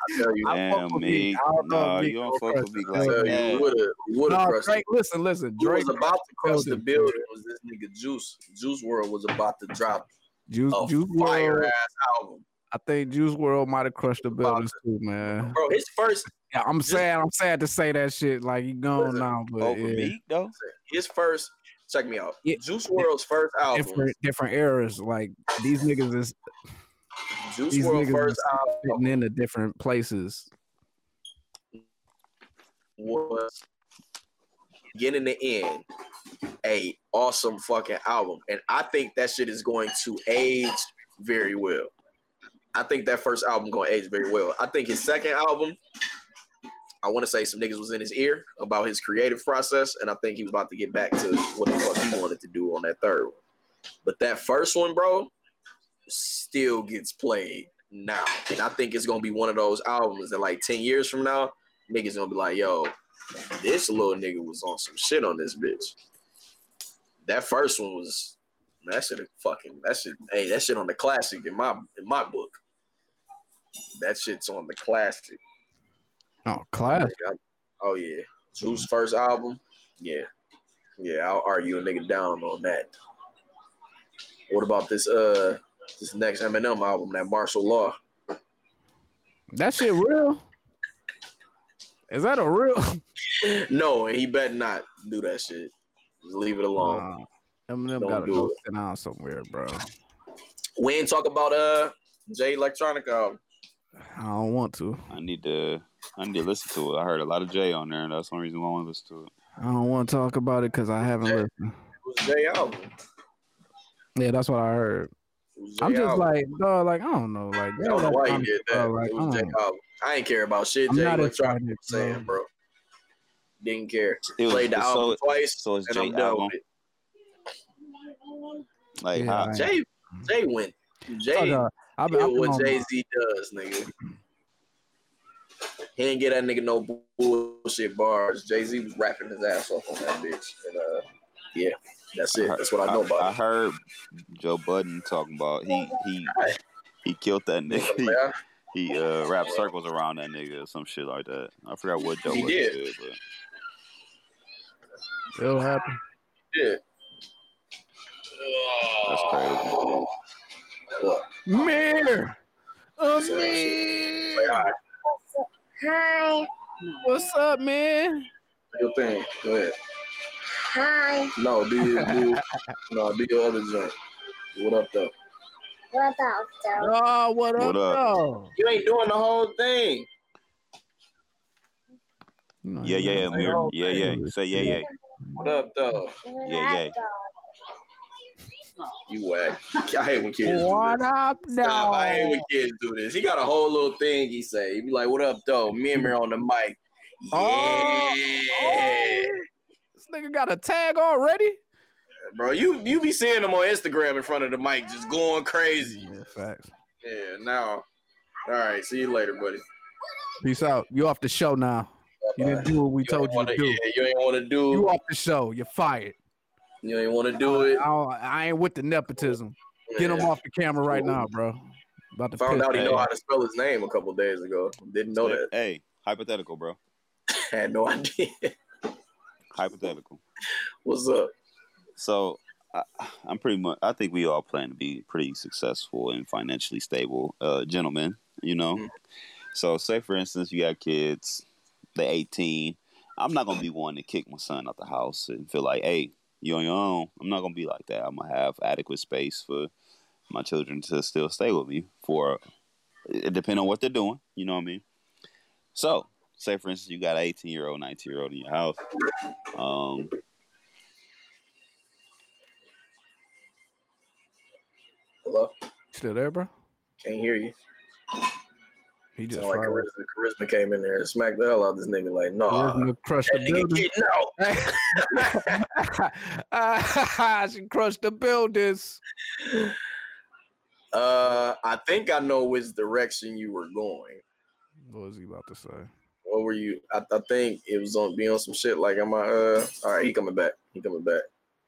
Speaker 2: I tell you,
Speaker 4: I fuck
Speaker 1: Damn,
Speaker 4: with Meek.
Speaker 1: Meek.
Speaker 4: I don't
Speaker 1: No, you don't fuck
Speaker 4: crush
Speaker 1: with Meek
Speaker 2: I
Speaker 1: like
Speaker 2: tell you,
Speaker 1: that.
Speaker 2: would have would have
Speaker 4: No,
Speaker 2: crushed.
Speaker 4: Drake. Listen, listen. Drake
Speaker 2: was about to crush the
Speaker 4: building.
Speaker 2: building was this nigga Juice. Juice WRLD was about to drop
Speaker 4: Juice,
Speaker 2: a
Speaker 4: Juice
Speaker 2: fire
Speaker 4: World.
Speaker 2: ass album,
Speaker 4: I think Juice WRLD might have crushed the
Speaker 2: About
Speaker 4: buildings too, man.
Speaker 2: bro. His first,
Speaker 4: Yeah, I'm sad. I'm sad to say that shit. Like he gone
Speaker 2: Listen,
Speaker 4: now, but
Speaker 1: Over
Speaker 4: yeah.
Speaker 1: Meek though.
Speaker 2: his first. Check me out.
Speaker 4: Yeah.
Speaker 2: Juice WRLD's first album.
Speaker 4: different different eras. Like these niggas is
Speaker 2: Juice
Speaker 4: these
Speaker 2: World
Speaker 4: niggas
Speaker 2: first
Speaker 4: is
Speaker 2: album
Speaker 4: fitting into different places.
Speaker 2: was getting the end a awesome fucking album, and I think that shit is going to age very well. I think that first album going to age very well. I think his second album, I want to say some niggas was in his ear about his creative process, and I think he was about to get back to what the fuck he wanted to do on that third one. But that first one, bro, still gets played now, and I think it's gonna be one of those albums that like ten years from now, niggas gonna be like, yo, this little nigga was on some shit on this bitch. That first one was that shit fucking that shit hey that shit on the classic in my in my book. That shit's on the classic.
Speaker 4: Oh, class.
Speaker 2: Oh yeah. Juice first album. Yeah. Yeah, I'll argue a nigga down on that. What about this uh this next Eminem album, that Martial Law?
Speaker 4: That shit real. Is that a real?
Speaker 2: No, and he better not do that shit. Just leave it alone.
Speaker 4: Nah, Eminem
Speaker 2: Don't
Speaker 4: gotta
Speaker 2: do
Speaker 4: go
Speaker 2: it.
Speaker 4: sit down somewhere, bro.
Speaker 2: We ain't talk about uh Jay Electronica album.
Speaker 4: I don't want to.
Speaker 1: I need to. I need to listen to it. I heard a lot of Jay on there, and that's the only reason why I want to listen to it.
Speaker 4: I don't want to talk about it because I haven't
Speaker 2: Yeah.
Speaker 4: listened.
Speaker 2: It was Jay album.
Speaker 4: Yeah, that's what I heard.
Speaker 2: It was Jay
Speaker 4: I'm just
Speaker 2: album.
Speaker 4: like, dog, like I don't know, like
Speaker 2: I don't know why you did that.
Speaker 4: bro, like,
Speaker 2: it was Jay album. I ain't care about shit
Speaker 4: I'm
Speaker 2: Jay
Speaker 4: not
Speaker 2: Electronica
Speaker 4: excited,
Speaker 2: was saying, bro. Didn't care.
Speaker 1: It was,
Speaker 2: Played the
Speaker 1: so,
Speaker 2: album twice,
Speaker 1: so it's
Speaker 2: and
Speaker 1: Jay
Speaker 2: I'm done
Speaker 1: album.
Speaker 2: with it.
Speaker 1: Like,
Speaker 4: Yeah,
Speaker 1: how,
Speaker 2: Jay, Jay went. Jay
Speaker 4: I've been,
Speaker 2: did
Speaker 4: I've
Speaker 2: what Jay Z does, nigga. He ain't get that nigga no bullshit bars. Jay Z was rapping his ass off on that bitch, and uh, yeah, that's it. That's what I know about.
Speaker 1: I,
Speaker 2: about.
Speaker 1: heard Joe Budden talking about he he he killed that nigga.
Speaker 2: Yeah,
Speaker 1: He, he uh rapped circles around that nigga or some shit like that. I forgot what Joe
Speaker 2: He
Speaker 1: Budden
Speaker 2: did.
Speaker 1: said, but
Speaker 4: It'll happen.
Speaker 2: yeah.
Speaker 1: that's crazy.
Speaker 2: What?
Speaker 4: Mirror. A
Speaker 2: Say hi.
Speaker 7: Hi.
Speaker 4: What's up, man?
Speaker 2: Your thing. Go ahead.
Speaker 7: Hi.
Speaker 2: No, do your do no, do your other joint. What up though?
Speaker 7: What up, though?
Speaker 4: Oh, what up,
Speaker 1: What up?
Speaker 4: though?
Speaker 2: You ain't doing the whole thing.
Speaker 4: You know,
Speaker 1: Yeah,
Speaker 4: you
Speaker 1: yeah, yeah,
Speaker 4: know, oh,
Speaker 1: Yeah, yeah.
Speaker 4: baby.
Speaker 1: Say yeah, yeah.
Speaker 2: What up though?
Speaker 1: Yeah, yeah.
Speaker 2: You whack. I hate when kids do
Speaker 4: What
Speaker 2: this.
Speaker 4: up,
Speaker 2: Stop. I hate
Speaker 4: though?
Speaker 2: when kids do this. He got a whole little thing he say. He be like, "What up, though?" Me and Mir on the mic. Oh, yeah,
Speaker 4: Oh, oh. This nigga got a tag already?
Speaker 2: Bro. You you be seeing him on Instagram in front of the mic, just going crazy.
Speaker 4: Yeah, facts.
Speaker 2: Yeah. Now, all right. See you later, buddy.
Speaker 4: Peace out. You off the show now. You didn't do what we
Speaker 2: You
Speaker 4: told you
Speaker 2: wanna,
Speaker 4: to do.
Speaker 2: Yeah, you ain't want to do.
Speaker 4: You off the show. You're fired.
Speaker 2: You ain't want to do it.
Speaker 4: I, don't- I ain't with the nepotism. Get him off the camera right now, bro. About to
Speaker 2: Found out he
Speaker 1: Hey.
Speaker 2: know how to spell his name a couple days ago. Didn't know that.
Speaker 1: Hey, hypothetical, bro.
Speaker 2: Had no idea.
Speaker 1: Hypothetical.
Speaker 2: What's up?
Speaker 1: So I, I'm pretty much. I think we all plan to be pretty successful and financially stable uh, gentlemen. You know.
Speaker 2: Mhm.
Speaker 1: So say for instance, you got kids. They're 18. I'm not gonna be one to kick my son out the house and feel like, hey, you on your own. I'm not gonna be like that. I'm gonna have adequate space for my children to still stay with me for. It depends on what they're doing. You know what I mean. So say for instance you got an 18 year old, 19 year old in your house. Um,
Speaker 2: Hello?
Speaker 4: Still there, bro?
Speaker 2: Can't hear you.
Speaker 4: He just
Speaker 2: like charisma, charisma came in there and smacked the hell out of this nigga. Like, no,
Speaker 4: crushed
Speaker 2: that
Speaker 4: the
Speaker 2: nigga
Speaker 4: building.
Speaker 2: getting out.
Speaker 4: she crushed the buildings.
Speaker 2: Uh, I think I know which direction you were going.
Speaker 4: What was he about to say?
Speaker 2: What were you? I, I think it was on be on some shit. Like, am I? Uh, all right, he coming back. He coming back.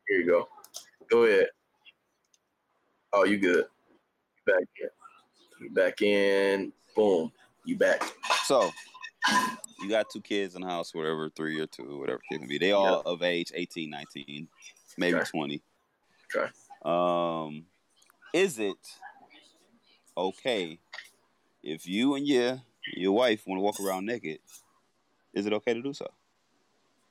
Speaker 2: Here you go. Go ahead. Oh, you good? Back in? You back in? Boom. You back?
Speaker 1: so you got two kids in the house, whatever, three or two, whatever it can be. They all of age 18, 19, maybe
Speaker 2: Okay.
Speaker 1: 20.
Speaker 2: Okay.
Speaker 1: Um, is it okay if you and your your wife want to walk around naked? Is it okay to do so?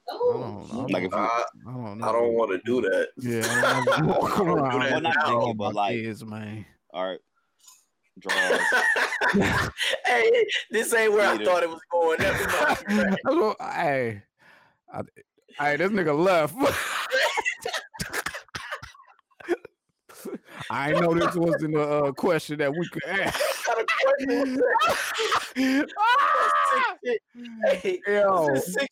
Speaker 4: I don't, I don't,
Speaker 1: Like if
Speaker 2: I,
Speaker 4: I don't know.
Speaker 2: I don't want to do that.
Speaker 4: Yeah, I don't wanna walk
Speaker 2: I don't do that
Speaker 1: Well, not
Speaker 2: now.
Speaker 1: but like,
Speaker 4: kids, man.
Speaker 1: all right, draws.
Speaker 2: hey, this ain't where I thought it was going. Never.
Speaker 4: That's what- hey, I, hey, this nigga left. I know this wasn't a uh, question that we could ask.
Speaker 2: What kind of question was that? Hey,
Speaker 4: Yo,
Speaker 2: this is sick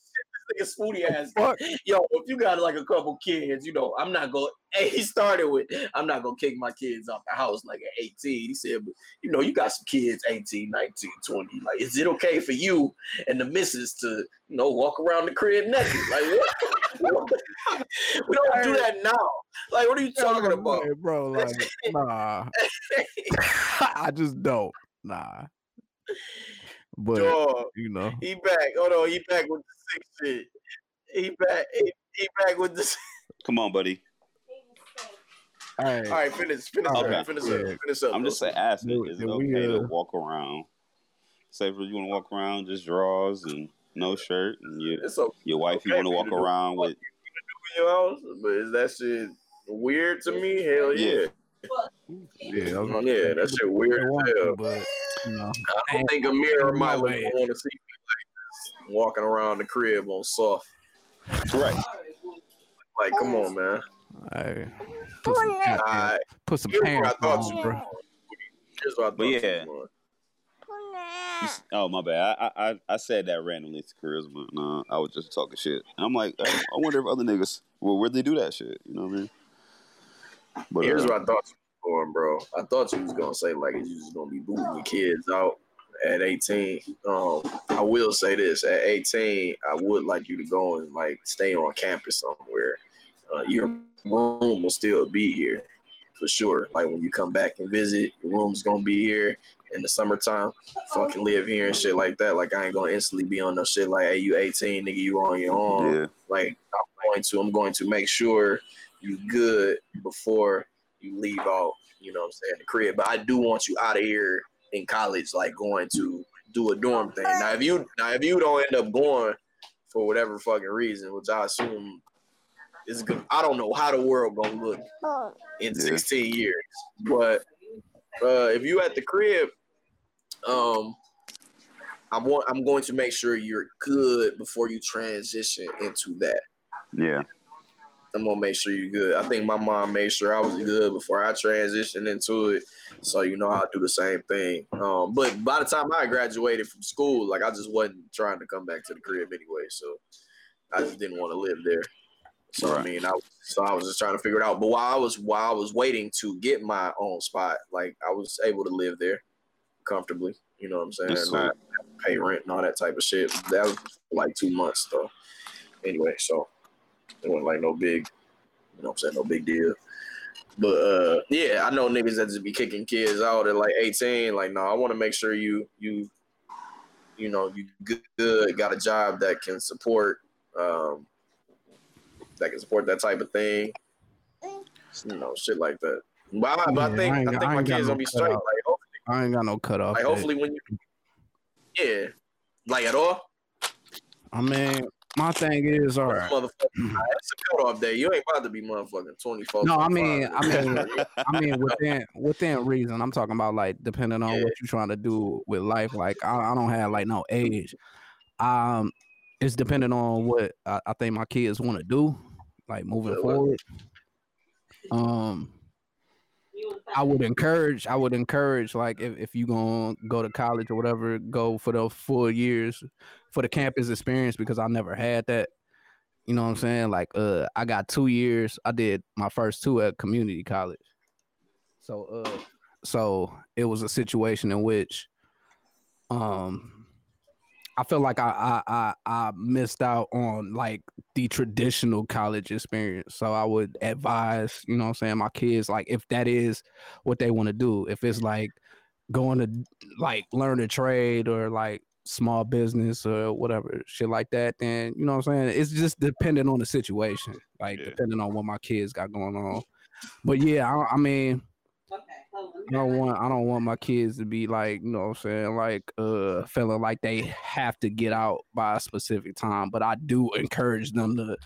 Speaker 2: shit this nigga Spooty ass.
Speaker 4: fuck.
Speaker 2: Yo, if you got like a couple kids, you know, I'm not going. Hey, he started with, I'm not gonna kick my kids out the house like at 18. He said, but you know, you got some kids 18, 19, 20. Like, is it okay for you and the missus to, you know, walk around the crib naked? Like, what? we don't do that now. Like, what are you talking about?
Speaker 4: Hey, bro? Like, nah. I just don't. Nah. But
Speaker 2: Dog,
Speaker 4: you know,
Speaker 2: he back. Hold on, he back with the sick shit. He back. He, he back with the.
Speaker 1: Come on, buddy.
Speaker 4: All right,
Speaker 2: all right, finish, finish
Speaker 1: Okay.
Speaker 2: up, finish
Speaker 4: Yeah.
Speaker 2: up, finish up.
Speaker 1: I'm just
Speaker 2: bro.
Speaker 1: saying, asking,
Speaker 4: Do-
Speaker 1: is it
Speaker 4: do we,
Speaker 1: okay to
Speaker 4: uh,
Speaker 1: walk around? Say if you want to walk around just drawers and no shirt, and your
Speaker 2: It's okay
Speaker 1: your wife you want to walk around with
Speaker 2: your house, but is that shit weird to me? Hell yeah.
Speaker 4: yeah, I was-
Speaker 2: Mm, Yeah, that shit weird
Speaker 4: they
Speaker 2: as hell.
Speaker 4: but you know,
Speaker 2: I don't think a mirror
Speaker 4: ain't
Speaker 2: might
Speaker 4: no
Speaker 2: would
Speaker 4: way.
Speaker 2: want to see me like this, walking around the crib on soft.
Speaker 1: right.
Speaker 2: Like, come on, man.
Speaker 4: hey, put some,
Speaker 2: All right,
Speaker 4: put some
Speaker 2: I
Speaker 4: pants
Speaker 2: thought you
Speaker 4: on, bro.
Speaker 2: Here's what I thought
Speaker 1: But yeah.
Speaker 2: were.
Speaker 1: You s- Oh my bad. I, I I said that randomly to charisma. No, I was just talking shit. And I'm like, I, I wonder if other niggas well where they do that shit. You know what I mean? But
Speaker 2: Here's
Speaker 1: uh,
Speaker 2: what I thought you were going, bro. I thought you was gonna say like you just gonna be booting your kids out at 18. Um, I will say this: at 18, I would like you to go and like stay on campus somewhere. Uh, your room will still be here for sure. Like when you come back and visit, your room's gonna be here in the summertime. Fucking live here and shit like that. Like I ain't gonna instantly be on no shit like, hey, you 18, nigga, you on your own
Speaker 1: yeah,
Speaker 2: like I'm going to I'm going to make sure you good before you leave out, you know what I'm saying, the crib. But I do want you out of here in college, like going to do a dorm thing. Now if you now if you don't end up going for whatever fucking reason, which I assume is good. I don't know how the world gonna look in
Speaker 1: Yeah.
Speaker 2: 16 years. But uh if you at the crib, um I want I'm going to make sure you're good before you transition into that.
Speaker 1: yeah,
Speaker 2: I'm gonna make sure you're good. I think my mom made sure I was good before I transitioned into it. So you know I'll do the same thing. Um, but by the time I graduated from school, like I just wasn't trying to come back to the crib anyway. So I just didn't want to live there. So I mean, I so I was just trying to figure it out. But while I was while I was waiting to get my own spot, like I was able to live there comfortably. You know what I'm saying?
Speaker 1: That's sweet.
Speaker 2: Not pay rent and all that type of shit. That was like two months though. Anyway, so it wasn't like no big, you know what I'm saying, no big deal. But uh yeah, I know niggas that just be kicking kids out at like 18. Like, no, I want to make sure you you you know you good, good, got a job that can support um that can support that type of thing. You know, shit like that. But I, but I think
Speaker 4: I
Speaker 2: I, think
Speaker 4: I
Speaker 2: my kids
Speaker 4: no
Speaker 2: gonna be straight. Like, hopefully,
Speaker 4: I ain't got no cutoff.
Speaker 2: like hopefully when you yeah, like at all.
Speaker 4: I mean, my thing is all right.
Speaker 2: Motherfucker, it's a cutoff day. You ain't about to be motherfucking 24.
Speaker 4: No, I mean, I mean, I mean, within within reason. I'm talking about like depending on
Speaker 2: Yeah.
Speaker 4: what you're trying to do with life. Like I, I don't have like no age. um, it's dependent on what I, I think my kids want to do, like moving
Speaker 2: Yeah,
Speaker 4: forward. Um, I would encourage, I would encourage, like if, if you gonna go to college or whatever, go for the full years for the campus experience because I never had that. You know what I'm saying? Like, uh, I got two years. I did my first two at community college. So, uh, so it was a situation in which, um, I feel like I I I, I missed out on like the traditional college experience. So I would advise, you know what I'm saying, my kids, like if that is what they want to do, if it's like going to like learn a trade or like small business or whatever shit like that, then you know what I'm saying? It's just dependent on the situation, like
Speaker 1: Yeah.
Speaker 4: depending on what my kids got going on. But yeah, I, I mean, I don't want I don't want my kids to be like, you know what I'm saying, like uh feeling like they have to get out by a specific time. But I do encourage them to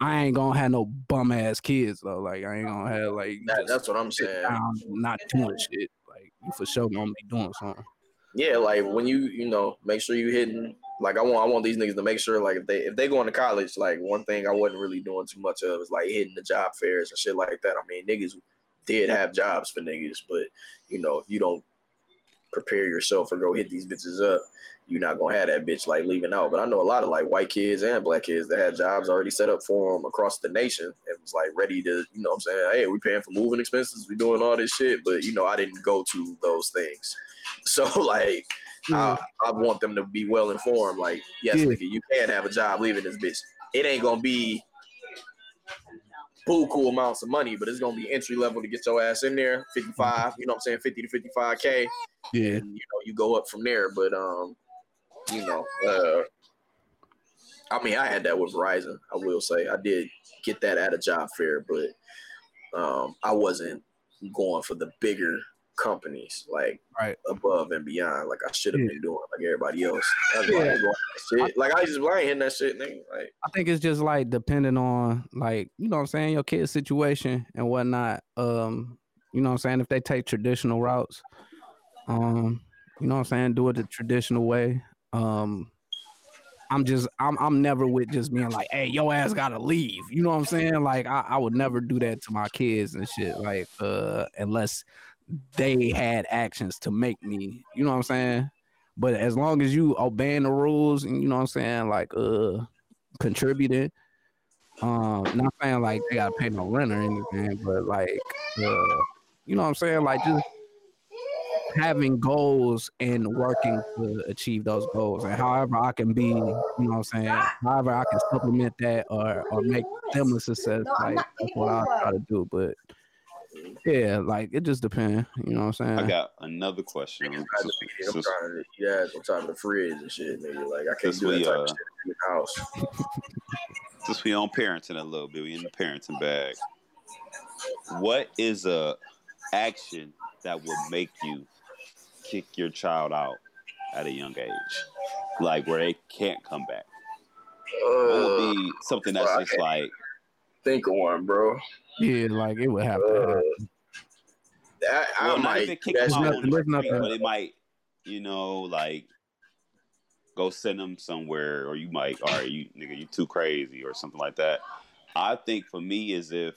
Speaker 4: I ain't gonna have no bum ass kids though. Like I ain't gonna have like
Speaker 2: That, that's what I'm saying.
Speaker 4: not doing shit. Like you for sure gonna be doing something.
Speaker 2: Yeah, like when you you know make sure you hitting. Like I want I want these niggas to make sure like if they if they going to college, like one thing I wasn't really doing too much of is like hitting the job fairs and shit like that. I mean niggas did have jobs for niggas, but you know if you don't prepare yourself or go hit these bitches up, you're not gonna have that bitch like leaving out. But I know a lot of like white kids and black kids that had jobs already set up for them across the nation and was like ready to, you know what I'm saying, hey, we paying for moving expenses, we doing all this shit. But you know, I didn't go to those things. So like I, I want them to be well informed. Like, yes,
Speaker 4: Yeah.
Speaker 2: nigga, you can have a job leaving this bitch. It ain't gonna be bull cool amounts of money, but it's gonna be entry level to get your ass in there. 55, you know what I'm saying? 50 to 55K.
Speaker 4: Yeah.
Speaker 2: And you know, you go up from there. But um, you know, uh I mean I had that with Verizon, I will say. I did get that at a job fair, but um I wasn't going for the bigger companies like
Speaker 4: Right.
Speaker 2: above and beyond like I should have
Speaker 4: Yeah.
Speaker 2: been doing like everybody else.
Speaker 4: Yeah.
Speaker 2: like, going that shit. like I just ain't hitting that shit, nigga. Like
Speaker 4: I think it's just like depending on like, you know what I'm saying, your kid's situation and whatnot. Um, you know what I'm saying? If they take traditional routes, um, you know what I'm saying, do it the traditional way. Um I'm just I'm I'm never with just being like, hey, your ass gotta leave. You know what I'm saying? Like I, I would never do that to my kids and shit. Like uh unless they had actions to make me, you know what I'm saying? But as long as you obeying the rules and you know what I'm saying, like uh contributing. Um, not saying like they gotta pay no rent or anything, but like uh, you know what I'm saying, like just having goals and working to achieve those goals. And however I can be, you know what I'm saying, however I can supplement that or or make them a success, like that's what I try to do. But yeah, like it just depends, you know what I'm saying?
Speaker 1: I got another question.
Speaker 2: niggas trying to
Speaker 1: Since-
Speaker 2: be I'm
Speaker 1: since-
Speaker 2: trying to eat ass on top of the fridge and shit, nigga. Like I can't
Speaker 1: Since
Speaker 2: do that
Speaker 1: we,
Speaker 2: type
Speaker 1: uh,
Speaker 2: of shit in the house.
Speaker 1: since we on parenting a little bit, we in the parenting bag. What is a action that would make you kick your child out at a young age, like where they can't come back? What
Speaker 2: Uh,
Speaker 1: would be something that's
Speaker 2: well, I
Speaker 1: just like,
Speaker 2: think of one, bro.
Speaker 4: Yeah, like it would have to
Speaker 2: Uh,
Speaker 4: happen.
Speaker 2: I, I
Speaker 1: well, not
Speaker 2: might
Speaker 1: even
Speaker 2: do
Speaker 1: kick
Speaker 2: that
Speaker 1: them out
Speaker 2: shit.
Speaker 1: the street, but it might, you know, like go send them somewhere, or you might, all right, you nigga, you too crazy, or something like that. I think for me is if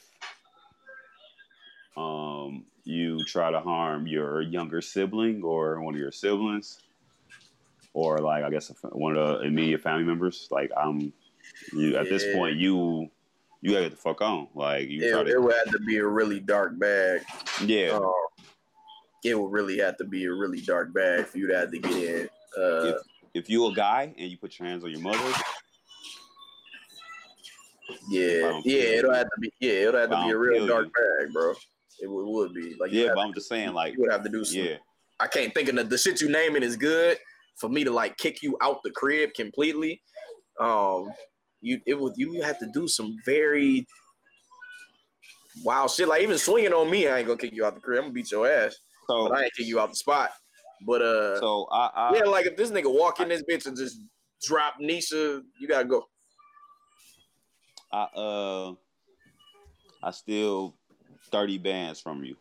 Speaker 1: um you try to harm your younger sibling or one of your siblings, or like I guess one of the immediate family members. Like I'm, you at this point you you gotta get the fuck on. Like you
Speaker 2: It,
Speaker 1: to,
Speaker 2: it would have to be a really dark bag.
Speaker 1: yeah.
Speaker 2: Um, it would really have to be a really dark bag for you to have to get in. Uh,
Speaker 1: if, if you a guy and you put your hands on your mother,
Speaker 2: yeah, yeah, it'll have to be. Yeah, it'll have to be a real dark
Speaker 1: you.
Speaker 2: bag, bro. It would, would be like
Speaker 1: yeah, but I'm just saying, like,
Speaker 2: you would have to do some.
Speaker 1: yeah,
Speaker 2: I can't think of the, the shit you naming is good for me to like kick you out the crib completely. Um, you it would you have to do some very wild shit. Like even swinging on me, I ain't gonna kick you out the crib. I'm gonna beat your ass,
Speaker 1: so
Speaker 2: but I ain't kick you out the spot. But uh,
Speaker 1: so I, I
Speaker 2: yeah, like if this nigga walk in this bitch and just drop Nisha, you gotta go.
Speaker 1: I uh I steal thirty bands from you.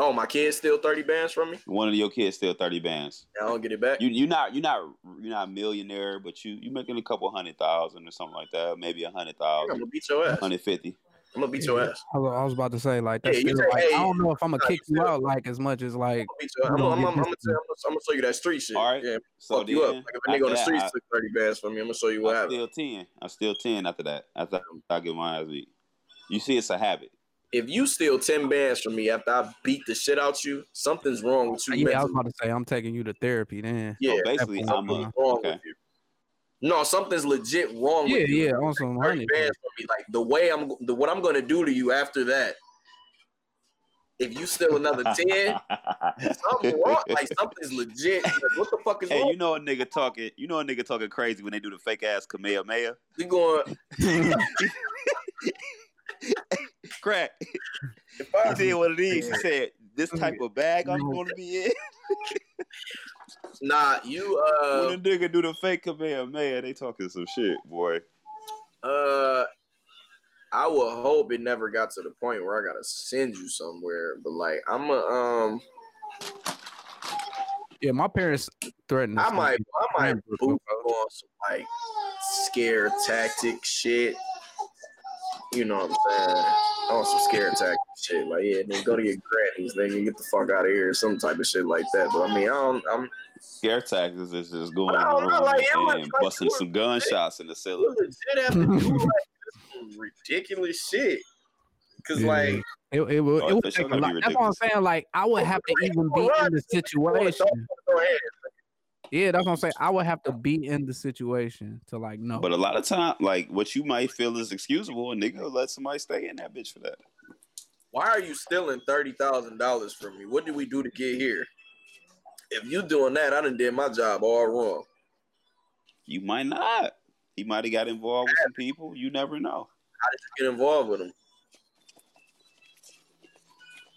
Speaker 2: Oh, my kids steal thirty bands from me.
Speaker 1: One of your kids steal thirty bands.
Speaker 2: I don't get it back.
Speaker 1: You you not you're not you're not a millionaire, but you you making a couple hundred thousand or something like that, maybe a hundred thousand.
Speaker 2: I'm gonna beat your ass.
Speaker 1: hundred fifty.
Speaker 2: I'm gonna beat your ass.
Speaker 4: I was, about to say like that's
Speaker 2: Yeah,
Speaker 4: still,
Speaker 2: say,
Speaker 4: like,
Speaker 2: hey,
Speaker 4: I don't know if I'm gonna kick
Speaker 2: you
Speaker 4: you out like as much as like
Speaker 2: I'm gonna beat. I'm,
Speaker 4: You
Speaker 2: I'm,
Speaker 4: gonna
Speaker 2: I'm,
Speaker 4: get
Speaker 2: I'm, tell, I'm, gonna, show you that street shit.
Speaker 1: All right.
Speaker 2: Yeah,
Speaker 1: So
Speaker 2: fuck you up. Like if a nigga on the
Speaker 1: after
Speaker 2: streets
Speaker 1: that,
Speaker 2: took thirty bands from me, I'm gonna show you what
Speaker 1: I
Speaker 2: happened.
Speaker 1: still ten. I'm still ten after that. After I get my ass beat. You see, it's a habit.
Speaker 2: If you steal ten bands from me after I beat the shit out you, something's wrong with you.
Speaker 4: yeah, I was about to say I'm taking you to therapy then.
Speaker 2: Oh, yeah,
Speaker 1: so basically,
Speaker 4: that
Speaker 1: I'm
Speaker 4: point,
Speaker 1: a
Speaker 2: something's wrong
Speaker 1: okay.
Speaker 2: with you. No, something's legit wrong
Speaker 4: Yeah,
Speaker 2: with you.
Speaker 4: yeah, on some
Speaker 2: Thirty
Speaker 4: honey.
Speaker 2: bands from me, like the way I'm, the what I'm gonna do to you after that. If you steal another ten, something's wrong. Like something's legit. Like, what the fuck is
Speaker 1: Hey,
Speaker 2: wrong?
Speaker 1: you know a nigga talking. You know a nigga talking crazy when they do the fake ass Kamehameha.
Speaker 2: We going.
Speaker 1: Crack.
Speaker 2: If I,
Speaker 1: He did what it is. He said, "This type of bag I'm gonna be in."
Speaker 2: nah, you uh.
Speaker 1: when a nigga do the fake command, man, they talking some shit, boy.
Speaker 2: Uh, I would hope it never got to the point where I gotta send you somewhere. But like, I'm a um,
Speaker 4: yeah, my parents threatened.
Speaker 2: I might, I might
Speaker 4: to
Speaker 2: boot
Speaker 4: Cranbrook,
Speaker 2: on some like scare tactic shit. You know what I'm saying? On some scare tactic shit. Like, yeah, then go to your grannies, nigga, get the fuck out of here, some type of shit like that. But I mean, I don't, I'm
Speaker 1: Scare tactics is just going in
Speaker 2: I
Speaker 1: the
Speaker 2: don't know,
Speaker 1: room
Speaker 2: like, it
Speaker 1: and
Speaker 2: like-
Speaker 1: busting some gunshots in the
Speaker 2: you
Speaker 1: ceiling.
Speaker 2: legit have to do like ridiculous shit. Cause
Speaker 4: Yeah.
Speaker 2: like,
Speaker 4: It, it, would,
Speaker 1: Oh,
Speaker 4: it would take a lot. That's what I'm saying. Like I would have to even be in the situation.
Speaker 2: Go ahead.
Speaker 4: Yeah, that's what I'm saying. I would have to be in the situation to like know.
Speaker 1: But a lot of time, like what you might feel is excusable, a nigga will let somebody stay in that bitch for that.
Speaker 2: Why are you stealing thirty thousand dollars from me? What did we do to get here? If you doing that, I done did my job all wrong.
Speaker 1: You might not. He might have got involved with some people. You never know.
Speaker 2: How did you get involved with him?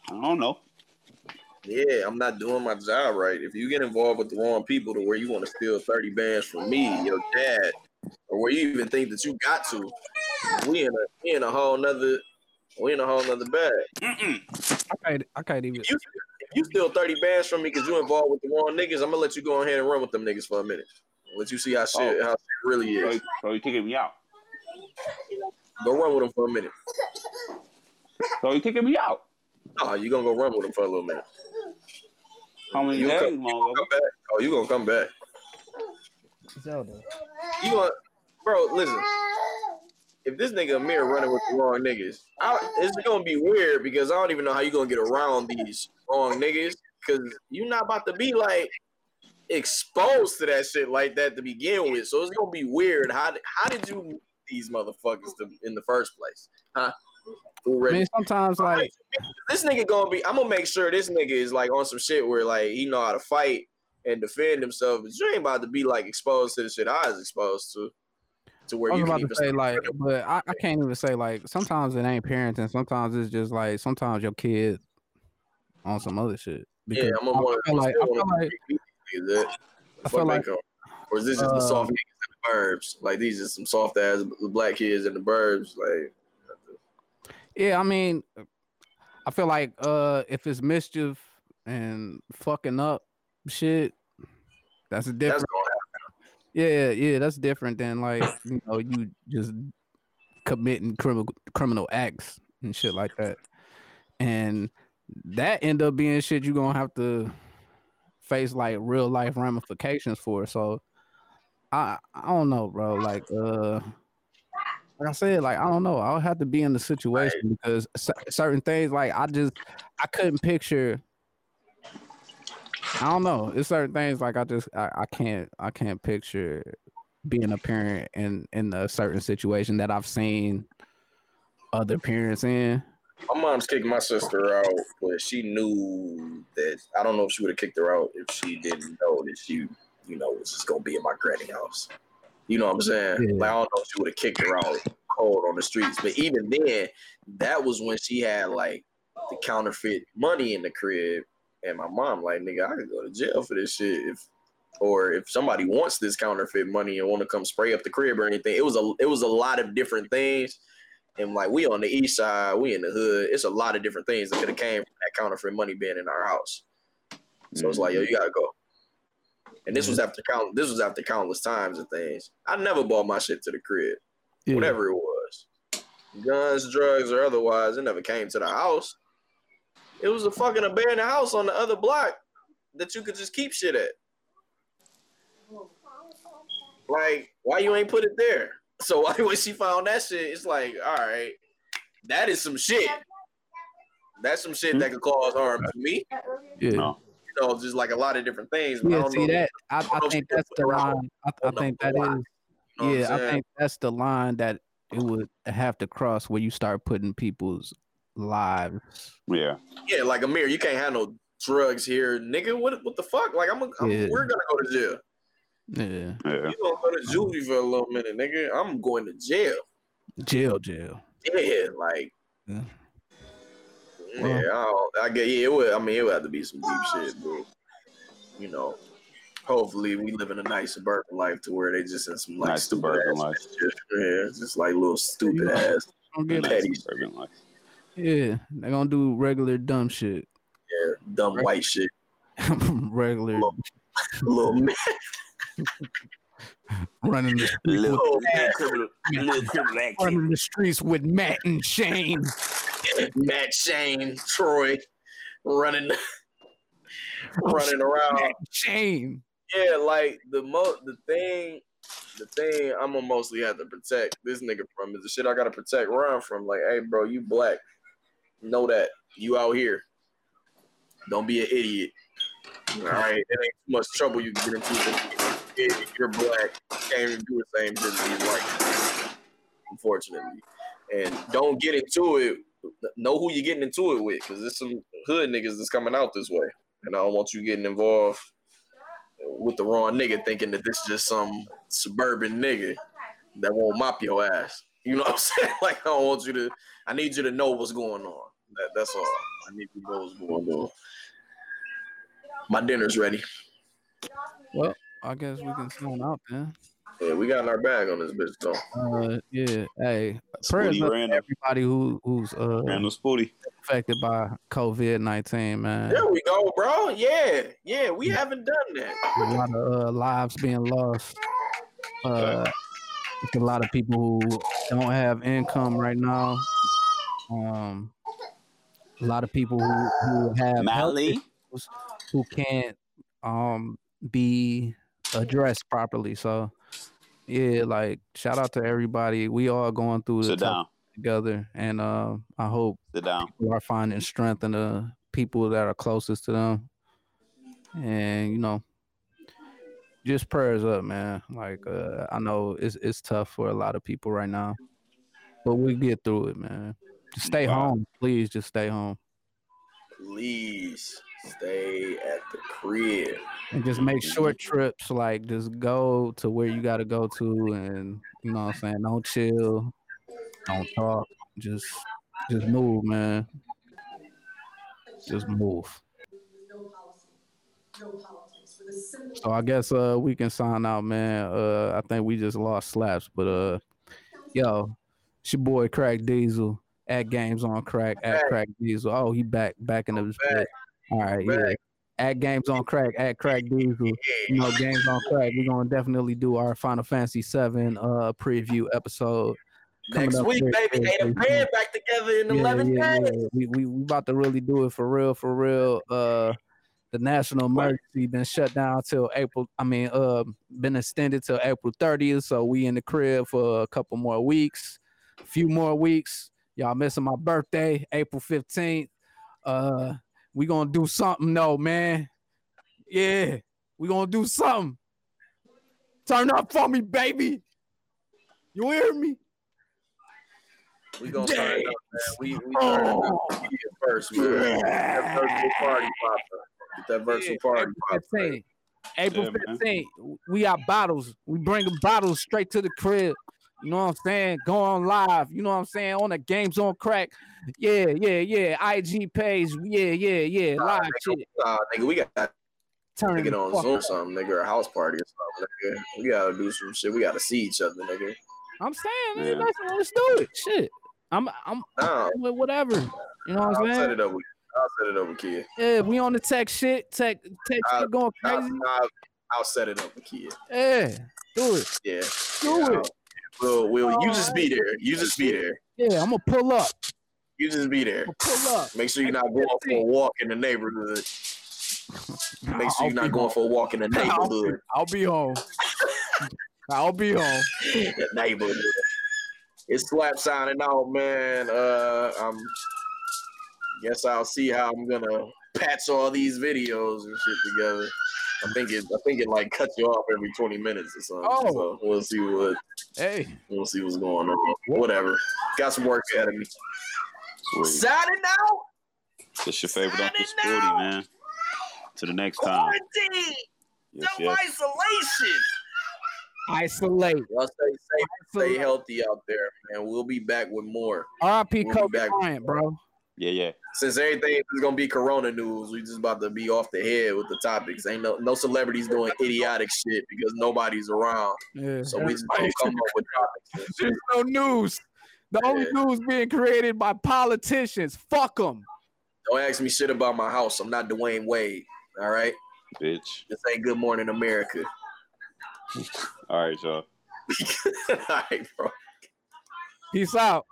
Speaker 1: I don't know.
Speaker 2: Yeah, I'm not doing my job right. If you get involved with the wrong people to where you want to steal 30 bands from me, your dad, or where you even think that you got to, we in a we in a whole nother we in a whole nother bag.
Speaker 1: Mm-mm.
Speaker 4: I can't, I can't even.
Speaker 2: If you, if you steal 30 bands from me because you involved with the wrong niggas, I'm gonna let you go ahead and run with them niggas for a minute. Let you see how oh. shit
Speaker 1: Oh.
Speaker 2: how shit really is.
Speaker 1: so you kicking me out.
Speaker 2: Go run with them for a minute.
Speaker 1: So you kicking me out.
Speaker 2: Oh, you gonna go run with them for a little minute.
Speaker 1: How many
Speaker 2: You
Speaker 1: days,
Speaker 2: come, you gonna come back. Oh, you gonna come back.
Speaker 4: Zelda.
Speaker 2: You gonna, bro? Listen, if this nigga Amir running with the wrong niggas, I, it's gonna be weird because I don't even know how you gonna get around these wrong niggas because you're not about to be like exposed to that shit like that to begin with. So it's gonna be weird. How did- how did you meet these motherfuckers to, in the first place? Huh?
Speaker 4: I mean, sometimes like
Speaker 2: this nigga gonna be. I'm gonna make sure this nigga is like on some shit where like he know how to fight and defend himself. But you ain't about to be like exposed to the shit I was exposed to, to where
Speaker 4: I was
Speaker 2: you can
Speaker 4: about
Speaker 2: even
Speaker 4: to say like, but I, I can't even say like. Sometimes it ain't parenting. Sometimes it's just like sometimes your kid on some other shit.
Speaker 2: yeah,
Speaker 4: Because
Speaker 2: I'm gonna
Speaker 4: I
Speaker 2: want
Speaker 4: feel like I feel like
Speaker 2: that.
Speaker 4: I feel like
Speaker 2: or is this just the
Speaker 4: uh,
Speaker 2: soft niggas in the burbs? Like these are some soft ass black kids in the burbs. Like
Speaker 4: Yeah, I mean, I feel like uh if it's mischief and fucking up shit, that's a
Speaker 2: that's
Speaker 4: different.
Speaker 2: gonna
Speaker 4: Yeah, yeah, that's different than like you know you just committing criminal criminal acts and shit like that, and that end up being shit you're gonna have to face like real life ramifications for. So I I don't know, bro. Like uh, like I said, like I don't know. I'll have to be in the situation because cer- certain things like I just I couldn't picture. I don't know. It's certain things like I just I, I can't I can't picture being a parent in in a certain situation that I've seen other parents in.
Speaker 2: My mom's kicked my sister out, but she knew that I don't know if she would have kicked her out if she didn't know that she, you know, was just gonna be in my granny house. You know what I'm saying?
Speaker 4: Yeah.
Speaker 2: Like I don't know if she would have kicked her out cold on the streets. But even then, that was when she had like the counterfeit money in the crib. And my mom, like, nigga, I could go to jail for this shit if or if somebody wants this counterfeit money and want to come spray up the crib or anything. It was a it was a lot of different things. And like we on the east side, we in the hood. It's a lot of different things that could have came from that counterfeit money being in our house. So it's like, yo, mm. you gotta go. And this was mm-hmm. after count. This was after countless times and things. I never bought my shit to the crib,
Speaker 4: Yeah.
Speaker 2: whatever it was, guns, drugs, or otherwise. It never came to the house. It was a fucking abandoned house on the other block that you could just keep shit at. Like, why you ain't put it there? So why when she found that shit, it's like, all right, that is some shit. That's some shit that mm-hmm. could cause harm to me.
Speaker 4: Yeah.
Speaker 1: No.
Speaker 2: You know, just like a lot of different things. but I
Speaker 4: Yeah,
Speaker 2: don't
Speaker 4: see
Speaker 2: know-
Speaker 4: that I,
Speaker 2: don't
Speaker 4: I think that's the line. I, I think that
Speaker 2: why.
Speaker 4: is
Speaker 2: You know
Speaker 4: yeah, I think that's the line that it would have to cross where you start putting people's lives.
Speaker 1: Yeah.
Speaker 2: Yeah, like Amir, you can't have no drugs here, nigga. What what the fuck? Like I'm, a, I'm
Speaker 4: Yeah.
Speaker 2: we're gonna go to jail.
Speaker 4: Yeah.
Speaker 1: Yeah.
Speaker 2: You gonna go to juvie um, for a little minute, nigga. I'm going to jail.
Speaker 4: Jail, jail.
Speaker 2: Yeah, like
Speaker 4: Yeah.
Speaker 2: Yeah, I, don't, I get yeah. It would. I mean, it would have to be some deep oh, shit, bro. You know. Hopefully, we live in a nice suburban life to where they just in some like
Speaker 1: Nice
Speaker 2: stupid
Speaker 1: suburban
Speaker 2: ass
Speaker 1: life.
Speaker 2: shit. Yeah, it's just like little stupid ass.
Speaker 4: Don't get
Speaker 1: Nice suburban life.
Speaker 4: Yeah, they're gonna do regular dumb shit.
Speaker 2: Yeah, dumb white shit.
Speaker 4: regular
Speaker 2: Little man.
Speaker 4: running the
Speaker 1: Little,
Speaker 2: Little
Speaker 1: little criminal, little criminal
Speaker 4: running the streets with Matt and Shane.
Speaker 2: Matt Shane, Troy, running, running around.
Speaker 4: Matt Shane.
Speaker 2: Yeah, like the mo, the thing, the thing I'm gonna mostly have to protect this nigga from is the shit I gotta protect Ron from. Like, hey, bro, you black, know that you out here. Don't be an idiot. All right, it ain't too much trouble you can get into. If you're black, can't even do the same shit as white. Unfortunately, and don't get into it. Know who you're getting into it with, because there's some hood niggas that's coming out this way, and I don't want you getting involved with the wrong nigga thinking that this is just some suburban nigga that won't mop your ass. You know what I'm saying? Like I don't want you to I need you to know what's going on. That, that's all. I need you to know what's going on. My dinner's ready.
Speaker 4: Well, I guess we can sign out then.
Speaker 2: Yeah, we got our bag on this bitch though.
Speaker 4: Uh, yeah. Hey, prayers up to everybody who who's uh
Speaker 1: Randall Spooty.
Speaker 4: affected by COVID nineteen, man.
Speaker 2: There we go, bro. Yeah, yeah, we haven't done that.
Speaker 4: a lot of uh, lives being lost. Uh, it's a lot of people who don't have income right now. Um, a lot of people who, who have
Speaker 1: Mally.
Speaker 4: who can't um be addressed properly. So yeah, like shout out to everybody. We all going through
Speaker 1: Sit down.
Speaker 4: together, and uh, I hope
Speaker 1: Sit down.
Speaker 4: people are finding strength in the people that are closest to them. And you know, just prayers up, man. Like uh, I know it's it's tough for a lot of people right now, but we get through it, man. Just stay
Speaker 1: Wow.
Speaker 4: home, please. Just stay home
Speaker 2: Please stay at the crib.
Speaker 4: and just make short trips. Like just go to where you got to go to, and you know what I'm saying. Don't chill, don't talk. Just just move, man. Just move. So I guess uh we can sign out, man. Uh I think we just lost slaps, but uh yo, it's your boy Crack Diesel at Games on Crack at
Speaker 2: Back.
Speaker 4: Crack Diesel. Oh, he back back in the
Speaker 2: Back.
Speaker 4: All right, yeah. At Games on Crack at Crack Diesel. You know, Games on Crack. We're gonna definitely do our Final Fantasy Seven uh preview episode.
Speaker 2: Next week, baby.
Speaker 4: very,
Speaker 2: Hey, the band back together in
Speaker 4: yeah,
Speaker 2: 11
Speaker 4: yeah,
Speaker 2: days.
Speaker 4: yeah. We, we we about to really do it for real, for real. Uh, the national emergency been shut down till April. I mean, uh, been extended till April 30th. So we in the crib for a couple more weeks, a few more weeks. Y'all missing my birthday, April 15th. Uh, we gonna do something, though, man. Yeah, we gonna do something. Turn up for me, baby. You hear me?
Speaker 2: We gonna turn up, man. We we turn it up
Speaker 4: Oh.
Speaker 2: We get. That virtual party pop up. Get that virtual party pop up.
Speaker 4: 15th. April
Speaker 1: Yeah,
Speaker 4: 15th. We got bottles. We bringing bottles straight to the crib. You know what I'm saying? Go on live. You know what I'm saying? On the games on crack. Yeah, yeah, yeah. IG page. Yeah, yeah, yeah. Live shit.
Speaker 2: Nah, nigga, we got to
Speaker 4: Turn
Speaker 2: get on Zoom
Speaker 4: up.
Speaker 2: something, nigga, or a house party or something, nigga. We gotta do some shit. We gotta see each other, nigga.
Speaker 4: I'm saying, man,
Speaker 1: Yeah.
Speaker 4: let's, let's do it. Shit. I'm I'm
Speaker 2: No,
Speaker 4: with whatever. You know what
Speaker 2: I'll
Speaker 4: I'm
Speaker 2: set
Speaker 4: saying?
Speaker 2: it up with I'll set it up with kid.
Speaker 4: Yeah, we on the tech shit, tech tech
Speaker 2: Uh,
Speaker 4: shit going
Speaker 2: I'll,
Speaker 4: crazy.
Speaker 2: I'll, I'll set it up with kid.
Speaker 4: Yeah, do it,
Speaker 2: Yeah.
Speaker 4: do
Speaker 2: yeah,
Speaker 4: it.
Speaker 2: We'll, we'll, you just be there. You just be there.
Speaker 4: Yeah, I'm gonna pull up.
Speaker 2: You just be there.
Speaker 4: Pull up.
Speaker 2: Make sure you're not going for a walk in the neighborhood. Make sure you're not going for a walk in the neighborhood.
Speaker 4: I'll be home. I'll be home.
Speaker 2: the neighborhood. It's slap signing out, man. Uh, I'm. Guess I'll see how I'm gonna patch all these videos and shit together. I think it. I think it like cuts you off every 20 minutes or something.
Speaker 4: Oh.
Speaker 2: So we'll see what.
Speaker 4: Hey,
Speaker 2: We'll see what's going on. Whatever. Got some work ahead of me.
Speaker 1: Sweet.
Speaker 2: Signing out.
Speaker 1: That's your favorite Uncle Spooty,
Speaker 2: out.
Speaker 1: man. To the next time.
Speaker 2: Quarantine.
Speaker 1: Yes,
Speaker 2: no
Speaker 1: yes.
Speaker 2: isolation.
Speaker 4: isolate.
Speaker 2: Y'all stay safe. Stay healthy out there, man. We'll be back with more.
Speaker 4: R.I.P.
Speaker 2: We'll
Speaker 4: Kobe
Speaker 2: back.
Speaker 4: Bryant, bro.
Speaker 1: Yeah, yeah.
Speaker 2: Since everything is gonna be Corona news, we just about to be off the head with the topics. Ain't no no celebrities doing idiotic shit because nobody's around.
Speaker 4: Yeah.
Speaker 2: So we just gonna come up with topics. and.
Speaker 4: There's no news. The only news being created by politicians. Fuck them.
Speaker 2: Don't ask me shit about my house. I'm not Dwyane Wade. All right.
Speaker 1: Bitch.
Speaker 2: This ain't Good Morning America.
Speaker 1: All right, y'all.
Speaker 2: all right, bro.
Speaker 4: Peace out.